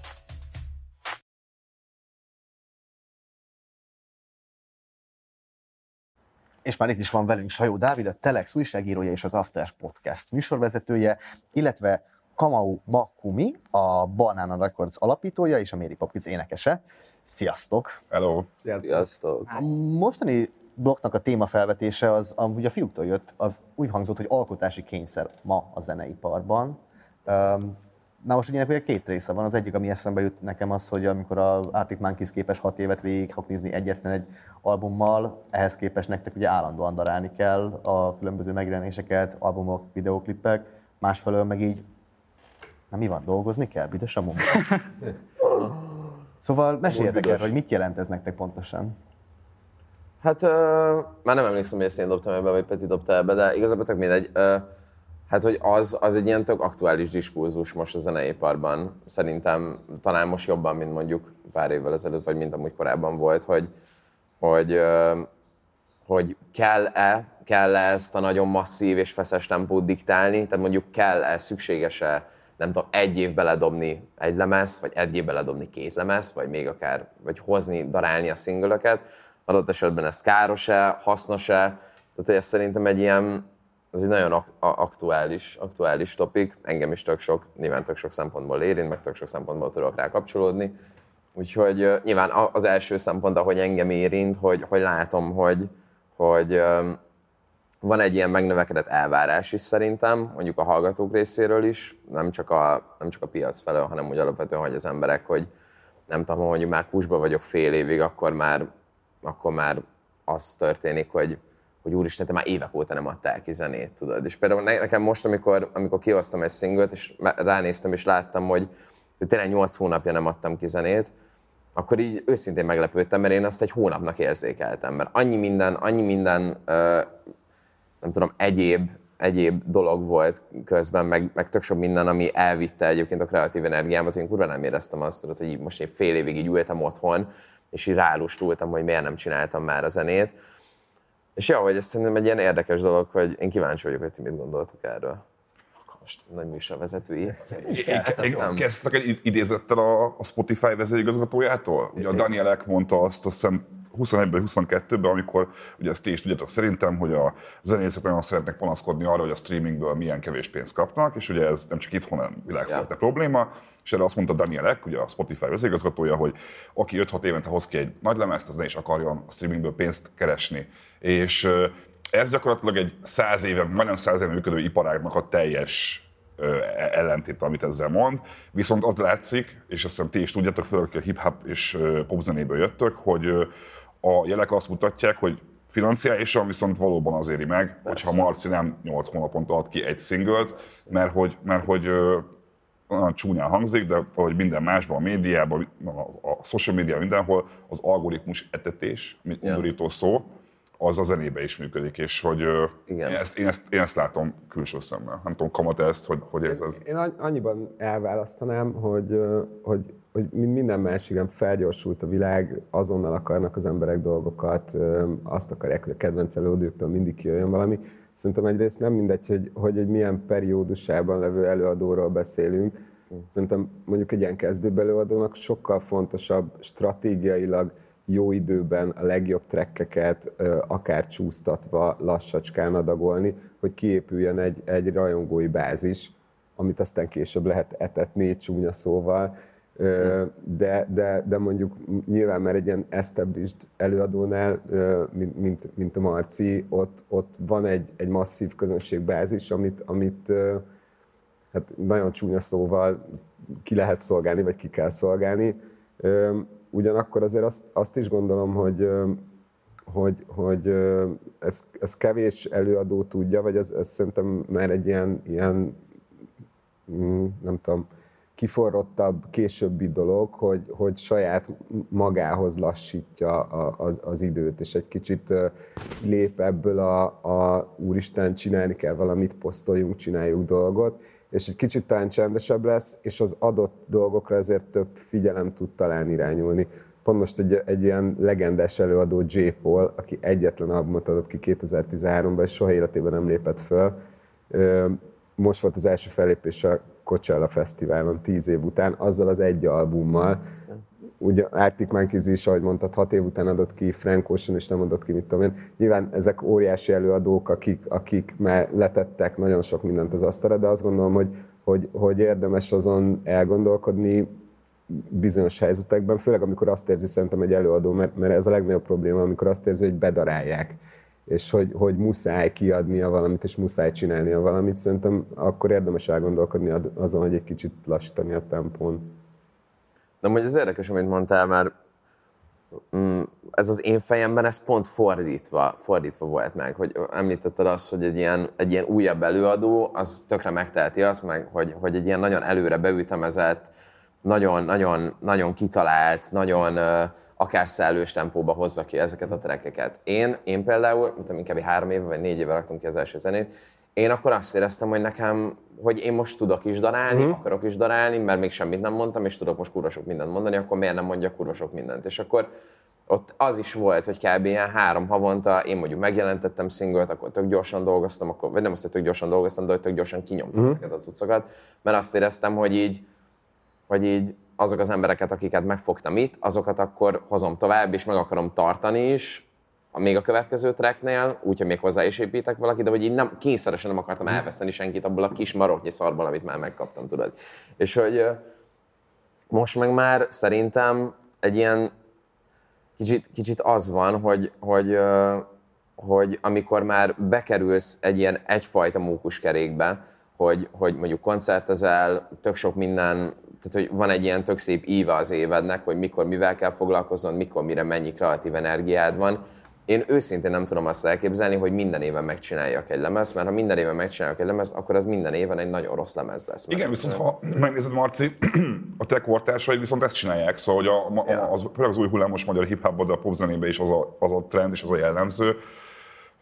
És már itt is van velünk Sajó Dávid, a Telex újságírója és az After Podcast műsorvezetője, illetve Kamau Makumi, a Banana Records alapítója és a Mary Poppins énekese. Sziasztok! Hello! Sziasztok! A mostani blokknak a témafelvetése az, amúgy a fiúktól jött, az úgy hangzott, hogy alkotási kényszer ma a zeneiparban. Um, Na most ugye két része van. Az egyik, ami eszembe jut nekem az, hogy amikor a Arctic Monkeys képes hat évet végig haknizni egyetlen egy albummal, ehhez képest nektek ugye állandóan darálni kell a különböző megjelenéseket, albumok, videóklipek, másfelől meg így, na mi van, dolgozni kell, büdös a munka. szóval meséljetek erről, hogy mit jelent ez nektek pontosan. Hát uh, már nem emlékszem, hogy ezt én dobtam ebbe, vagy Peti dobta ebbe, de igazából tök mindegy. Uh, Hát, hogy az, az egy ilyen tök aktuális diskurzus most a zeneiparban. Szerintem talán most jobban, mint mondjuk pár évvel ezelőtt, vagy mint amúgy korábban volt, hogy, hogy, hogy kell-e, kell-e ezt a nagyon masszív és feszes tempót diktálni, tehát mondjuk kell-e, szükséges-e, nem tudom, egy év beledobni egy lemez, vagy egy év beledobni két lemez, vagy még akár, vagy hozni, darálni a szingölöket. Adott esetben ez káros-e, hasznos-e, tehát hogy ez szerintem egy ilyen, ez egy nagyon ak- aktuális, aktuális topik, engem is tök sok, nyilván tök sok szempontból érint, meg tök sok szempontból tudok rá kapcsolódni. Úgyhogy nyilván az első szempont, ahogy engem érint, hogy, hogy látom, hogy, hogy van egy ilyen megnövekedett elvárás is szerintem, mondjuk a hallgatók részéről is, nem csak a, nem csak a piac felől, hanem úgy alapvetően, hogy az emberek, hogy nem tudom, mondjuk már kusba vagyok fél évig, akkor már, akkor már az történik, hogy hogy úristen, te már évek óta nem adtál ki zenét, tudod. És például nekem most, amikor, amikor kihoztam egy szinglet, és ránéztem, és láttam, hogy tényleg 8 hónapja nem adtam ki zenét, akkor így őszintén meglepődtem, mert én azt egy hónapnak érzékeltem, mert annyi minden, annyi minden, nem tudom, egyéb, egyéb dolog volt közben, meg, meg tök sok minden, ami elvitte egyébként a kreatív energiámat, hogy én kurva nem éreztem azt, tudod, hogy így most én fél évig így ültem otthon, és így rálustultam, hogy miért nem csináltam már a zenét és jó, hogy ez szerintem egy ilyen érdekes dolog, hogy én kíváncsi vagyok, hogy ti mit gondoltok erről. Most nagy műsorvezetői. Kezdtek egy idézettel a, a Spotify vezérigazgatójától. Ugye a Danielek mondta azt, azt hiszem 21-ben, 22-ben, amikor, ugye ezt ti is tudjátok szerintem, hogy a zenészek nagyon szeretnek panaszkodni arra, hogy a streamingből milyen kevés pénzt kapnak, és ugye ez nem csak itthon, hanem világszerte yeah. probléma, és erre azt mondta Daniel Ek, ugye a Spotify vezérigazgatója, hogy aki 5-6 évente hoz ki egy nagy lemezt, az ne is akarjon a streamingből pénzt keresni. És ez gyakorlatilag egy száz éve, majdnem száz éve működő iparágnak a teljes e-, ellentét, amit ezzel mond. Viszont az látszik, és azt hiszem ti is tudjátok, főleg, a hip-hop és popzenéből jöttök, hogy a jelek azt mutatják, hogy financiálisan viszont valóban az éri meg, Persze. hogyha Marci nem 8 hónaponta ad ki egy szinglt, mert hogy, mert hogy olyan csúnyán hangzik, de ahogy minden másban, a médiában, a, a social media mindenhol, az algoritmus etetés, mint undorító szó, az a zenébe is működik, és hogy Igen. Én, ezt, én, ezt, én ezt látom külső szemmel. Nem tudom, Kamat ezt, hogy, hogy ez Én, én annyiban elválasztanám, hogy, hogy, hogy minden más, igen, felgyorsult a világ, azonnal akarnak az emberek dolgokat, azt akarják, hogy a kedvenc előadóktól mindig jöjjön valami. Szerintem egyrészt nem mindegy, hogy, hogy egy milyen periódusában levő előadóról beszélünk. Szerintem mondjuk egy ilyen kezdőbb előadónak sokkal fontosabb stratégiailag jó időben a legjobb trekkeket akár csúsztatva lassacskán adagolni, hogy kiépüljön egy, egy rajongói bázis, amit aztán később lehet etetni csúnya szóval, De, de, de mondjuk nyilván már egy ilyen established előadónál, mint, mint, mint a Marci, ott, ott van egy, egy masszív közönségbázis, amit, amit hát nagyon csúnya szóval ki lehet szolgálni, vagy ki kell szolgálni. Ugyanakkor azért azt, azt is gondolom, hogy, hogy, hogy ez, ez kevés előadó tudja, vagy ez, ez szerintem már egy ilyen, ilyen mm, nem tudom, kiforrottabb későbbi dolog, hogy, hogy saját magához lassítja a, az, az időt, és egy kicsit lép ebből a, a úristen, csinálni kell valamit, posztoljunk, csináljuk dolgot, és egy kicsit talán csendesebb lesz, és az adott dolgokra ezért több figyelem tud talán irányulni. Pont most egy, egy ilyen legendás előadó J. Paul, aki egyetlen albumot adott ki 2013-ban, és soha életében nem lépett föl. Most volt az első fellépés a Coachella Fesztiválon tíz év után, azzal az egy albummal. Ugye Arctic Monkeys is, ahogy mondtad, hat év után adott ki, Frank Ocean is nem adott ki, mit tudom én. Nyilván ezek óriási előadók, akik, akik már letettek nagyon sok mindent az asztalra, de azt gondolom, hogy, hogy, hogy érdemes azon elgondolkodni, bizonyos helyzetekben, főleg amikor azt érzi szerintem egy előadó, mert, mert ez a legnagyobb probléma, amikor azt érzi, hogy bedarálják, és hogy, hogy muszáj kiadnia valamit, és muszáj csinálnia valamit, szerintem akkor érdemes elgondolkodni azon, hogy egy kicsit lassítani a tempón. De hogy az érdekes, amit mondtál, mert mm, ez az én fejemben ez pont fordítva, fordítva volt meg, hogy említetted azt, hogy egy ilyen, egy ilyen újabb előadó, az tökre megteheti azt, meg, hogy, hogy egy ilyen nagyon előre beütemezett, nagyon, nagyon, nagyon kitalált, nagyon ö, akár szellős tempóba hozza ki ezeket a trekkeket. Én, én például, mint inkább három éve vagy négy éve raktam ki az első zenét, én akkor azt éreztem, hogy nekem, hogy én most tudok is darálni, mm. akarok is darálni, mert még semmit nem mondtam, és tudok most kurva sok mindent mondani, akkor miért nem mondjak kurva sok mindent? És akkor ott az is volt, hogy kb. ilyen három havonta én mondjuk megjelentettem szinglet, akkor tök gyorsan dolgoztam, akkor, vagy nem azt, hogy tök gyorsan dolgoztam, de hogy tök gyorsan kinyomtam Mhm. ezeket a cuccokat, mert azt éreztem, hogy így, hogy így azok az embereket, akiket megfogtam itt, azokat akkor hozom tovább, és meg akarom tartani is, a- még a következő tracknél, úgyhogy még hozzá is építek valaki, de hogy így nem, kényszeresen nem akartam elveszteni senkit abból a kis maroknyi szarból, amit már megkaptam, tudod. És hogy most meg már szerintem egy ilyen kicsit, kicsit az van, hogy, hogy, hogy amikor már bekerülsz egy ilyen egyfajta mókuskerékbe, hogy, hogy mondjuk koncertezel, tök sok minden, tehát hogy van egy ilyen tök szép íve az évednek, hogy mikor mivel kell foglalkoznod, mikor mire mennyi kreatív energiád van. Én őszintén nem tudom azt elképzelni, hogy minden éven megcsináljak egy lemez, mert ha minden éven megcsináljak egy lemez, akkor az minden éven egy nagyon rossz lemez lesz. Igen, viszont ha megnézed, Marci, a te kortársai viszont ezt csinálják, szóval hogy a, a, Ja. az, az új hullámos magyar hip-hopban, de a popzenében is az a, az a trend és az a jellemző,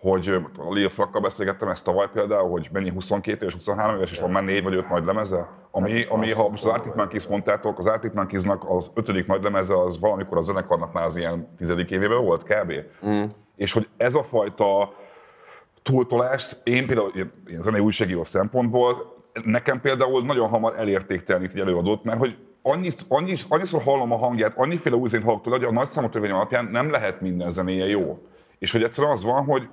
hogy a Lil Flakkal beszélgettem ezt tavaly például, hogy mennyi 22 éves, 23 éves, és van már négy vagy öt nagy lemeze, ami, ami ha most az Arctic Monkeys mondtátok, az Arctic Monkeysnak az ötödik nagy lemeze az valamikor a zenekarnak már az ilyen tizedik évében volt kb. Mm. És hogy ez a fajta túltolás, én például ilyen- zenei újságíró szempontból, nekem például nagyon hamar elértéktelenít egy előadót, mert hogy annyit, annyi, annyiszor hallom a hangját, annyiféle új zenét hallok tőle, hogy a nagy számú törvény alapján nem lehet minden zenéje jó. És hogy egyszerűen az van, hogy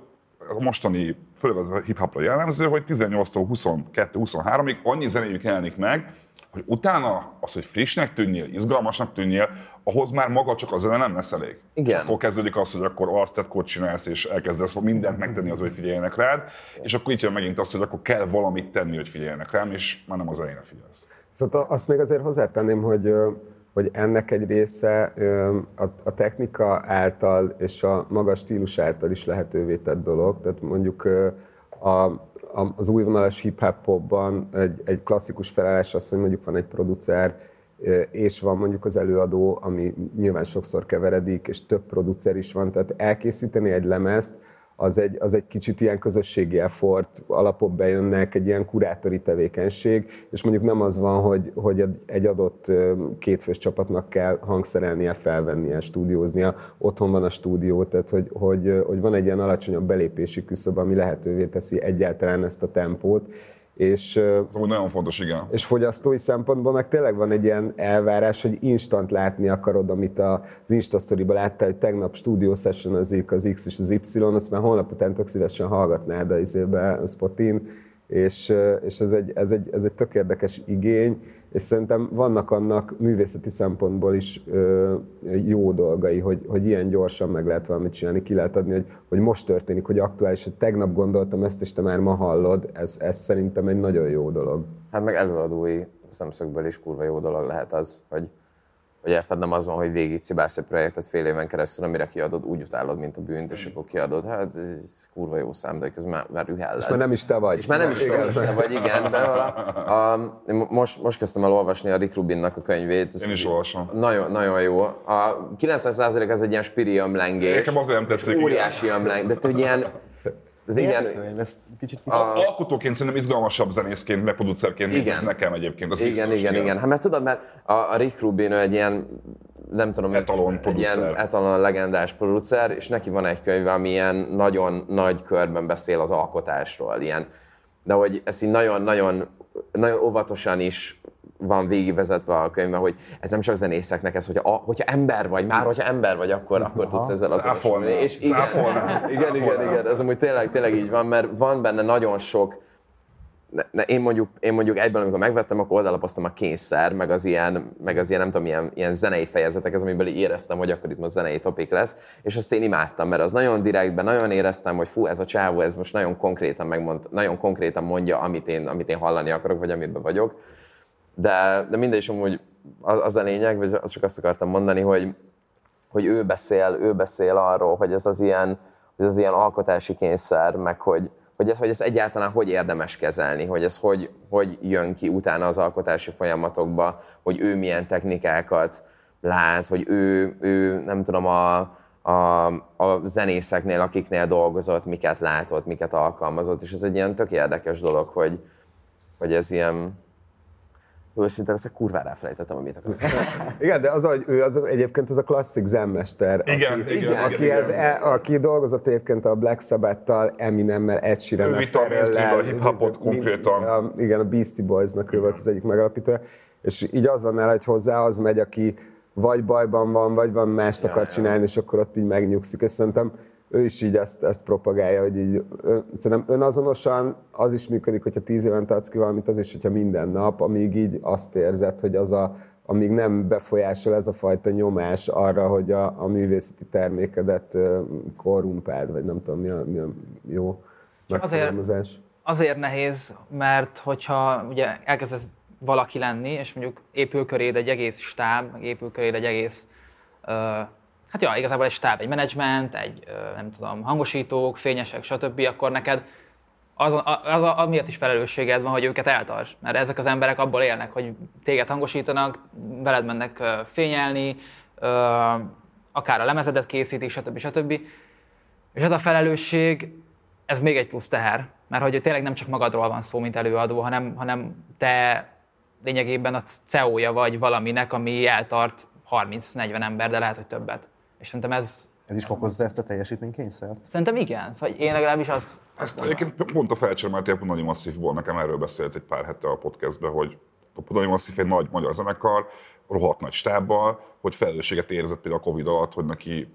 a mostani, főleg az a hip-hopra jellemző, hogy 18-tól 22-23-ig annyi zenéjük jelenik meg, hogy utána az, hogy frissnek tűnjél, izgalmasnak tűnjél, ahhoz már maga csak a zene nem lesz elég. Igen. Akkor kezdődik az, hogy akkor alsztetkót csinálsz, és elkezdesz mindent megtenni az, hogy figyeljenek rád, és akkor itt jön megint az, hogy akkor kell valamit tenni, hogy figyeljenek rám, és már nem az elején figyelsz. Szóval azt még azért hozzátenném, hogy, hogy ennek egy része a, technika által és a magas stílus által is lehetővé tett dolog. Tehát mondjuk a, az újvonalas hip-hop popban egy, egy klasszikus felállás az, hogy mondjuk van egy producer, és van mondjuk az előadó, ami nyilván sokszor keveredik, és több producer is van, tehát elkészíteni egy lemezt, az egy, az egy kicsit ilyen közösségi effort, alapok bejönnek, egy ilyen kurátori tevékenység, és mondjuk nem az van, hogy, hogy egy adott kétfős csapatnak kell hangszerelnie, felvennie, stúdióznia, otthon van a stúdió, tehát hogy, hogy, hogy van egy ilyen alacsonyabb belépési küszöb, ami lehetővé teszi egyáltalán ezt a tempót, és, amúgy nagyon fontos, igen. és fogyasztói szempontból meg tényleg van egy ilyen elvárás, hogy instant látni akarod, amit az Insta story láttál, hogy tegnap stúdió session az az X és az Y, azt már holnap után tök szívesen hallgatnád a, izébe, a Spotin, és, és ez, egy, ez, egy, ez egy tök érdekes igény, és szerintem vannak annak művészeti szempontból is ö, jó dolgai, hogy, hogy ilyen gyorsan meg lehet valamit csinálni, ki lehet adni, hogy, hogy most történik, hogy aktuális, hogy tegnap gondoltam ezt, és te már ma hallod, ez, ez szerintem egy nagyon jó dolog. Hát meg előadói szemszögből is kurva jó dolog lehet az, hogy hogy érted, nem az van, hogy végig cibálsz egy projektet fél éven keresztül, amire kiadod, úgy utálod, mint a bűnt, és akkor kiadod, hát ez kurva jó szám, de közben már, már ühelled. És már nem is te vagy. És már nem is, Igen. is te vagy, igen. De a, a, most, most kezdtem el olvasni a Rick Rubinnak a könyvét. Ez Én is olvasom. Nagyon, nagyon jó. A 90% az egy ilyen spiri ömlengés. Nekem azért nem tetszik. Óriási ömleng, de hogy ilyen, ez igen, Ez kicsit A... Alkotóként szerintem izgalmasabb zenészként, meg producerként, Igen. nekem egyébként. Az igen, biztos, igen, igen. Hát mert tudod, mert a, a Rick Rubin ő egy ilyen, nem tudom, Etalon egy ilyen producer. etalon legendás producer, és neki van egy könyve, ami ilyen nagyon nagy körben beszél az alkotásról, ilyen, de hogy ezt így nagyon, nagyon, nagyon óvatosan is van végigvezetve a könyvben, hogy ez nem csak zenészeknek ez, hogy a, hogyha ember vagy, már hogyha ember vagy, akkor, akkor tudsz ezzel az Cáfolná, És igen, cáfolná, igen, igen, igen, ez amúgy tényleg, tényleg így van, mert van benne nagyon sok, ne, ne, én, mondjuk, én mondjuk egyben, amikor megvettem, akkor oldalapoztam a kényszer, meg az ilyen, meg az ilyen nem tudom, ilyen, ilyen zenei fejezetek, ez amiből éreztem, hogy akkor itt most zenei topik lesz, és azt én imádtam, mert az nagyon direktben, nagyon éreztem, hogy fú, ez a csávó, ez most nagyon konkrétan megmond, nagyon konkrétan mondja, amit én, amit én hallani akarok, vagy amiben vagyok. De, de mindegy amúgy az, az a lényeg, vagy azt csak azt akartam mondani, hogy, hogy ő beszél, ő beszél arról, hogy ez az ilyen, hogy az ilyen alkotási kényszer, meg hogy, hogy ez, hogy ez egyáltalán hogy érdemes kezelni, hogy ez hogy, hogy jön ki utána az alkotási folyamatokba, hogy ő milyen technikákat lát, hogy ő, ő nem tudom, a, a, a zenészeknél, akiknél dolgozott, miket látott, miket alkalmazott, és ez egy ilyen tök érdekes dolog, hogy, hogy ez ilyen, őszintén ezt kurvára elfelejtettem, amit akarok. Igen, de az, hogy ő az, egyébként az a klasszik zenmester, Igen, aki, igen, aki, igen, ez, igen. E, aki dolgozott egyébként a Black Sabbath-tal, Eminemmel, Ed sheeran Ő vitte a mainstreambe a hip-hopot konkrétan. A, igen, a Beastie Boys-nak ő volt az egyik megalapítója, és így az van nála, hogy hozzá az megy, aki vagy bajban van, vagy van mást akar csinálni, és akkor ott így megnyugszik, és szerintem ő is így ezt, ezt propagálja, hogy így, ön, szerintem önazonosan az is működik, hogyha tíz éven adsz ki valamit, az is, hogyha minden nap, amíg így azt érzed, hogy az a, amíg nem befolyásol ez a fajta nyomás arra, hogy a, a művészeti termékedet korrumpáld, vagy nem tudom, mi a, mi a jó megfogalmazás. Azért nehéz, mert hogyha ugye elkezdesz valaki lenni, és mondjuk épül köréd egy egész stáb, épül köréd egy egész, ö, hát ja, igazából egy stáb, egy menedzsment, egy nem tudom, hangosítók, fényesek, stb., akkor neked az, az, az, amiatt is felelősséged van, hogy őket eltarts. Mert ezek az emberek abból élnek, hogy téged hangosítanak, veled mennek fényelni, akár a lemezedet készítik, stb. stb. És ez a felelősség, ez még egy plusz teher, mert hogy tényleg nem csak magadról van szó, mint előadó, hanem, hanem te lényegében a CEO-ja vagy valaminek, ami eltart 30-40 ember, de lehet, hogy többet. És szerintem ez, Ez is fokozza ezt a teljesítménykényszert? szerintem igen. Szóval én legalábbis az, Ezt egyébként pont a felcsermálték, Punani Masszív volt, nekem erről beszélt egy pár hete a podcastben, hogy a Punani Masszív egy nagy magyar zenekar, rohadt nagy stábbal, hogy felelősséget érzett például a Covid alatt, hogy neki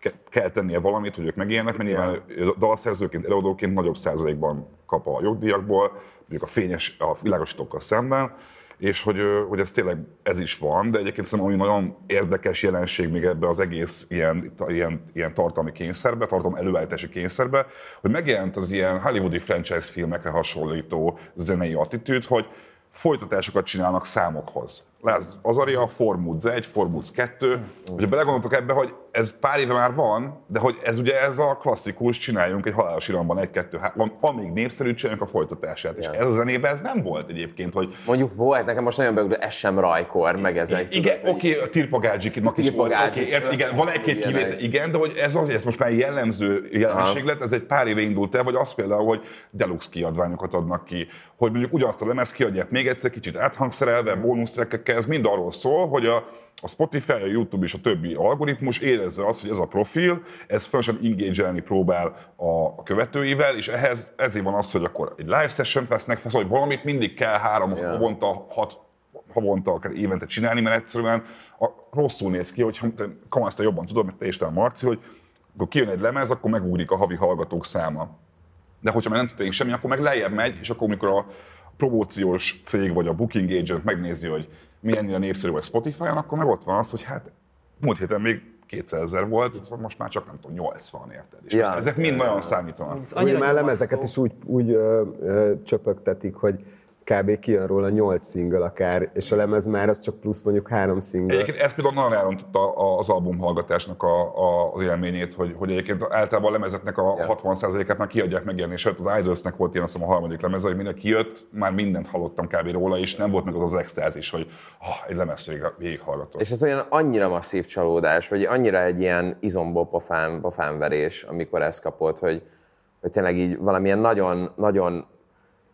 ke- kell tennie valamit, hogy ők megélnek, mert nyilván dalszerzőként, előadóként nagyobb százalékban kap a jogdíjakból, mondjuk a fényes, a világosítókkal szemben, és hogy, hogy ez tényleg ez is van, de egyébként szerintem ami nagyon érdekes jelenség még ebbe az egész ilyen, ilyen, ilyen tartalmi kényszerbe, tartalom előállítási kényszerbe, hogy megjelent az ilyen hollywoodi franchise filmekre hasonlító zenei attitűd, hogy folytatásokat csinálnak számokhoz. Lesz Azaria, Formoods 1, Formoods 2. Hogyha belegondoltok ebbe, hogy ez pár éve már van, de hogy ez ugye ez a klasszikus, csináljunk egy halálos iramban egy, kettő, három, amíg népszerű, csináljunk a folytatását. És ez a zenében ez nem volt egyébként, hogy Mondjuk volt, nekem most nagyon beugró, ez sem rajkor, meg ezek. igen, oké, okay, a Tirpagádzsiknak is volt, okay, ért, igen, van egy-két kivétel, igen, de hogy ez, az, ez most már jellemző jelenség lett, ez egy pár éve indult el, vagy az például, hogy deluxe kiadványokat adnak ki, hogy mondjuk ugyanazt a lemez kiadják még egyszer, kicsit áthangszerelve, bónusztrekkekkel, ez mind arról szól, hogy a, a Spotify, a YouTube és a többi algoritmus érezze azt, hogy ez a profil, ez fontosan engage próbál a, követőivel, és ehhez ezért van az, hogy akkor egy live session vesznek fel, szóval hogy valamit mindig kell három Ja. havonta, hat havonta, akár évente csinálni, mert egyszerűen a, rosszul néz ki, hogy te, Kamasz, te jobban tudod, mert te is Marci, hogy akkor kijön egy lemez, akkor megugrik a havi hallgatók száma. De hogyha már nem történik semmi, akkor meg lejjebb megy, és akkor amikor a promóciós cég vagy a booking agent megnézi, hogy milyen a népszerű vagy Spotify-on, akkor meg ott van az, hogy hát múlt héten még 200 ezer volt, most már csak nem tudom, 80, érted? És Ja. ezek mind nagyon számítanak. Úgy már lemezeket is úgy, úgy ö, ö, csöpögtetik, hogy kb. kijön róla 8 single akár, és a lemez már az csak plusz mondjuk három single. Egyébként ez például nagyon elrontotta az album hallgatásnak a, a, az élményét, hogy, hogy egyébként általában a lemezetnek a 60%-át már kiadják megjelenés előtt. Az Idolsnek volt ilyen, azt hiszem, a harmadik lemeze, hogy mindenki jött, már mindent hallottam kb. róla, és nem volt meg az az extázis, hogy ah, egy lemez végig, végighallgatott. És ez olyan annyira masszív csalódás, vagy annyira egy ilyen izomból pofán, pofánverés, amikor ezt kapott, hogy, hogy tényleg így valamilyen nagyon, nagyon,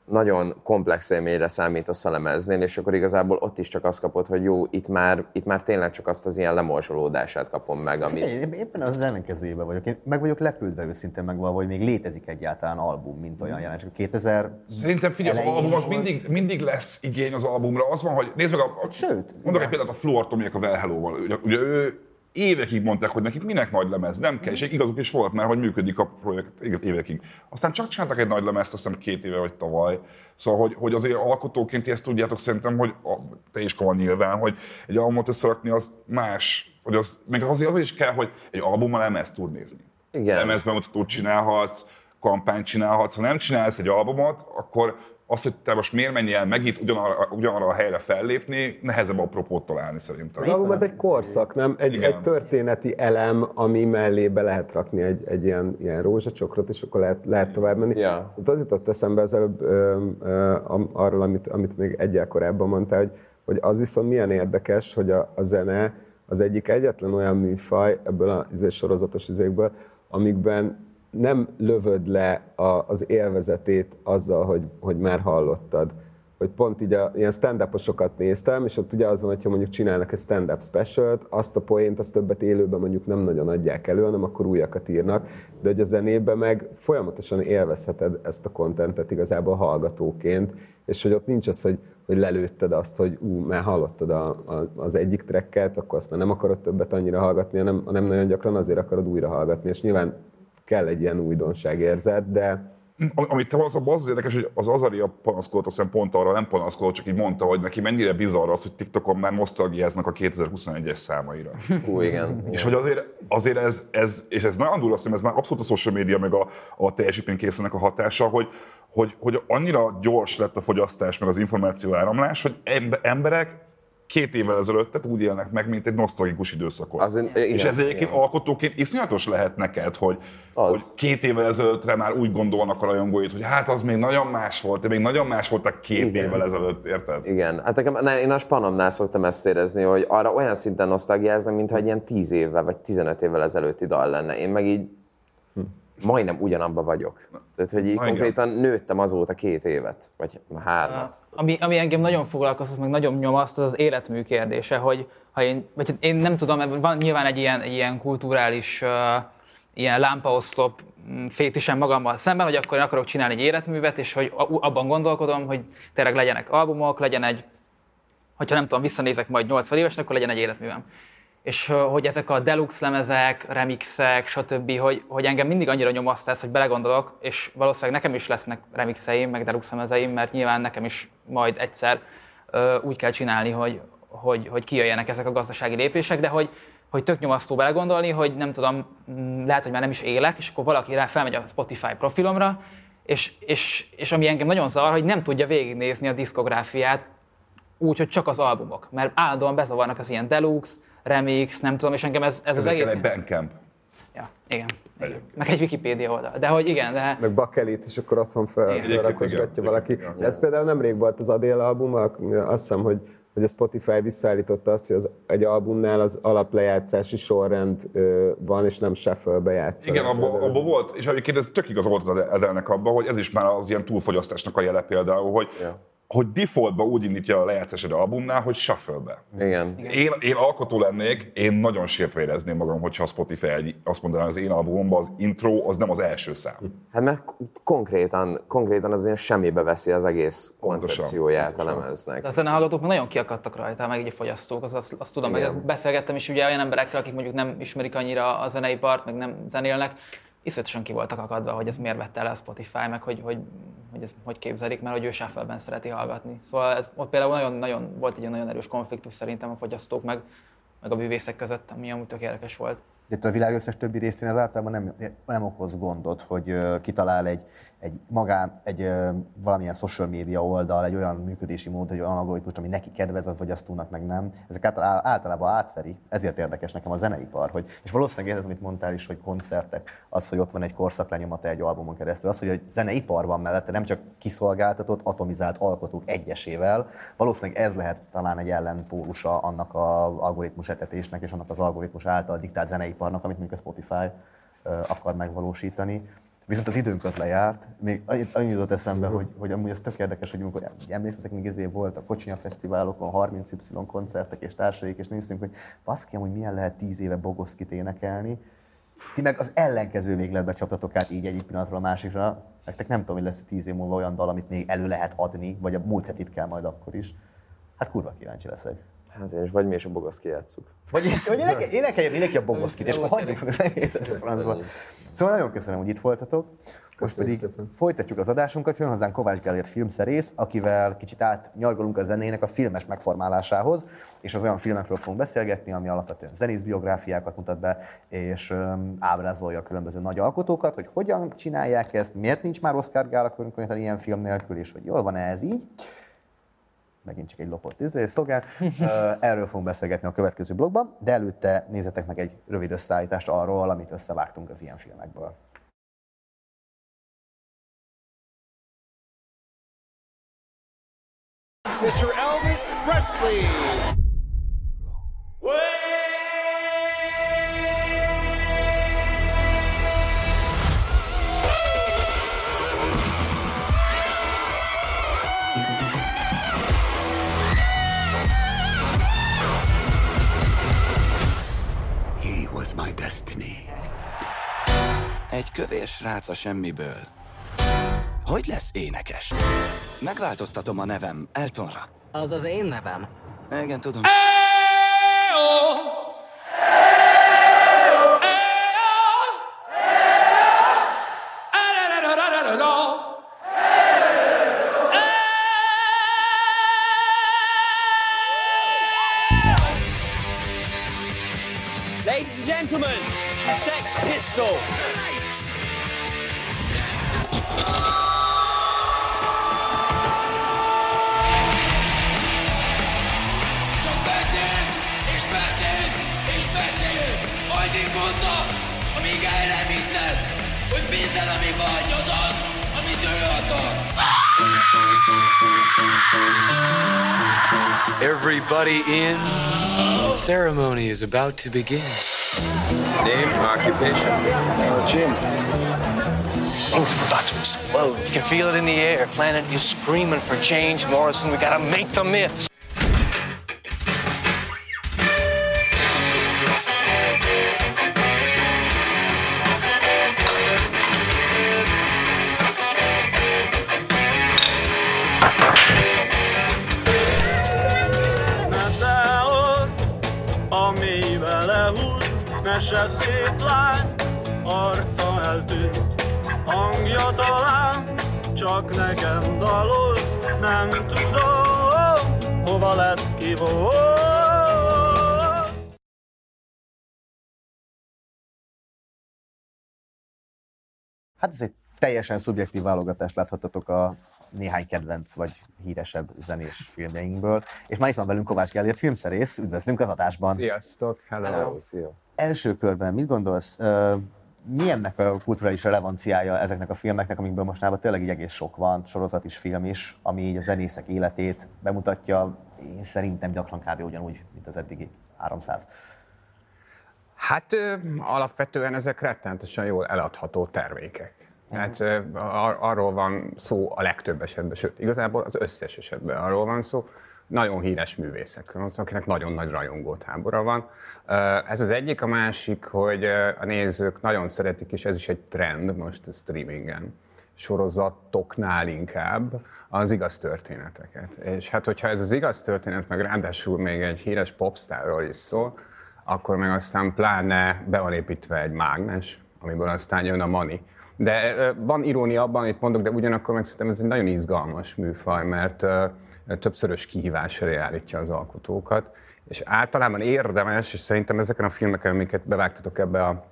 nagyon komplex élményre számítasz a lemeznél, és akkor igazából ott is csak azt kapod, hogy jó, itt már, itt már tényleg csak azt az ilyen lemorzsolódását kapom meg, amit... Én éppen az ellenkezőjében vagyok. Én meg vagyok lepődve őszintén megvalva, hogy még létezik egyáltalán album, mint olyan jelenség. 2000 Szerintem figyelj, az album az mindig, mindig lesz igény az albumra. Az van, hogy nézd meg, a, a, Sőt, mondok egy példát a Fluor Tomiek a Well Hello-val. Ugye, ugye ő évekig mondták, hogy nekik minek nagy lemez, nem kell, és igazuk is volt, mert hogy működik a projekt évekig. Aztán csak csináltak egy nagy lemezt, azt hiszem két éve vagy tavaly. Szóval, hogy, hogy azért alkotóként ezt tudjátok szerintem, hogy a, te is van nyilván, hogy egy albumot összerakni az más, hogy az, még azért az is kell, hogy egy albummal lemezt tud nézni. Igen. Lemezbemutatót csinálhatsz, kampányt csinálhatsz. Ha nem csinálsz egy albumot, akkor az, hogy te most miért menj el megint ugyanarra, ugyanarra a helyre fellépni, nehezebb apropót találni szerintem. Album az egy korszak, nem? Egy, Igen. egy történeti elem, ami mellé be lehet rakni egy, egy ilyen, ilyen rózsacsokrot, és akkor lehet, lehet tovább menni. Ja. Szóval az jutott eszembe az előbb ö, ö, arról, amit, amit még egyel korábban mondtál, hogy, hogy az viszont milyen érdekes, hogy a, a zene az egyik egyetlen olyan műfaj ebből a izé, sorozatos üzékből, amikben nem lövöd le a, az élvezetét azzal, hogy, hogy már hallottad. Hogy pont így a, ilyen stand néztem, és ott ugye az van, hogyha mondjuk csinálnak egy stand-up specialt, azt a poént, azt többet élőben mondjuk nem nagyon adják elő, hanem akkor újakat írnak, de hogy a zenében meg folyamatosan élvezheted ezt a kontentet igazából hallgatóként, és hogy ott nincs az, hogy, hogy lelőtted azt, hogy ú, már hallottad a, a, az egyik tracket, akkor azt már nem akarod többet annyira hallgatni, hanem, hanem nagyon gyakran azért akarod újra hallgatni, és nyilván kell egy ilyen újdonságérzet, de Am- Amit te az, az, érdekes, hogy az Azaria panaszkodott, azt hiszem pont arra nem panaszkodott, csak így mondta, hogy neki mennyire bizarr az, hogy TikTokon már nosztalgiáznak a 2021-es számaira. Hú, igen. És hogy azért, azért ez, ez, és ez nagyon durva, szerintem ez már abszolút a social media meg a, a teljesítménykészlenek a hatása, hogy, hogy, hogy annyira gyors lett a fogyasztás, meg az információ áramlás, hogy embe- emberek két évvel ezelőtt tehát úgy élnek meg, mint egy nosztalgikus időszakot. Az, igen, és ez egyébként igen. alkotóként iszonyatos lehet neked, hogy, Az. hogy két évvel ezelőttre már úgy gondolnak a rajongóid, hogy hát az még nagyon más volt, de még nagyon más voltak két Igen. évvel ezelőtt, érted? Igen, hát nekem, ne, én a spanomnál szoktam ezt érezni, hogy arra olyan szinten nosztalgiáznak, mintha egy ilyen 10 évvel vagy 15 évvel ezelőtti dal lenne. Én meg így majdnem ugyanabba vagyok. Tehát, hogy így Na, igen. konkrétan nőttem azóta két évet, vagy három. Ami, ami engem nagyon foglalkoztat, meg nagyon nyomaszt, az az életmű kérdése, hogy ha én, vagy hát én nem tudom, van nyilván egy ilyen, egy ilyen kulturális uh, ilyen lámpaoszlop mm, fétisem magammal szemben, hogy akkor én akarok csinálni egy életművet, és hogy abban gondolkodom, hogy tényleg legyenek albumok, legyen egy, hogyha nem tudom, visszanézek majd 80 évesen, akkor legyen egy életművem. És hogy ezek a deluxe lemezek, remixek, stb., hogy, hogy engem mindig annyira nyomaszt ez, hogy belegondolok, és valószínűleg nekem is lesznek remixeim, meg deluxe lemezeim, mert nyilván nekem is majd egyszer ö, úgy kell csinálni, hogy, hogy, hogy kijöjjenek ezek a gazdasági lépések, de hogy, hogy tök nyomasztó belegondolni, hogy nem tudom, mm, lehet, hogy már nem is élek, és akkor valaki rá felmegy a Spotify profilomra, és, és, és ami engem nagyon zavar, hogy nem tudja végignézni a diszkográfiát úgy, hogy csak az albumok, mert állandóan bezavarnak az ilyen deluxe, remix, nem tudom, és engem ez, ez az Ezekkel egész... egy Bandcamp. Ja, igen. igen. Meg egy Wikipédia oldal. De hogy igen, de... meg bakelit, és akkor otthon fel, felrakosgatja valaki. igen. Ez például nemrég volt az Adél album, azt hiszem, hogy hogy a Spotify visszaállította azt, hogy az, egy albumnál az alaplejátszási sorrend ö, van, és nem shuffle-be játszanak. Igen, abban abba volt, és egyébként ez tök igaz volt az Edelnek abban, hogy ez is már az ilyen túlfogyasztásnak a jele például, hogy, Ja. Hogy defaultba úgy indítja a lejátszás egy albumnál, hogy shuffle-be. Igen. Én, én alkotó lennék, én nagyon sírtve érezném magam, hogyha a Spotify egy, azt mondaná, az én albumomban az intro az nem az első szám. Hát mert konkrétan, konkrétan az ilyen semmibe veszi az egész Pontosan, koncepcióját a pontosan. lemeznek. De a zenehallgatók nagyon kiakadtak rajta, meg így a fogyasztók, az, azt, azt tudom, Igen. meg beszélgettem is ugye olyan emberekkel, akik mondjuk nem ismerik annyira a zeneipart, meg nem zenélnek, iszonyatosan ki voltak akadva, hogy ez miért vette le a Spotify, meg hogy, hogy, hogy ez hogy képzelik, mert hogy ő shuffle szereti hallgatni. Szóval ez, ott például nagyon, nagyon, volt egy nagyon erős konfliktus szerintem a fogyasztók meg, meg a művészek között, ami amúgy tök érdekes volt. De a világ összes többi részén az általában nem, nem okoz gondot, hogy kitalál egy, egy magán, egy uh, valamilyen social media oldal, egy olyan működési mód, egy olyan algoritmus, ami neki kedvez a fogyasztónak, meg nem. Ezek általában, általában átveri. Ezért érdekes nekem a zeneipar. Hogy, és valószínűleg ez, amit mondtál is, hogy koncertek, az, hogy ott van egy korszaklenyomata egy albumon keresztül, az, hogy egy zeneipar van mellette, nem csak kiszolgáltatott, atomizált alkotók egyesével. Valószínűleg ez lehet talán egy ellenpólusa annak az algoritmus etetésnek és annak az algoritmus által diktált zeneipar iparnak, amit mondjuk a Spotify akar megvalósítani. Viszont az időnk lejárt. Még annyi jutott eszembe, hogy, hogy amúgy ez tök érdekes, hogy amikor emlékeztek, még ezért volt a Kocsinya Fesztiválokon 30Y koncertek és társaik, és néztünk, hogy baszki, hogy milyen lehet 10 éve Bogoszkit énekelni. Ti meg az ellenkező végletbe csaptatok át így egyik pillanatról a másikra. Nektek nem tudom, hogy lesz 10 év múlva olyan dal, amit még elő lehet adni, vagy a múlt hetit kell majd akkor is. Hát kurva kíváncsi leszek. Hát én is, vagy mi is a bogoszki játszuk. Vagy, vagy énekelj, énekelj mindenki a bogoszkit, és hagyjuk a francba. Szóval nagyon köszönöm, hogy itt voltatok. Most pedig szépen. folytatjuk az adásunkat, jön hozzánk Kovács Gellért filmszerész, akivel kicsit átnyargolunk a zenének a filmes megformálásához, és az olyan filmekről fogunk beszélgetni, ami alapvetően zenész biográfiákat mutat be, és um, ábrázolja a különböző nagy alkotókat, hogy hogyan csinálják ezt, miért nincs már Oscar Gála ilyen film nélkül, és hogy jól van -e ez így megint csak egy lopott izé, szolgál. Erről fogunk beszélgetni a következő blogban, de előtte nézzetek meg egy rövid összeállítást arról, amit összevágtunk az ilyen filmekből. Mr. Elvis Presley! Kövér srác a semmiből. Hogy lesz énekes? Megváltoztatom a nevem Eltonra. Az az én nevem. Igen, tudom. gentlemen, is about to begin. Name, occupation? Uh, Jim. Things are about to explode. You can feel it in the air. Planet is screaming for change, Morrison. We gotta make the myths. Hát ez egy teljesen szubjektív válogatást láthattatok a néhány kedvenc vagy híresebb zenés filmjeinkből. És már itt van velünk Kovács Gellért filmszerész, üdvözlünk az adásban. Sziasztok, hello. hello. Szia. Első körben mit gondolsz, mi ennek a kulturális relevanciája ezeknek a filmeknek, amikből mostanában tényleg így egész sok van, sorozat is, film is, ami így a zenészek életét bemutatja, én szerintem gyakran kb. ugyanúgy, mint az eddigi 300. Hát ö, alapvetően ezek rettentesen jól eladható termékek. Hát ar- arról van szó a legtöbb esetben, sőt, igazából az összes esetben arról van szó, nagyon híres művészekről, akinek nagyon nagy rajongó tábora van. Ez az egyik, a másik, hogy a nézők nagyon szeretik, és ez is egy trend most a streamingen, sorozatoknál inkább az igaz történeteket. És hát, hogyha ez az igaz történet, meg ráadásul még egy híres popstárról is szól, akkor meg aztán pláne be van építve egy mágnes, amiből aztán jön a money. De van irónia abban, amit mondok, de ugyanakkor meg szerintem ez egy nagyon izgalmas műfaj, mert többszörös kihívás elé állítja az alkotókat, és általában érdemes, és szerintem ezeken a filmeken, amiket bevágtatok ebbe a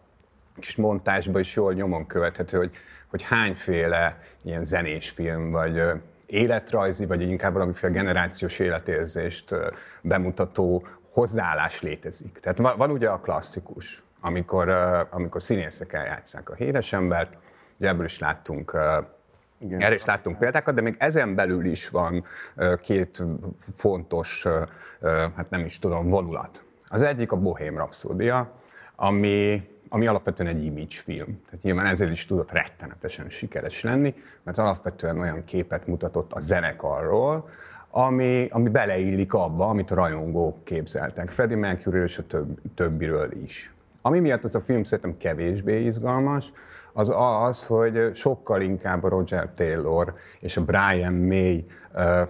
kis montásba is jól nyomon követhető, hogy, hogy hányféle ilyen zenés film, vagy életrajzi, vagy inkább valamiféle generációs életérzést bemutató hozzáállás létezik. Tehát van, van ugye a klasszikus, amikor, amikor színészek eljátszák a híres embert, ugye ebből is láttunk igen. Erre is láttunk példákat, de még ezen belül is van két fontos, hát nem is tudom, vonulat. Az egyik a Bohém Rhapsódia, ami, ami alapvetően egy image film. Tehát nyilván ezért is tudott rettenetesen sikeres lenni, mert alapvetően olyan képet mutatott a zenekarról, ami, ami beleillik abba, amit a rajongók képzeltek. Freddie Mercury és a több, többiről is. Ami miatt ez a film szerintem kevésbé izgalmas, az az, hogy sokkal inkább a Roger Taylor és a Brian May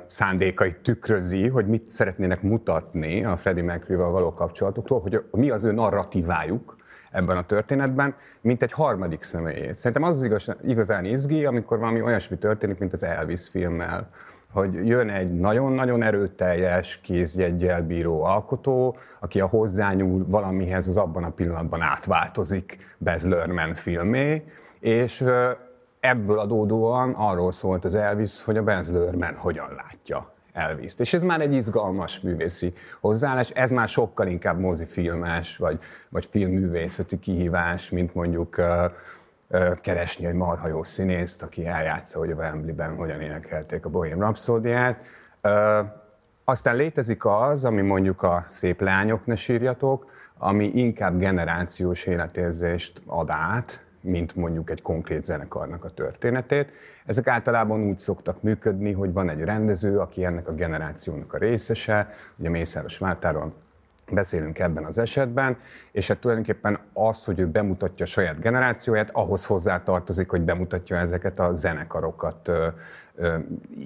szándékait tükrözi, hogy mit szeretnének mutatni a Freddie Mercury-val való kapcsolatokról, hogy mi az ő narratívájuk ebben a történetben, mint egy harmadik személyét. Szerintem az az igaz, igazán izgi, amikor valami olyasmi történik, mint az Elvis filmmel, hogy jön egy nagyon-nagyon erőteljes kézjeggyel bíró alkotó, aki a hozzányúl valamihez, az abban a pillanatban átváltozik Baz Luhrmann filmé, és ebből adódóan arról szólt az Elvis, hogy a Baz Luhrmann hogyan látja Elvis-t. És ez már egy izgalmas művészi hozzáállás, ez már sokkal inkább mozifilmes, vagy, vagy filmművészeti kihívás, mint mondjuk uh, keresni egy marha jó színészt, aki eljátsza, hogy a Wembley-ben hogyan énekelték a Bohém Rhapsódiát. Aztán létezik az, ami mondjuk a szép lányok ne sírjatok, ami inkább generációs életérzést ad át, mint mondjuk egy konkrét zenekarnak a történetét. Ezek általában úgy szoktak működni, hogy van egy rendező, aki ennek a generációnak a részese, ugye Mészáros Mártáról beszélünk ebben az esetben, és hát tulajdonképpen az, hogy ő bemutatja saját generációját, ahhoz hozzá tartozik, hogy bemutatja ezeket a zenekarokat ö, ö,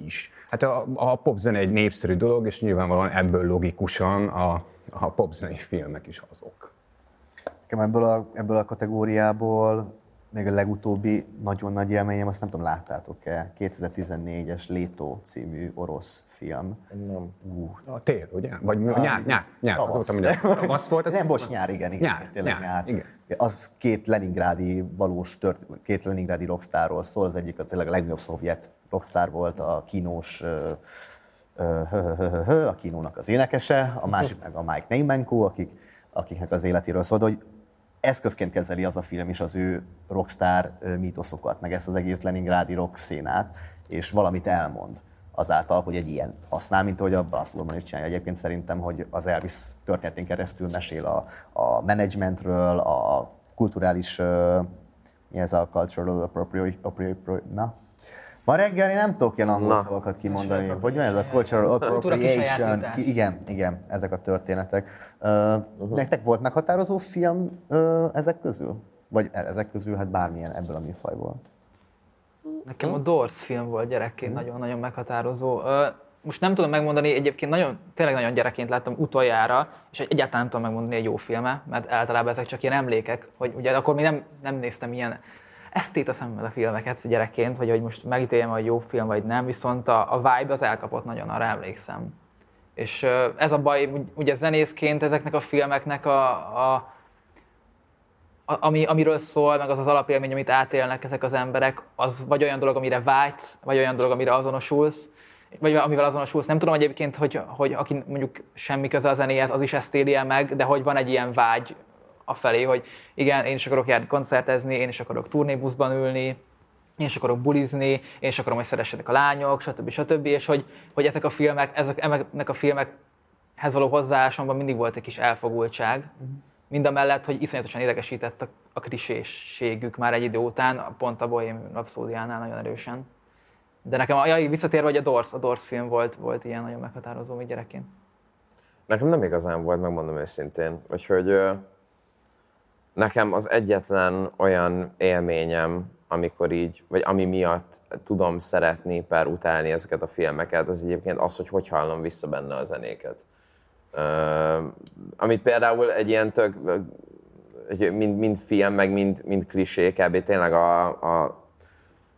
is. Hát a, a popzene egy népszerű dolog, és nyilvánvalóan ebből logikusan a, a popzenei filmek is azok. Nekem ebből a, ebből a kategóriából még a legutóbbi nagyon nagy élményem, azt nem tudom, láttátok-e, 2014-es Létó című orosz film. Nem. Uh. A tél, ugye? Vagy ah, nyár, nyár, nyár, az volt, minden. Tavasz volt? Az nem, most nyár, igen, igen. Nyár, tényleg nyár, nyár. igen. Az két leningrádi valós tört, két leningrádi rockstárról szól, az egyik az tényleg a legnagyobb szovjet rockstar volt, a kínós hö, a kínónak az énekese, a másik meg a Mike Neymenko, akik, akiknek az életéről szól, hogy eszközként kezeli az a film is az ő rockstar mítoszokat, meg ezt az egész leningrádi rock szénát, és valamit elmond azáltal, hogy egy ilyen használ, mint ahogy a Luhrmann is csinálja. Egyébként szerintem, hogy az Elvis történetén keresztül mesél a, a managementről, a kulturális, mi ez a cultural appropriation na? Ma reggel én nem tudok ilyen angol Na. szavakat kimondani. Hogy van ez a cultural appropriation? Igen, igen, ezek a történetek. Uh, Nektek volt meghatározó film uh, ezek közül? Vagy e- ezek közül, hát bármilyen ebből a műfajból. Nekem a Doors film volt gyerekként nagyon-nagyon meghatározó. Ö, Most nem tudom megmondani, egyébként nagyon, tényleg nagyon gyerekként láttam utoljára, és egyáltalán nem tudom megmondani egy jó filme, mert általában ezek csak ilyen emlékek, hogy ugye akkor még nem, nem néztem ilyen esztét a szemmel a filmeket gyerekként, hogy, hogy most megítéljem, hogy jó film vagy nem, viszont a, a vibe az elkapott nagyon, arra emlékszem. És ez a baj, ugye zenészként ezeknek a filmeknek a, a ami, amiről szól, meg az az alapélmény, amit átélnek ezek az emberek, az vagy olyan dolog, amire vágysz, vagy olyan dolog, amire azonosulsz, vagy amivel azonosulsz. Nem tudom egyébként, hogy, hogy aki mondjuk semmi köze a zenéhez, az is ezt éli el meg, de hogy van egy ilyen vágy afelé, hogy igen, én is akarok járni koncertezni, én is akarok turnébuszban ülni, én is akarok bulizni, én is akarom, hogy szeressenek a lányok, stb. stb. És hogy, hogy ezek a filmek, ezek, ennek a filmekhez való hozzáállásomban mindig volt egy kis elfogultság. Mind a mellett, hogy iszonyatosan idegesített a, a krisésségük már egy idő után, pont a Bohém Rhapsódiánál nagyon erősen. De nekem, a, ja, visszatérve, hogy a Doors, a Doors film volt, volt ilyen nagyon meghatározó, még gyerekként. Nekem nem igazán volt, megmondom őszintén. Úgyhogy nekem az egyetlen olyan élményem, amikor így, vagy ami miatt tudom szeretni, per utálni ezeket a filmeket, az egyébként az, hogy hogy hallom vissza benne a zenéket. Ö, amit például egy ilyen tök mind, mind film, meg mind, mind klisé, kb. tényleg a, a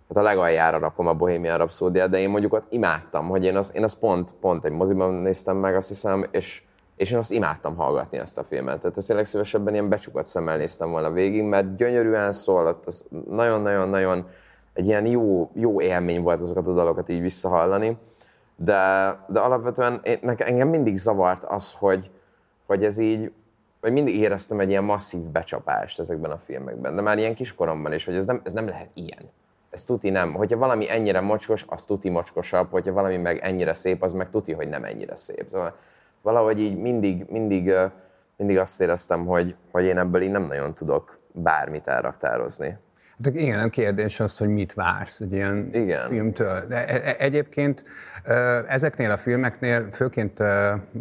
hát a legaljára rakom a Bohemian Rhapsody de én mondjuk ott imádtam, hogy én azt, én azt pont, pont egy moziban néztem meg, azt hiszem, és, és én azt imádtam hallgatni ezt a filmet. Tehát ezt tényleg szívesebben ilyen becsukott szemmel néztem volna végig, mert gyönyörűen szól, az nagyon-nagyon-nagyon egy ilyen jó, jó élmény volt azokat a dalokat így visszahallani. De, de alapvetően én, engem mindig zavart az, hogy, hogy ez így, vagy mindig éreztem egy ilyen masszív becsapást ezekben a filmekben, de már ilyen kiskoromban is, hogy ez nem, ez nem lehet ilyen. Ez tuti nem. Hogyha valami ennyire mocskos, az tuti mocskosabb, hogyha valami meg ennyire szép, az meg tuti, hogy nem ennyire szép. Szóval valahogy így mindig, mindig, mindig azt éreztem, hogy, hogy én ebből így nem nagyon tudok bármit elraktározni. Hát igen, a kérdés az, hogy mit vársz egy ilyen Igen. filmtől. De e- e- egyébként ezeknél a filmeknél, főként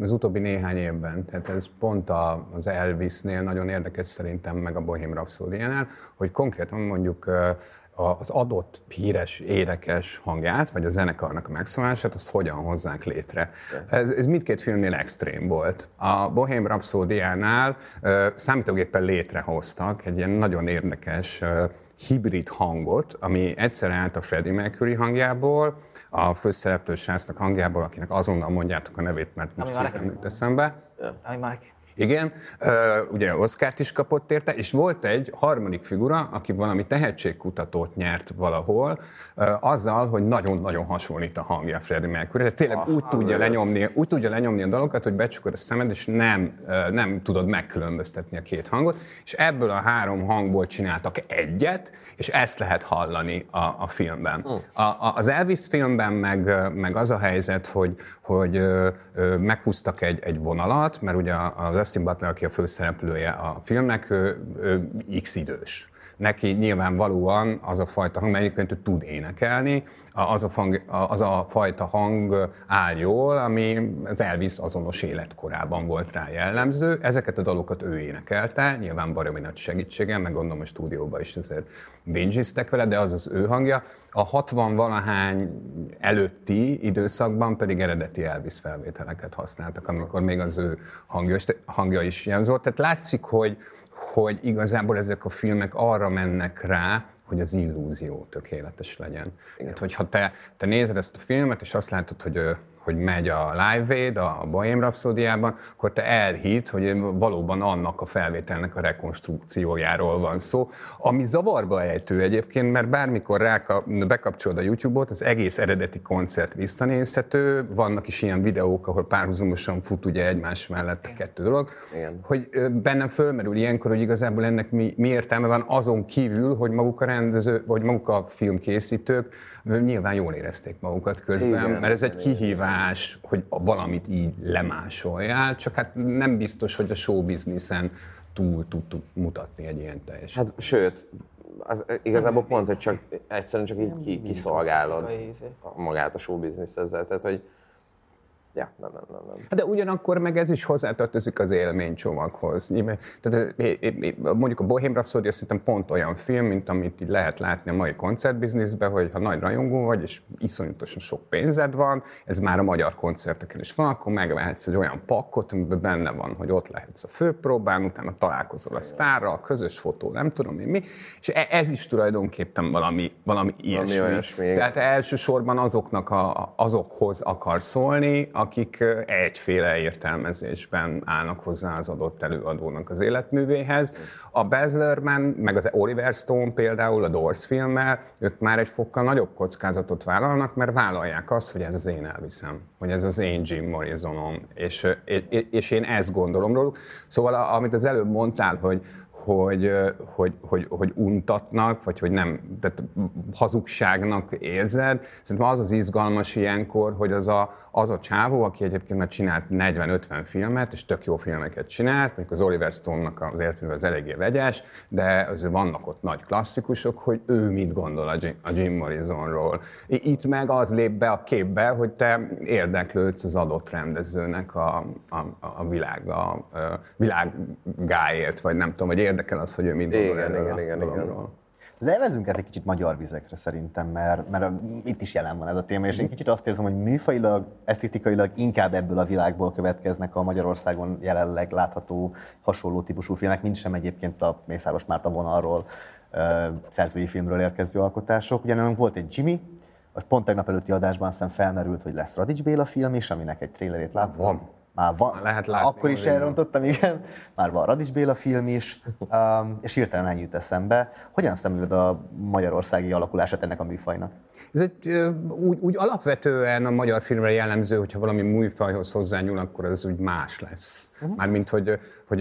az utóbbi néhány évben, tehát ez pont az Elvisnél nagyon érdekes szerintem, meg a Bohém Rhapsody-nál, hogy konkrétan mondjuk az adott híres, énekes hangját, vagy a zenekarnak a megszólását, azt hogyan hozzák létre. Ez, ez mindkét filmnél extrém volt. A Bohém Rhapsody-nál számítógéppel létrehoztak egy ilyen nagyon érdekes hibrid hangot, ami egyszer állt a Freddie Mercury hangjából, a főszereplő srácnak hangjából, akinek azonnal mondjátok a nevét, mert most jut eszembe. Ami Marek. Igen, ugye Oszkárt is kapott érte, és volt egy harmadik figura, aki valami tehetségkutatót nyert valahol, azzal, hogy nagyon-nagyon hasonlít a hangja Freddie Mercury. Tehát tényleg Azt úgy tudja, lenyomni, úgy tudja lenyomni a dalokat, hogy becsukod a szemed, és nem, nem tudod megkülönböztetni a két hangot, és ebből a három hangból csináltak egyet, és ezt lehet hallani a, a filmben. A, a, az Elvis filmben meg, meg az a helyzet, hogy, hogy meghúztak egy, egy vonalat, mert ugye az Austin Butler, aki a főszereplője a filmnek, ő, ő x idős. Neki nyilvánvalóan az a fajta hang, mert egyébként ő tud énekelni, az a, fang, az a fajta hang áll jól, ami az Elvis azonos életkorában volt rá jellemző. Ezeket a dalokat ő énekelte, nyilván baromi nagy segítséggel, meg gondolom a stúdióban is azért bingiztek vele, de az az ő hangja. A 60 valahány előtti időszakban pedig eredeti Elvis felvételeket használtak, amikor még az ő hangja, is jelzett. Tehát látszik, hogy, hogy igazából ezek a filmek arra mennek rá, hogy az illúzió tökéletes legyen. Igen. Hát, hogyha te, te nézed ezt a filmet, és azt látod, hogy hogy megy a Live Aid a Bohém Rhapsody-ában, akkor te elhitt, hogy valóban annak a felvételnek a rekonstrukciójáról van szó, ami zavarba ejtő egyébként, mert bármikor rá bekapcsolod a YouTube-ot, az egész eredeti koncert visszanézhető, vannak is ilyen videók, ahol párhuzamosan fut ugye egymás mellett a kettő dolog, Igen. hogy bennem fölmerül ilyenkor, hogy igazából ennek mi, mi értelme van azon kívül, hogy maguk a rendező, vagy maguk a filmkészítők nyilván jól érezték magukat közben, igen, mert ez egy kihívás, hogy valamit így lemásoljál, csak hát nem biztos, hogy a showbizniszen túl tudtuk mutatni egy ilyen teljes. Hát sőt, az igazából pont, hogy csak egyszerűen csak így kiszolgálod magát a showbiznisz ezzel, tehát hogy Ja, nem, nem, nem, nem. De ugyanakkor meg ez is hozzátartozik az élménycsomaghoz. Tehát mondjuk a Bohém Rhapsody szerintem pont olyan film, mint amit így lehet látni a mai koncertbizniszben, hogy ha nagy rajongó vagy, és iszonyatosan sok pénzed van, ez már a magyar koncerteken is van, akkor megvehetsz egy olyan pakkot, amiben benne van, hogy ott lehetsz a főpróbán, utána találkozol a sztárral, közös fotó, nem tudom én mi, és e- ez is tulajdonképpen valami, valami ilyesmi. Valami olyasmi. Tehát elsősorban azoknak a, azokhoz akar szólni, akik egyféle értelmezésben állnak hozzá az adott előadónak az életművéhez. A Baz Luhrmann, meg az Oliver Stone például a Doors filmmel, ők már egy fokkal nagyobb kockázatot vállalnak, mert vállalják azt, hogy ez az én elviszem, hogy ez az én Jim Morrisonom, és, és én ezt gondolom róluk. Szóval amit az előbb mondtál, hogy, hogy, hogy, hogy, hogy untatnak, vagy hogy nem, tehát hazugságnak érzed. Szerintem az az izgalmas ilyenkor, hogy az a, az a csávó, aki egyébként már csinált 40-50 filmet, és tök jó filmeket csinált, mondjuk az Oliver Stone-nak az életműve az eléggé vegyes, de azért vannak ott nagy klasszikusok, hogy ő mit gondol a Jim, Morrisonról. Itt meg az lép be a képbe, hogy te érdeklődsz az adott rendezőnek a, a, a világ, a, világáért, vagy nem tudom, vagy érdekel az, hogy ő mit gondol igen, igen, igen, igen. Levezünk át egy kicsit magyar vizekre szerintem, mert, mert itt is jelen van ez a téma, és én kicsit azt érzem, hogy műfajilag, esztétikailag inkább ebből a világból következnek a Magyarországon jelenleg látható hasonló típusú filmek, mint sem egyébként a Mészáros Márta vonalról ö, szerzői filmről érkező alkotások. Ugyanilyen volt egy Jimmy, az pont tegnap előtti adásban aztán felmerült, hogy lesz Radics Béla film is, aminek egy trailerét láttam. Van. Már van. Lehet látni Akkor is elrontottam, igen. Már van Radics Béla film is, um, és hirtelen ennyi jut eszembe. Hogyan szemléled a magyarországi alakulását ennek a műfajnak? Ez egy, úgy, úgy alapvetően a magyar filmre jellemző, hogyha valami műfajhoz hozzányúl, akkor ez úgy más lesz. Uh-huh. Mármint, hogy, hogy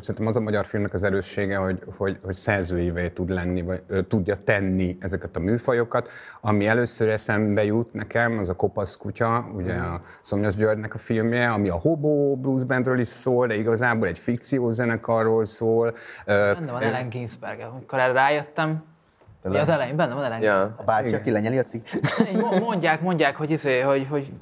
szerintem az a magyar filmnek az erőssége, hogy, hogy, hogy szerzőivé tud lenni, vagy tudja tenni ezeket a műfajokat. Ami először eszembe jut nekem, az a Kopasz kutya, ugye a Szomjas Györgynek a filmje, ami a Hobo Blues Bandről is szól, de igazából egy fikciós zenekarról szól. Benne van Ellen Ginsberg, amikor erre rájöttem, Ja, az elején, benne van Ellen Ja. A bácsi, aki lenyeli a cikk? Mondják, mondják, hogy izé, hogy, hogy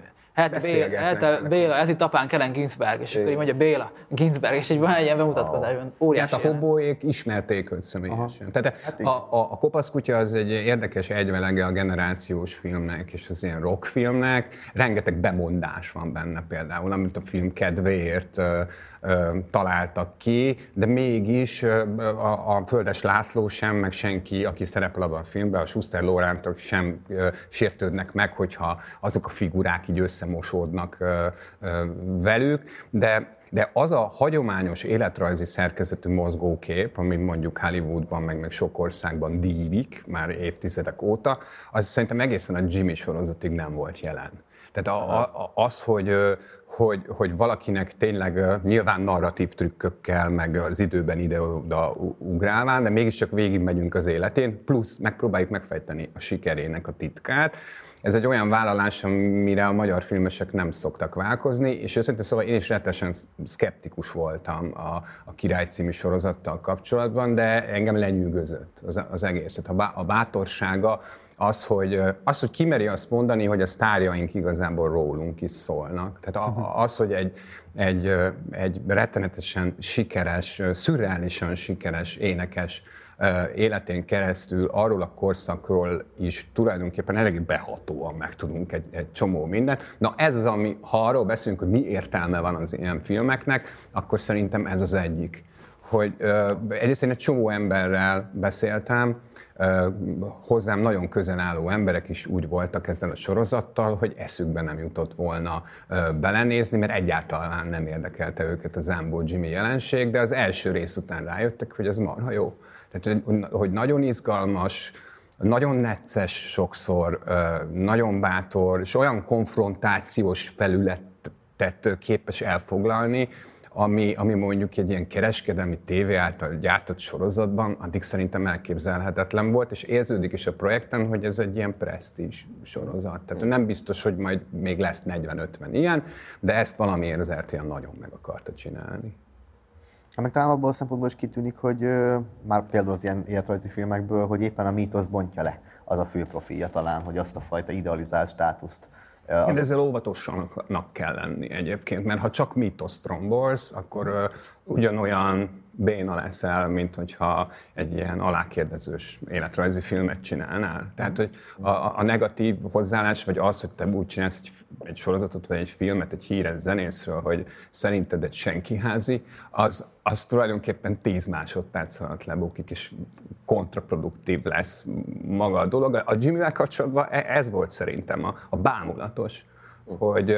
Hát Béla, hát Béla, ez itt apánk Ellen Ginsberg, és akkor így mondja Béla, Ginsberg, és egy van egy ilyen bemutatkozásban. Óriási. Hát a hobóék ismerték őt személyesen. Tehát Hát a, a, a kopaszkutya az egy érdekes egyvelege a generációs filmnek és az ilyen rockfilmnek. Rengeteg bemondás van benne például, amit a film kedvéért találtak ki, de mégis a, a Földes László sem, meg senki, aki szerepel abban a filmben, a Schuster Lórántok sem sértődnek meg, hogyha azok a figurák így összemosódnak velük, de de az a hagyományos életrajzi szerkezetű mozgókép, ami mondjuk Hollywoodban, meg, meg sok országban dívik már évtizedek óta, az szerintem egészen a Jimmy sorozatig nem volt jelen. Tehát a, a, az, hogy, hogy, hogy valakinek tényleg nyilván narratív trükkökkel, meg az időben ide-oda ugrálván, de mégiscsak végigmegyünk az életén, plusz megpróbáljuk megfejteni a sikerének a titkát, ez egy olyan vállalás, amire a magyar filmesek nem szoktak válkozni, és őszintén szóval én is rettesen szkeptikus voltam a, a Király című sorozattal kapcsolatban, de engem lenyűgözött az, az egész. Tehát a bátorsága az hogy, az, hogy kimeri azt mondani, hogy a sztárjaink igazából rólunk is szólnak. Tehát a, az, hogy egy, egy, egy rettenetesen sikeres, szürreálisan sikeres énekes életén keresztül arról a korszakról is tulajdonképpen elég behatóan megtudunk egy, egy csomó mindent. Na ez az, ami, ha arról beszélünk, hogy mi értelme van az ilyen filmeknek, akkor szerintem ez az egyik. Hogy ö, egyrészt én egy csomó emberrel beszéltem, hozzám nagyon közel álló emberek is úgy voltak ezzel a sorozattal, hogy eszükbe nem jutott volna belenézni, mert egyáltalán nem érdekelte őket a Zambó Jimmy jelenség, de az első rész után rájöttek, hogy ez marha jó. Tehát, hogy- nagyon izgalmas, nagyon necces sokszor, nagyon bátor, és olyan konfrontációs felületet képes elfoglalni, ami, ami mondjuk egy ilyen kereskedelmi tévé által gyártott sorozatban addig szerintem elképzelhetetlen volt, és érződik is a projekten, hogy ez egy ilyen presztízs sorozat. Tehát nem biztos, hogy majd még lesz 40-50 ilyen, de ezt valamiért az RTL nagyon meg akarta csinálni. Hát meg talán abból a szempontból is kitűnik, hogy ö, már például az ilyen életrajzi filmekből, hogy éppen a mítosz bontja le az a fő profilja talán, hogy azt a fajta idealizált státuszt. Én ezzel óvatosnak kell lenni egyébként, mert ha csak mítoszt trombolsz, akkor ugyanolyan béna leszel, mint hogyha egy ilyen alákérdezős életrajzi filmet csinálnál. Tehát, hogy a, a negatív hozzáállás, vagy az, hogy te úgy csinálsz egy, egy sorozatot, vagy egy filmet, egy híres zenészről, hogy szerinted egy senkiházi, az, az tulajdonképpen 10 másodperc alatt lebukik, és kontraproduktív lesz maga a dolog. A Jimmy-vel kapcsolatban e- ez volt szerintem a, a bámulatos, hogy,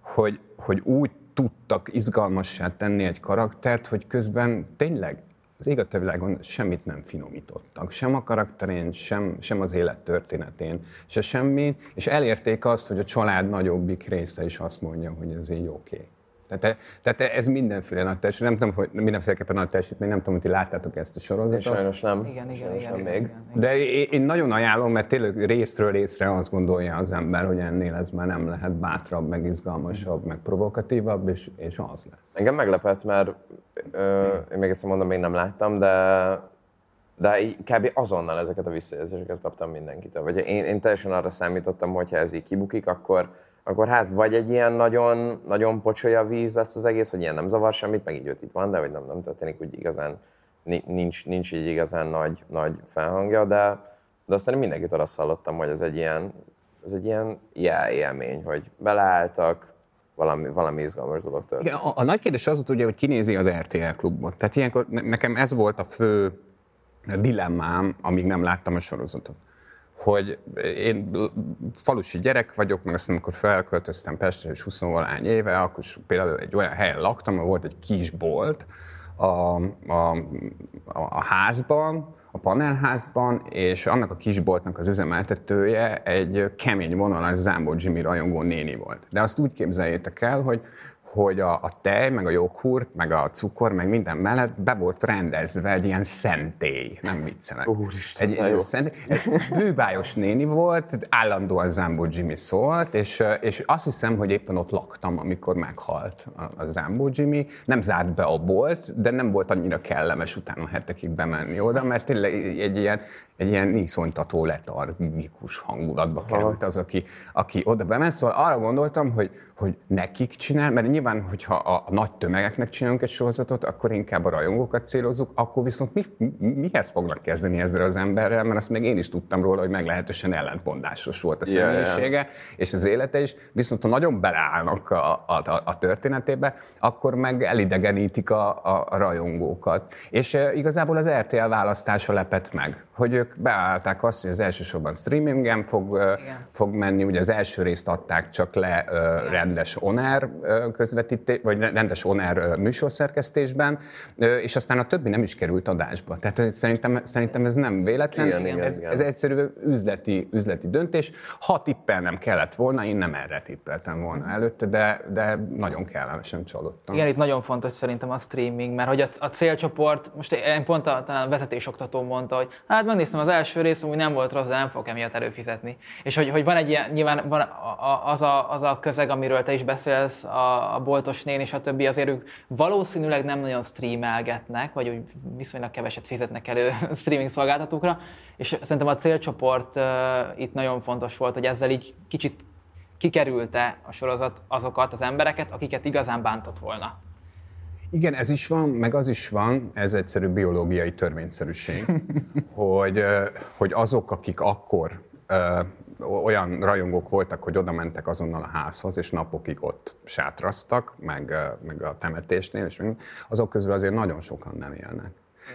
hogy, hogy úgy tudtak izgalmassá tenni egy karaktert, hogy közben tényleg az ég a világon semmit nem finomítottak. Sem a karakterén, sem, sem az élet történetén, se semmi, és elérték azt, hogy a család nagyobbik része is azt mondja, hogy ez így oké. Okay. Tehát, tehát ez mindenféle nagy teljesítmény, nem tudom, hogy mindenféleképpen nagy teljesítmény, nem tudom, hogy ti láttátok ezt a sorozatot. Én sajnos nem. Igen, igen, Sajnos igen, nem igen, még. igen. De én én nagyon ajánlom, mert tényleg részről részre azt gondolja az ember, hogy ennél ez már nem lehet bátrabb, meg izgalmasabb, meg provokatívabb, és, és az lesz. Engem meglepett, mert ö, én még ezt mondom, még nem láttam, de, de így kb. azonnal ezeket a visszajelzéseket kaptam mindenkitől. Vagy én, én teljesen arra számítottam, hogy ha ez így kibukik, akkor, akkor hát vagy egy ilyen nagyon, nagyon pocsolya víz lesz az egész, hogy ilyen nem zavar semmit, meg így őt itt van, de hogy nem, nem történik úgy igazán ni- nincs, nincs így igazán nagy, nagy felhangja, de, de aztán mindenkitől azt hallottam, hogy ez egy ilyen, ez egy ilyen élmény, hogy beleálltak, valami, valami izgalmas dolog történt. Igen, a, a nagy kérdés az volt ugye, hogy kinézi az RTL klubot. Tehát ilyenkor ne- nekem ez volt a fő dilemmám, amíg nem láttam a sorozatot. Hogy én falusi gyerek vagyok, meg aztán amikor felköltöztem Pestre, és 20 valány éve, akkor például egy olyan helyen laktam, ahol volt egy kis bolt a, a, a házban, a panelházban, és annak a kisboltnak az üzemeltetője egy kemény vonalas Zámbó Jimmy rajongó néni volt. De azt úgy képzeljétek el, hogy hogy a, a tej, meg a joghurt, meg a cukor, meg minden mellett be volt rendezve egy ilyen szentély, nem viccelek. Úristen, egy jó. szentély. Egy bűbájos néni volt, állandóan Zámbó Jimmy szólt, és, és azt hiszem, hogy éppen ott laktam, amikor meghalt a, a Zámbó Jimmy. Nem zárt be a bolt, de nem volt annyira kellemes utána hetekig bemenni oda, mert tényleg egy ilyen, egy ilyen iszonytató letargikus hangulatba került az, aki, aki oda bement. Szóval arra gondoltam, hogy, hogy nekik csinál, mert nyilván, hogyha a, a nagy tömegeknek csinálunk egy sorozatot, akkor inkább a rajongókat célozzuk, akkor viszont mi, mi, mihez fognak kezdeni ezzel az emberrel, mert azt még én is tudtam róla, hogy meglehetősen ellentmondásos volt a személyisége és az élete is, viszont ha nagyon beleállnak a, a, a, a történetébe, akkor meg elidegenítik a, a, a rajongókat. És e, igazából az RTL választása lepett meg, hogy ők beállták azt, hogy az elsősorban streamingen fog, fog menni, ugye az első részt adták csak le e, rendes on-air e, közvetítés, vagy rendes on-air e, műsorszerkesztésben, és aztán a többi nem is került adásba. Tehát szerintem, szerintem ez nem véletlen, Igen, igen, ez, igen. ez egyszerű üzleti, üzleti döntés. Ha tippelnem kellett volna, én nem erre tippeltem volna előtte, de, de nagyon kellemesen csalódtam. Igen, itt nagyon fontos szerintem a streaming, mert hogy a, a célcsoport, most én pont a, talán a vezetésoktató mondta, hogy hát megnéztem az első részt, úgy nem volt rossz, de nem fogok emiatt előfizetni. És hogy, hogy van egy ilyen, nyilván van az a, az a közeg, amiről te is beszélsz, a, a boltos nén és a többi, azért ők valószínűleg nem nagyon streamelgetnek, vagy úgy viszonylag keveset fizetnek elő streaming szolgáltatókra, és szerintem a célcsoport uh, itt nagyon fontos volt, hogy ezzel így kicsit kikerülte a sorozat azokat az embereket, akiket igazán bántott volna. Igen, ez is van, meg az is van, ez egyszerű biológiai törvényszerűség, hogy, hogy azok, akik akkor olyan rajongók voltak, hogy oda mentek azonnal a házhoz, és napokig ott sátraztak, meg, meg a temetésnél, és azok közül azért nagyon sokan nem élnek.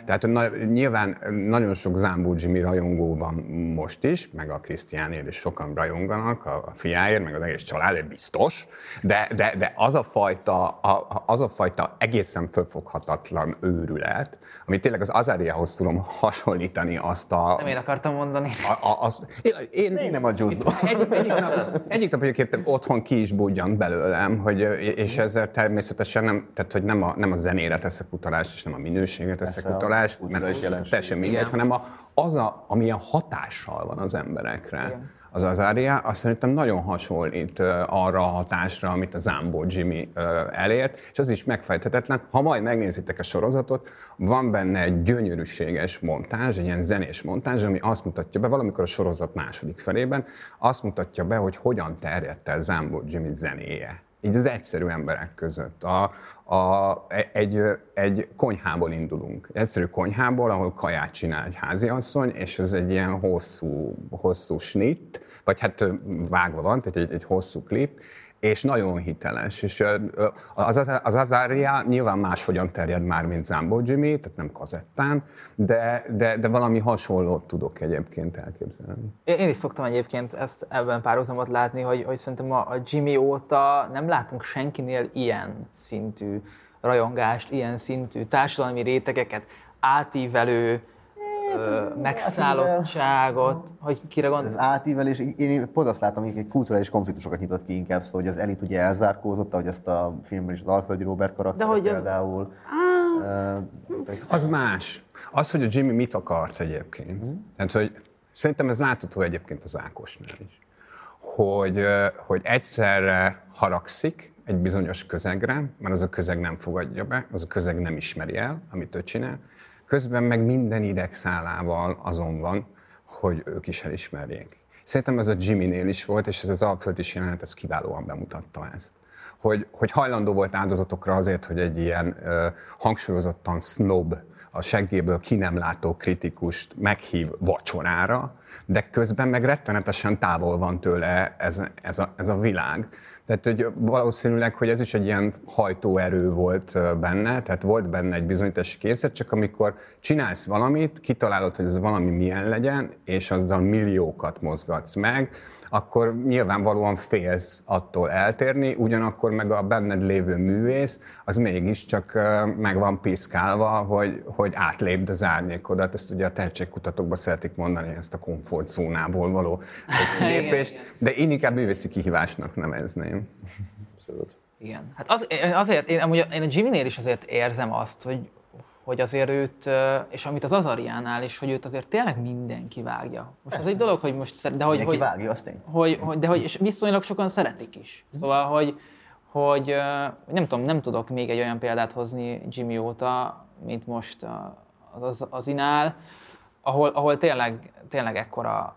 Tehát na, nyilván nagyon sok Jimmy rajongó van most is, meg a Krisztiánél is sokan rajonganak, a, a fiáért, meg az egész családért biztos, de, de, de az, a fajta, a, az a fajta egészen fölfoghatatlan őrület, ami tényleg az Azáriához tudom hasonlítani azt a... Nem én akartam mondani. A, a, az, én, én, Én nem a judo. egy, egyik, nap, egyik nap egyébként otthon ki is budjant belőlem, hogy, és ezzel természetesen nem, tehát, hogy nem a, nem a zenére teszek utalást, és nem a minőségre teszek Persze, utalást, mert jelenség. teljesen mindegy, hanem a, az, a, amilyen hatással van az emberekre. Igen. Az az ária, azt szerintem nagyon hasonlít arra a hatásra, amit a Zambó Jimmy elért, és az is megfejthetetlen. Ha majd megnézitek a sorozatot, van benne egy gyönyörűséges montázs, egy ilyen zenés montázs, ami azt mutatja be, valamikor a sorozat második felében, azt mutatja be, hogy hogyan terjedt el Zambó Jimmy zenéje. Így az egyszerű emberek között. A, a, egy, egy konyhából indulunk. Egy egyszerű konyhából, ahol kaját csinál egy háziasszony, és ez egy ilyen hosszú, hosszú snit, vagy hát vágva van, tehát egy, egy hosszú klip, és nagyon hiteles. És az, az, az Azaria nyilván máshogyan terjed már, mint Zambo Jimmy, tehát nem kazettán, de, de, de valami hasonlót tudok egyébként elképzelni. Én is szoktam egyébként ezt ebben párhuzamot látni, hogy, hogy szerintem a, a Jimmy óta nem látunk senkinél ilyen szintű rajongást, ilyen szintű társadalmi rétegeket átívelő ö, megszállottságot, hogy kire Az gondolsz? átívelés, én, én pont azt látom, hogy egy kulturális konfliktusokat nyitott ki inkább, szóval, hogy az elit ugye elzárkózott, ahogy ezt a filmben is az Alföldi Robert karakter De hogy az- például. Ö, Az más. Az, hogy a Jimmy mit akart egyébként. Tehát, hogy szerintem ez látható egyébként az Ákosnál is. Hogy, hogy egyszerre haragszik egy bizonyos közegre, mert az a közeg nem fogadja be, az a közeg nem ismeri el, amit ő csinál, közben meg minden idegszálával azon van, hogy ők is elismerjék. Szerintem ez a Jimmy-nél is volt, és ez az Alföld is jelenet, ez kiválóan bemutatta ezt hogy, hogy hajlandó volt áldozatokra azért, hogy egy ilyen ö, hangsúlyozottan snob, a seggéből ki nem látó kritikust meghív vacsorára, de közben meg rettenetesen távol van tőle ez, ez, a, ez a világ. Tehát hogy valószínűleg, hogy ez is egy ilyen hajtóerő volt benne, tehát volt benne egy bizonyítási készlet, csak amikor csinálsz valamit, kitalálod, hogy ez valami milyen legyen, és azzal milliókat mozgatsz meg, akkor nyilvánvalóan félsz attól eltérni, ugyanakkor meg a benned lévő művész, az mégiscsak meg van piszkálva, hogy, hogy átlépd az árnyékodat. Ezt ugye a tehetségkutatókban szeretik mondani, ezt a komfortzónából való lépést, de én inkább művészi kihívásnak nevezném. Abszolút. Igen. Hát az, azért, én, amúgy, én a Jimmy-nél is azért érzem azt, hogy, hogy azért őt, és amit az Azariánál is, hogy őt azért tényleg mindenki vágja. Most ez egy dolog, hogy most szeret, de hogy, Mindenki hogy, vágja, azt tény. hogy, hogy, de hogy és viszonylag sokan szeretik is. Szóval, hogy, hogy nem tudom, nem tudok még egy olyan példát hozni Jimmy óta, mint most az, az, az inál, ahol, ahol tényleg, tényleg ekkora,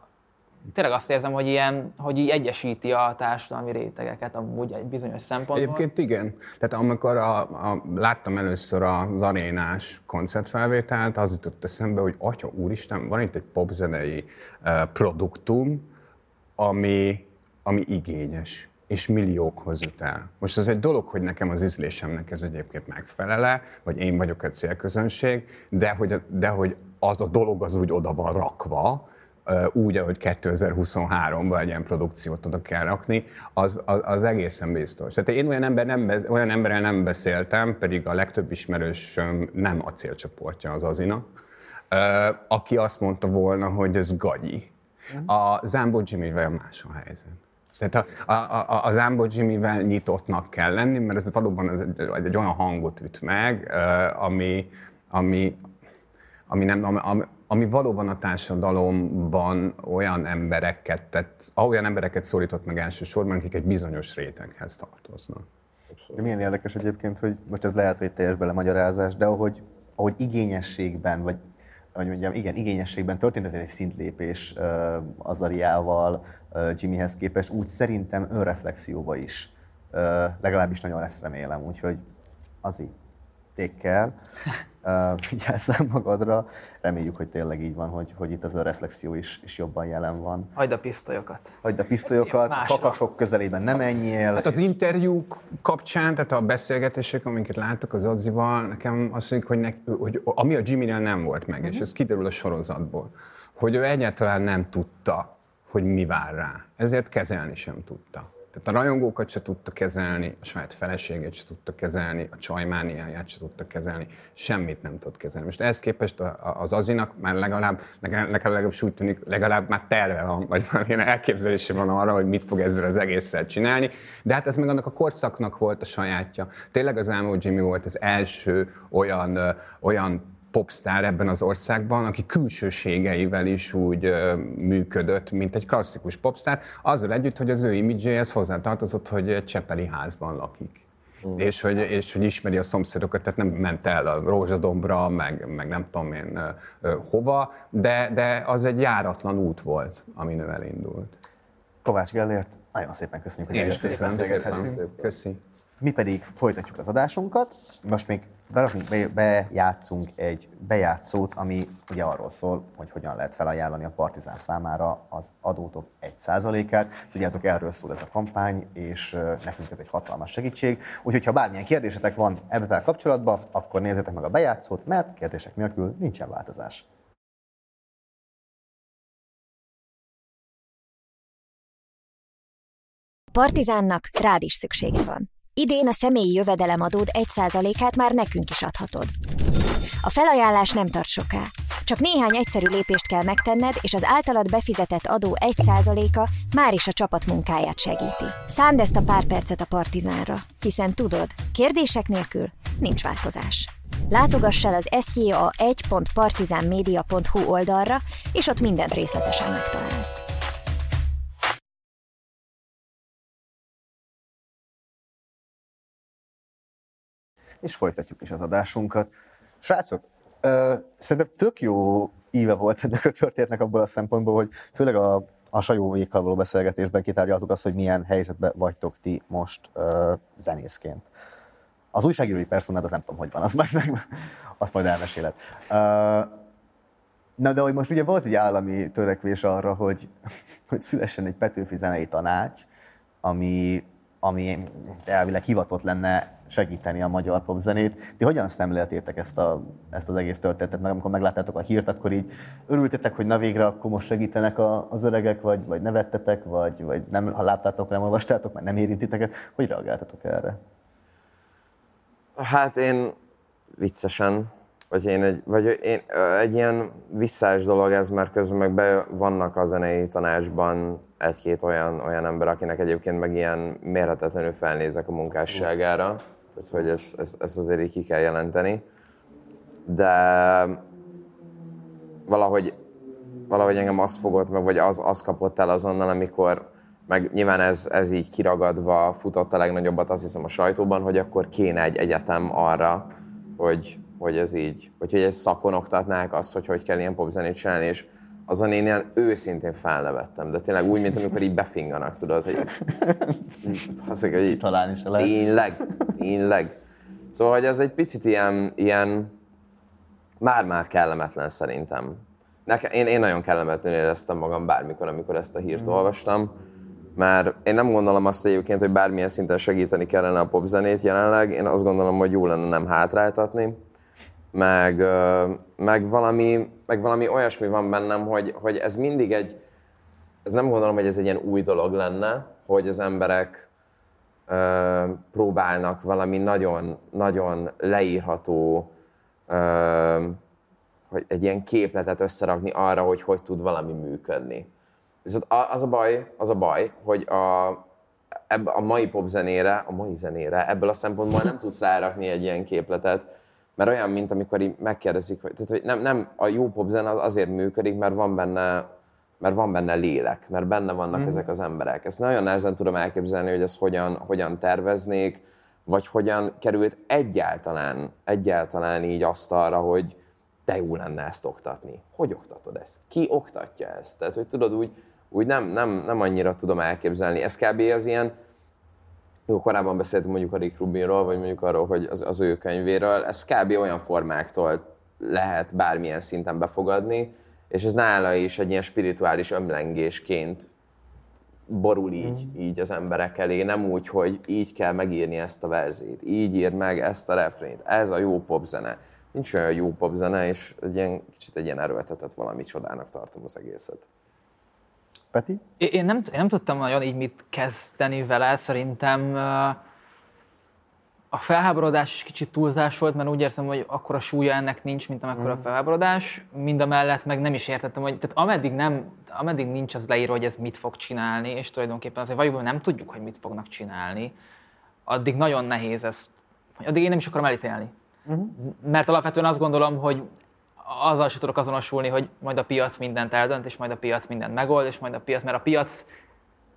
tényleg azt érzem, hogy ilyen, hogy így egyesíti a társadalmi rétegeket amúgy egy bizonyos szempontból. Egyébként igen. Tehát amikor a, a, láttam először az arénás koncertfelvételt, az jutott eszembe, hogy atya úristen, van itt egy popzenei uh, produktum, ami, ami igényes és milliókhoz jut el. Most az egy dolog, hogy nekem az ízlésemnek ez egyébként megfelele, vagy én vagyok egy célközönség, de hogy, de hogy az a dolog az úgy oda van rakva, úgy, ahogy 2023-ban egy ilyen produkciót oda kell rakni, az, az, az egészen biztos. Tehát én olyan, ember nem, olyan emberrel nem beszéltem, pedig a legtöbb ismerősöm nem a célcsoportja az azinak, ö, aki azt mondta volna, hogy ez gagyi. A Zambó Jimmy-vel más a helyzet. Tehát a, a, a, az Ambo Jimmy-vel nyitottnak kell lenni, mert ez valóban ez egy, egy olyan hangot üt meg, ami, ami, ami, nem, ami, ami, valóban a társadalomban olyan embereket, tett, olyan embereket szólított meg elsősorban, akik egy bizonyos réteghez tartoznak. De milyen érdekes egyébként, hogy most ez lehet, hogy teljes belemagyarázás, de ahogy, ahogy igényességben, vagy hogy mondjam, igen, igényességben történt egy szintlépés uh, Azariával, uh, Jimmyhez képest, úgy szerintem önreflexióba is. Uh, legalábbis nagyon ezt remélem, úgyhogy azért take care, uh, vigyázzál magadra. Reméljük, hogy tényleg így van, hogy, hogy itt az önreflexió is, is jobban jelen van. Hagyd a pisztolyokat. Hagyd a pisztolyokat, Másra. kakasok közelében nem menjél. Hát az interjúk kapcsán, tehát a beszélgetések, amiket láttak az Azival, nekem azt mondjuk, hogy, nek, hogy ami a Jimmy-nél nem volt meg, és ez kiderül a sorozatból, hogy ő egyáltalán nem tudta, hogy mi vár rá. Ezért kezelni sem tudta. Tehát a rajongókat se tudta kezelni, a saját feleségét se tudta kezelni, a csajmániáját se tudta kezelni, semmit nem tudott kezelni. Most ehhez képest az Azinak már legalább, nekem nekem legalább úgy tűnik, legalább már terve van, vagy valamilyen elképzelése van arra, hogy mit fog ezzel az egésszel csinálni. De hát ez meg annak a korszaknak volt a sajátja. Tényleg az Elmo Jimmy volt az első olyan, olyan popstar ebben az országban, aki külsőségeivel is úgy működött, mint egy klasszikus popstar, azzal együtt, hogy az ő imidzséhez hozzátartozott, hogy egy csepeli házban lakik. Mm. És, hogy, és hogy ismeri a szomszédokat, tehát nem ment el a Rózsadombra, meg, meg nem tudom én hova, de, de az egy járatlan út volt, amin ő elindult. Kovács Gellért, nagyon szépen köszönjük, hogy Én is köszönöm szépen. Köszi. Mi pedig folytatjuk az adásunkat. Most még berakunk, be, bejátszunk egy bejátszót, ami ugye arról szól, hogy hogyan lehet felajánlani a Partizán számára az adótok 1%-át. Tudjátok, erről szól ez a kampány, és nekünk ez egy hatalmas segítség. Úgyhogy, ha bármilyen kérdésetek van ezzel kapcsolatban, akkor nézzétek meg a bejátszót, mert kérdések nélkül nincsen változás. Partizánnak rád is szüksége van. Idén a személyi jövedelemadód 1%-át már nekünk is adhatod. A felajánlás nem tart soká. Csak néhány egyszerű lépést kell megtenned, és az általad befizetett adó 1%-a már is a csapat munkáját segíti. Szánd ezt a pár percet a Partizánra, hiszen tudod, kérdések nélkül nincs változás. Látogass el az sja1.partizánmedia.hu oldalra, és ott mindent részletesen megtalálsz. És folytatjuk is az adásunkat. Srácok, ö, szerintem tök jó íve volt ennek a történetnek abból a szempontból, hogy főleg a a sajóvékkal való beszélgetésben kitárgyaltuk azt, hogy milyen helyzetben vagytok ti most ö, zenészként. Az újságírói personád, az nem tudom, hogy van, azt majd, meg, azt majd elmeséled. Ö, na de hogy most ugye volt egy állami törekvés arra, hogy, hogy szülessen egy Petőfi zenei tanács, ami, ami elvileg hivatott lenne segíteni a magyar popzenét. Ti hogyan szemléltétek ezt, a, ezt az egész történetet? Meg amikor megláttátok a hírt, akkor így örültetek, hogy na végre akkor most segítenek a, az öregek, vagy, vagy nevettetek, vagy, vagy nem, ha láttátok, nem olvastátok, mert nem érintiteket. Hogy reagáltatok erre? Hát én viccesen, vagy én egy, vagy én, egy ilyen visszás dolog ez, mert közben meg be vannak a zenei tanácsban egy-két olyan, olyan ember, akinek egyébként meg ilyen mérhetetlenül felnézek a munkásságára. Tehát, hogy ezt, ezt, ezt azért így ki kell jelenteni. De valahogy, valahogy engem azt fogott meg, vagy az, az kapott el azonnal, amikor meg nyilván ez, ez így kiragadva futott a legnagyobbat azt hiszem a sajtóban, hogy akkor kéne egy egyetem arra, hogy, hogy ez így, vagy hogy ezt szakon oktatnák azt, hogy hogy kell ilyen popzenét csinálni, és azon én ilyen őszintén felnevettem, de tényleg úgy, mint amikor így befinganak, tudod, hogy mondja, hogy így, Talán is lehet. tényleg, tényleg. Szóval, hogy ez egy picit ilyen, ilyen már-már kellemetlen szerintem. Nekem, én, én nagyon kellemetlenül éreztem magam bármikor, amikor ezt a hírt olvastam, mert én nem gondolom azt egyébként, hogy bármilyen szinten segíteni kellene a popzenét jelenleg, én azt gondolom, hogy jó lenne nem hátráltatni, meg, meg, valami, meg valami olyasmi van bennem, hogy, hogy ez mindig egy, ez nem gondolom, hogy ez egy ilyen új dolog lenne, hogy az emberek ö, próbálnak valami nagyon, nagyon leírható, ö, hogy egy ilyen képletet összerakni arra, hogy hogy tud valami működni. Viszont az a baj, az a baj, hogy a, ebb, a mai popzenére, a mai zenére ebből a szempontból nem tudsz rárakni egy ilyen képletet, mert olyan, mint amikor így megkérdezik, hogy, tehát, hogy nem, nem, a jó popzene az azért működik, mert van benne, mert van benne lélek, mert benne vannak mm. ezek az emberek. Ezt nagyon nehezen tudom elképzelni, hogy ezt hogyan, hogyan terveznék, vagy hogyan került egyáltalán, egyáltalán így asztalra, hogy de jó lenne ezt oktatni. Hogy oktatod ezt? Ki oktatja ezt? Tehát, hogy tudod, úgy, úgy nem, nem, nem annyira tudom elképzelni. Ez kb. az ilyen, korábban beszéltünk mondjuk a Rick Rubinról, vagy mondjuk arról, hogy az, az ő könyvéről, ez kb. olyan formáktól lehet bármilyen szinten befogadni, és ez nála is egy ilyen spirituális ömlengésként borul így, így az emberek elé, nem úgy, hogy így kell megírni ezt a verzét, így írd meg ezt a refrént, ez a jó popzene. Nincs olyan jó popzene, és egy ilyen, kicsit egy ilyen erőltetett valami csodának tartom az egészet. Peti? Én nem, én nem tudtam nagyon így mit kezdeni vele, szerintem a felháborodás is kicsit túlzás volt, mert úgy érzem, hogy akkora súlya ennek nincs, mint amekkora a felháborodás. Mind a mellett meg nem is értettem, hogy tehát ameddig, nem, ameddig nincs az leírva, hogy ez mit fog csinálni, és tulajdonképpen azért valójában nem tudjuk, hogy mit fognak csinálni, addig nagyon nehéz ezt, addig én nem is akarom elítélni. Mert alapvetően azt gondolom, hogy azzal sem tudok azonosulni, hogy majd a piac mindent eldönt, és majd a piac mindent megold, és majd a piac, mert a piac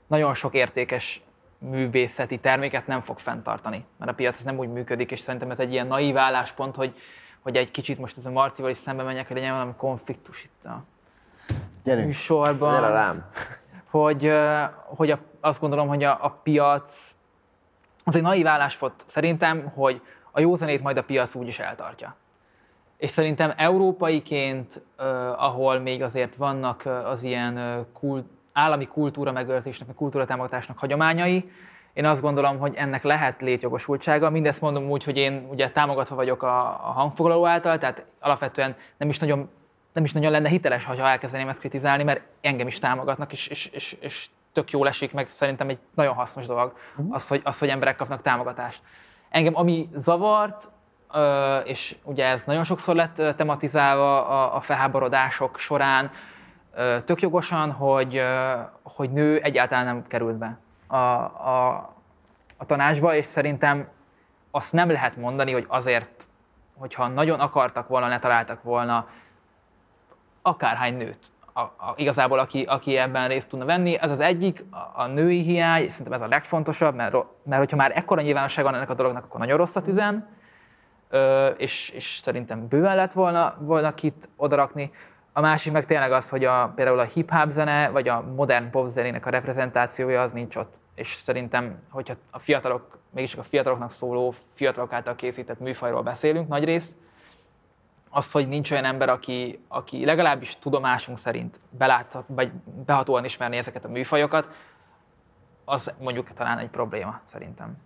nagyon sok értékes művészeti terméket nem fog fenntartani, mert a piac ez nem úgy működik, és szerintem ez egy ilyen naív álláspont, hogy, hogy egy kicsit most ez a Marcival is szembe menjek, hogy legyen valami konfliktus itt a Gyerünk. műsorban. Gyere rám. Hogy, hogy a, azt gondolom, hogy a, a piac, az egy naív álláspont szerintem, hogy a jó zenét majd a piac úgyis eltartja. És szerintem európaiként, ahol még azért vannak az ilyen kult, állami kultúra megőrzésnek, meg kultúratámogatásnak hagyományai, én azt gondolom, hogy ennek lehet létjogosultsága. Mindezt mondom úgy, hogy én ugye támogatva vagyok a, a hangfoglaló által, tehát alapvetően nem is nagyon, nem is nagyon lenne hiteles, ha elkezdeném ezt kritizálni, mert engem is támogatnak, és, és, és, és tök jól esik, meg szerintem egy nagyon hasznos dolog az, hogy, az, hogy emberek kapnak támogatást. Engem ami zavart, és ugye ez nagyon sokszor lett tematizálva a, a felháborodások során, tök jogosan, hogy, hogy nő egyáltalán nem került be a, a, a tanácsba, és szerintem azt nem lehet mondani, hogy azért, hogyha nagyon akartak volna, ne találtak volna akárhány nőt, a, a, igazából aki, aki ebben részt tudna venni. Ez az egyik, a, a női hiány, szerintem ez a legfontosabb, mert, mert hogyha már ekkora nyilvánosság van ennek a dolognak, akkor nagyon rosszat üzen, és, és szerintem bőven lett volna, volna kit odarakni. A, másik meg tényleg az, hogy a, például a hip-hop zene, vagy a modern pop zenének a reprezentációja az nincs ott. És szerintem, hogyha a fiatalok, mégis a fiataloknak szóló, fiatalok által készített műfajról beszélünk nagy részt, az, hogy nincs olyan ember, aki, aki legalábbis tudomásunk szerint beláthat, vagy behatóan ismerni ezeket a műfajokat, az mondjuk talán egy probléma szerintem.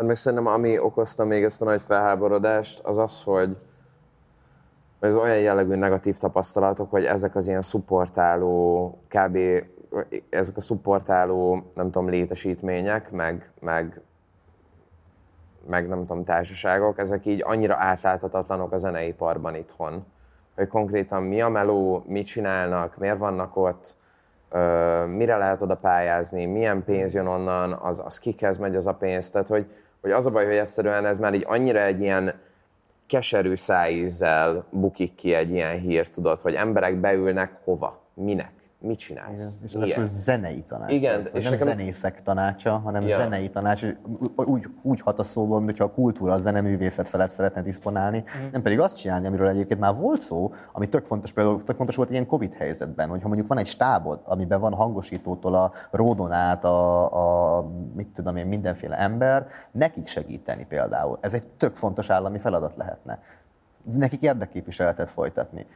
Hát meg szerintem ami okozta még ezt a nagy felháborodást, az az, hogy ez olyan jellegű negatív tapasztalatok, hogy ezek az ilyen szupportáló, kb. ezek a szupportáló, nem tudom, létesítmények, meg, meg, meg nem tudom, társaságok, ezek így annyira átláthatatlanok a zeneiparban itthon, hogy konkrétan mi a meló, mit csinálnak, miért vannak ott, mire lehet oda pályázni, milyen pénz jön onnan, az, az kikhez megy az a pénz, tehát hogy, hogy az a baj, hogy egyszerűen ez már így annyira egy ilyen keserű szájízzel bukik ki egy ilyen hír, tudod, hogy emberek beülnek hova, minek, mit csinálsz. Igen. És miért? az zenei tanács. Igen, volt. és nem nekem- zenészek tanácsa, hanem Ja. zenei tanács. Úgy, úgy hat a szóból, mint hogyha a kultúra, a zeneművészet felett szeretne diszponálni, Mhm. nem pedig azt csinálni, amiről egyébként már volt szó, ami tök fontos, például tök fontos volt ilyen Covid helyzetben, hogyha mondjuk van egy stábod, amiben van hangosítótól a ródon át a, a mit tudom én, mindenféle ember, nekik segíteni például. Ez egy tök fontos állami feladat lehetne. Nekik érdekképviseletet folytatni.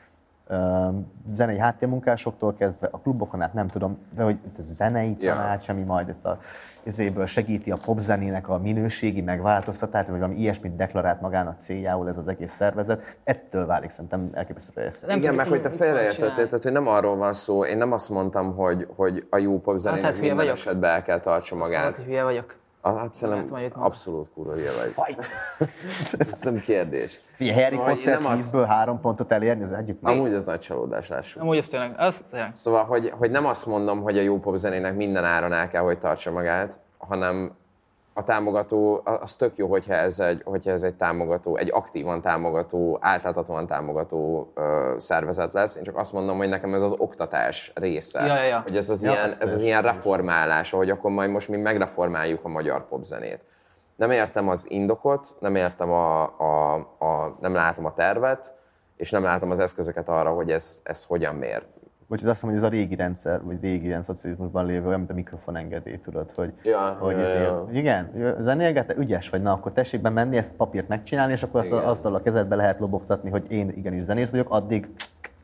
Zenei háttérmunkásoktól kezdve a klubokon át nem tudom, de hogy itt a zenei tanács, ami majd itt a, izéből segíti a popzenének a minőségi megváltoztatását, vagy valami ilyesmit deklarált magának céljául ez az egész szervezet, ettől válik szerintem elképesztő ezt. Nem Igen, meg hogy te félreértettél, tehát hogy nem arról van szó, én nem azt mondom, hogy, hogy a jó pop zenének hát hülye minden vagyok. esetben el kell tartsa Tudod, magát. hogy hülye vagyok. Hát szerintem abszolút kurva hülye vagy. Fight! Ez nem kérdés. Figyelj, Harry Szóval, Potter nem 10-ből három pontot elérni, az egyik meg. Amúgy ez nagy csalódás, lássuk. Amúgy ez tényleg, az tényleg. Szóval, hogy, hogy nem azt mondom, hogy a jó pop zenének minden áron el kell, hogy tartsa magát, hanem a támogató, az tök jó, hogyha ez egy, hogyha ez egy támogató, egy aktívan támogató, átláthatóan támogató ö, szervezet lesz. Én csak azt mondom, hogy nekem ez az oktatás része. Ja, ja, ja. Hogy ez az, Ja, ilyen, ez az ilyen reformálás, hogy akkor majd most mi megreformáljuk a magyar popzenét. Nem értem az indokot, nem értem a, a, a, nem látom a tervet, és nem látom az eszközöket arra, hogy ez, ez hogyan mér. Bocs, azt mondom, hogy ez a régi rendszer, vagy régi ilyen szocializmusban lévő, olyan, mint a mikrofon engedély, tudod, hogy, Ja, hogy ja, izé- ja. igen, zenélget, ügyes vagy, na akkor tessék be menni, ezt papírt megcsinálni, és akkor azt, Igen. azzal a kezedbe lehet lobogtatni, hogy én igenis zenész vagyok, addig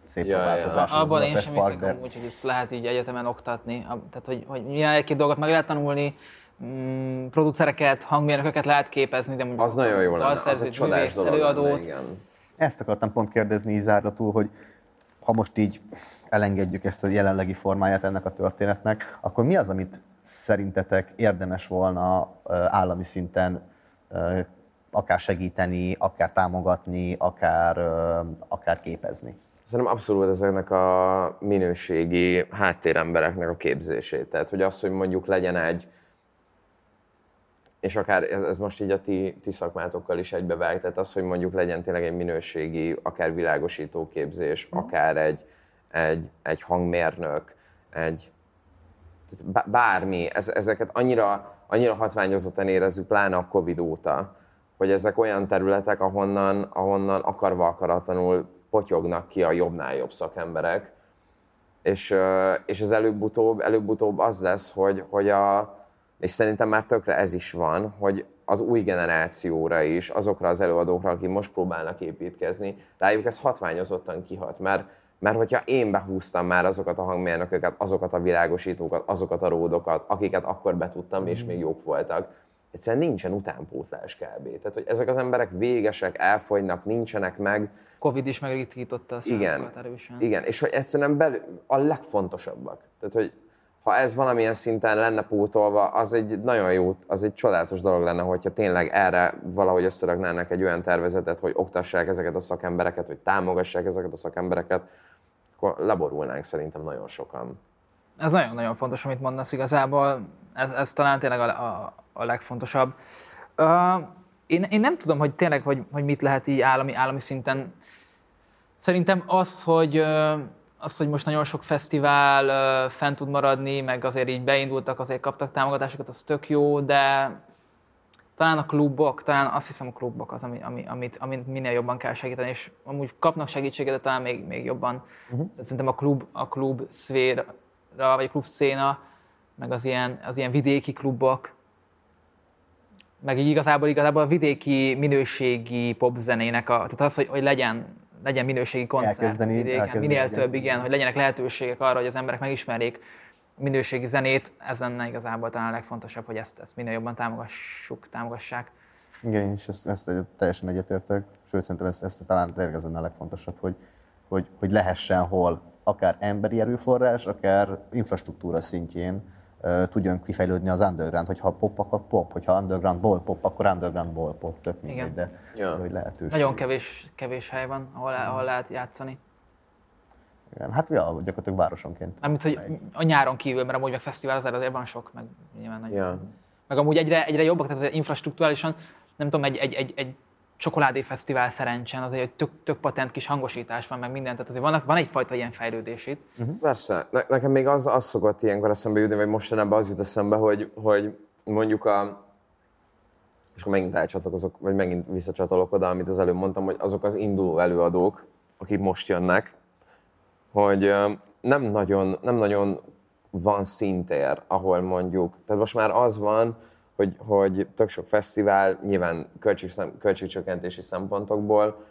szép Ja, ja. próbálkozás. Abban én sem Park, hiszek de- amúgy, hogy ezt lehet így egyetemen oktatni. Tehát, hogy, hogy milyen egy-két dolgot meg lehet tanulni, mm, producereket, hangmérnököket lehet képezni, de mondjuk Az nagyon jó lenne, az egy csodás dolog előadót. lenne, igen. Ezt akartam pont kérdezni így záratul, hogy ha most így elengedjük ezt a jelenlegi formáját ennek a történetnek, akkor mi az, amit szerintetek érdemes volna állami szinten akár segíteni, akár támogatni, akár, akár képezni? Szerintem abszolút ezeknek a minőségi háttérembereknek a képzését. Tehát, hogy az, hogy mondjuk legyen egy, és akár ez, ez most így a ti, ti szakmátokkal is egybevág, tehát az, hogy mondjuk legyen tényleg egy minőségi, akár világosító képzés, akár egy, egy, egy hangmérnök, egy, bármi, ez, ezeket annyira, annyira hatványozottan érezzük, pláne a Covid óta, hogy ezek olyan területek, ahonnan, ahonnan akarva akaratlanul potyognak ki a jobbnál jobb szakemberek, és, és ez előbb-utóbb, előbb-utóbb az lesz, hogy, hogy a, és szerintem már tökre ez is van, hogy az új generációra is, azokra az előadókra, akik most próbálnak építkezni, rájuk ez hatványozottan kihat, mert, mert hogyha én behúztam már azokat a hangmérnököket, azokat a világosítókat, azokat a ródokat, akiket akkor betudtam, és még jók voltak, egyszerűen nincsen utánpótlás kb. Tehát, hogy ezek az emberek végesek, elfogynak, nincsenek meg, Covid is megritkította a igen, erősen. igen, és hogy egyszerűen belül a legfontosabbak. Tehát, hogy ha ez valamilyen szinten lenne pótolva, az egy nagyon jó, az egy csodálatos dolog lenne, hogyha tényleg erre valahogy összeraknának egy olyan tervezetet, hogy oktassák ezeket a szakembereket, hogy támogassák ezeket a szakembereket, akkor leborulnánk szerintem nagyon sokan. Ez nagyon-nagyon fontos, amit mondasz igazából. Ez, ez talán tényleg a, a, a legfontosabb. Uh, én, én nem tudom, hogy tényleg, hogy, hogy mit lehet így állami, állami szinten. Szerintem az, hogy, ö, az, hogy most nagyon sok fesztivál fent tud maradni, meg azért így beindultak, azért kaptak támogatásokat, az tök jó, de talán a klubok, talán azt hiszem a klubok az, ami, ami, amit, amit minél jobban kell segíteni, és amúgy kapnak segítséget, de talán még, még jobban. Uh-huh. Szerintem a klub, a klub szféra, vagy a klub széna, meg az ilyen, az ilyen vidéki klubok, meg így igazából, igazából a vidéki minőségi popzenének, a, tehát az, hogy, hogy legyen, legyen minőségi koncert Elkezdeni- vidéken, elkezdeni, minél igen. több, igen, hogy legyenek lehetőségek arra, hogy az emberek megismerjék minőségi zenét, ez lenne igazából talán a legfontosabb, hogy ezt, ezt minél jobban támogassuk, támogassák. Igen, én is ezt, ezt teljesen egyetértek, sőt szerintem ezt, ezt talán tényleg ez lenne a legfontosabb, hogy, hogy, hogy lehessen hol akár emberi erőforrás, akár infrastruktúra szintjén tudjon kifejlődni az underground, hogyha pop, akkor pop, hogyha undergroundból pop, akkor undergroundból pop, tök mindegy, Igen. de, Ja. de hogy lehetőség. Nagyon kevés, kevés hely van, ahol, ahol lehet játszani. Igen, hát ja, gyakorlatilag városonként. Mármint, hogy a nyáron kívül, mert amúgy meg fesztivál azért, azért van sok, meg nyilván nagy. Ja. Meg amúgy egyre, egyre jobbak, tehát infrastruktúrálisan, nem tudom, egy, egy, egy, egy csokoládé fesztivál szerencsen, azért egy tök, tök patent kis hangosítás van, meg minden, tehát azért van, van egyfajta ilyen fejlődés itt. Persze. Ne, nekem még az, az szokott ilyenkor eszembe jutni, vagy mostanában az jut eszembe, hogy, hogy mondjuk a és akkor megint elcsatlakozok, vagy megint visszacsatolok oda, amit az előbb mondtam, hogy azok az induló előadók, akik most jönnek, hogy nem nagyon, nem nagyon van szintér, ahol mondjuk, tehát most már az van, hogy, hogy tök sok fesztivál, nyilván költség, költségcsökkentési szempontokból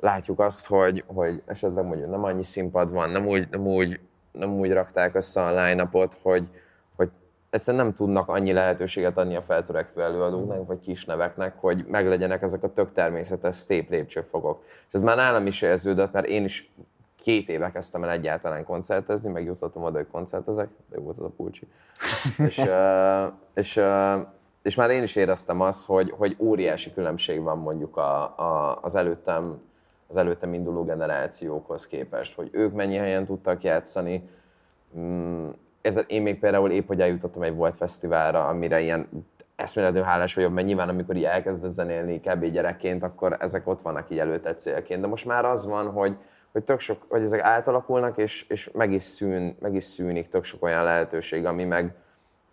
látjuk azt, hogy, hogy esetleg mondjuk nem annyi színpad van, nem úgy, nem úgy, nem úgy rakták össze a line hogy, hogy egyszerűen nem tudnak annyi lehetőséget adni a feltörekvő előadóknak, vagy kis neveknek, hogy meglegyenek ezek a tök természetes, szép lépcsőfogok. És ez már nálam is érződött, mert én is két éve kezdtem el egyáltalán koncertezni, megjutottam oda, hogy koncertezek, de volt az a pulcsi. és, és, és már én is éreztem azt, hogy, hogy óriási különbség van mondjuk a, a, az előttem az előttem induló generációkhoz képest, hogy ők mennyi helyen tudtak játszani. Mm, érted, én még például épp, hogy eljutottam egy volt fesztiválra, amire ilyen eszméletlenül hálás vagyok, mert nyilván amikor így elkezdesz zenélni kb. gyerekként, akkor ezek ott vannak így előtte célként. De most már az van, hogy, hogy tök sok, hogy ezek átalakulnak, és, és meg, is szűn, meg is szűnik tök sok olyan lehetőség, ami meg,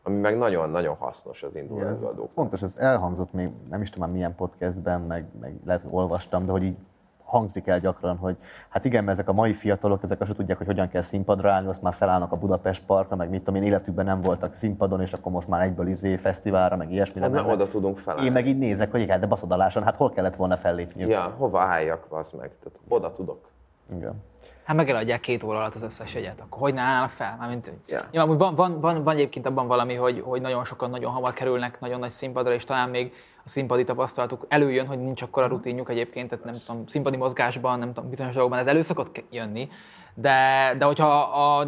ami meg nagyon-nagyon hasznos az ez előadók. fontos, ez elhangzott még, nem is tudom már milyen podcastben, meg, meg lehet, hogy olvastam, de hogy így hangzik el gyakran, hogy hát igen, mert ezek a mai fiatalok, ezek azt tudják, hogy hogyan kell színpadra állni, azt már felállnak a Budapest Parkra, meg mit tudom én, életükben nem voltak színpadon, és akkor most már egyből izé fesztiválra, meg ilyesmire Hát, mennek. oda tudunk felállni. Én meg így nézek, hogy igen, de baszodaláson, hát hol kellett volna fellépniük. Ja, hova álljak, az meg? Tehát oda tudok. Igen. Hát meg eladják két óra alatt az összes jegyet, akkor hogy ne állnának fel? Mármint, Ja. ja, amúgy van, van, van, van, egyébként abban valami, hogy, hogy nagyon sokan nagyon hamar kerülnek nagyon nagy színpadra, és talán még a színpadi tapasztalatuk előjön, hogy nincs akkora rutinjuk egyébként, tehát nem tudom, színpadi mozgásban, nem tudom, bizonyos dolgokban ez elő szokott jönni, de, de hogyha a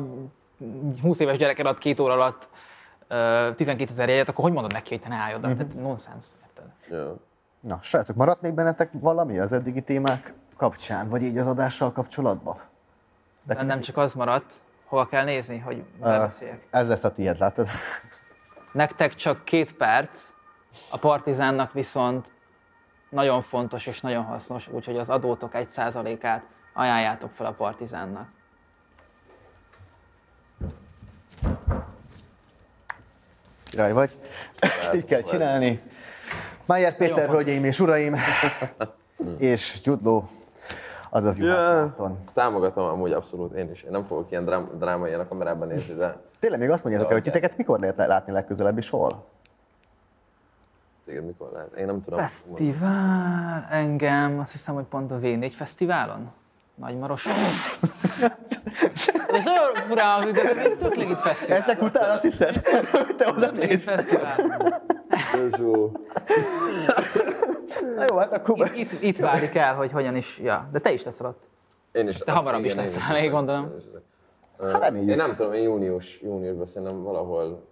20 éves gyerek elad két óra alatt ö, 12 ezer jegyet, akkor hogy mondod neki, hogy te ne állj oda? Mhm. Tehát nonsens. érted? Ja. Na, srácok, maradt még bennetek valami az eddigi témák kapcsán, vagy így az adással kapcsolatban? De nem csak az maradt, hova kell nézni, hogy Ö, beszéljek. Ez lesz a tiéd, látod? Nektek csak két perc, a partizánnak viszont nagyon fontos és nagyon hasznos, úgyhogy az adótok egy százalékát ajánljátok fel a partizánnak. Király vagy. Ezt így kell csinálni. Májer Péter, hölgyeim és uraim, és Gyudló, azaz Juhász Yeah. Márton. Támogatom amúgy abszolút, én is. Én nem fogok ilyen drám, drámai a kamerában nézni, de Tényleg még azt mondjátok el, hogy titeket mikor lehet látni legközelebb és hol? téged mikor lehet? Én nem tudom. Fesztivál, engem, azt hiszem, hogy pont a V4 fesztiválon. Nagymaroson. Ez nagyon furán hangzik, de ez egy tök legit fesztivál. Ezek után azt hiszed, hogy te oda Fesztivál. Na jó, hát akkor... Itt, itt, itt válik el, hogy hogyan is, ja. De te is leszel ott. Én is. Te hamarabb is igen, én leszel, még gondolom. én is leszek. Hát reméljük. Én nem tudom, én június, júniusban szerintem valahol,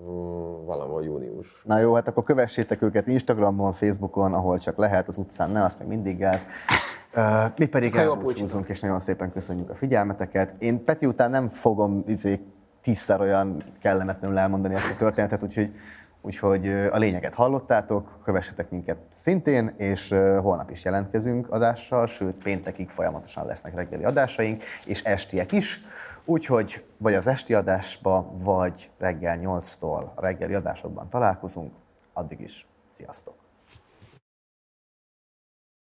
mm, valahol június. Na jó, hát akkor kövessétek őket Instagramon, Facebookon, ahol csak lehet, az utcán ne, azt meg mindig gáz. Mi pedig elbúcsúzunk, és nagyon szépen köszönjük a figyelmeteket. Én Peti után nem fogom izé, tízszer olyan kellemetlenül elmondani ezt a történetet, úgyhogy, úgyhogy a lényeget hallottátok, kövessetek minket szintén, és holnap is jelentkezünk adással, sőt péntekig folyamatosan lesznek reggeli adásaink, és estiek is. Úgyhogy vagy az esti adásba, vagy reggel 8-tól a reggeli adásokban találkozunk. Addig is. Sziasztok!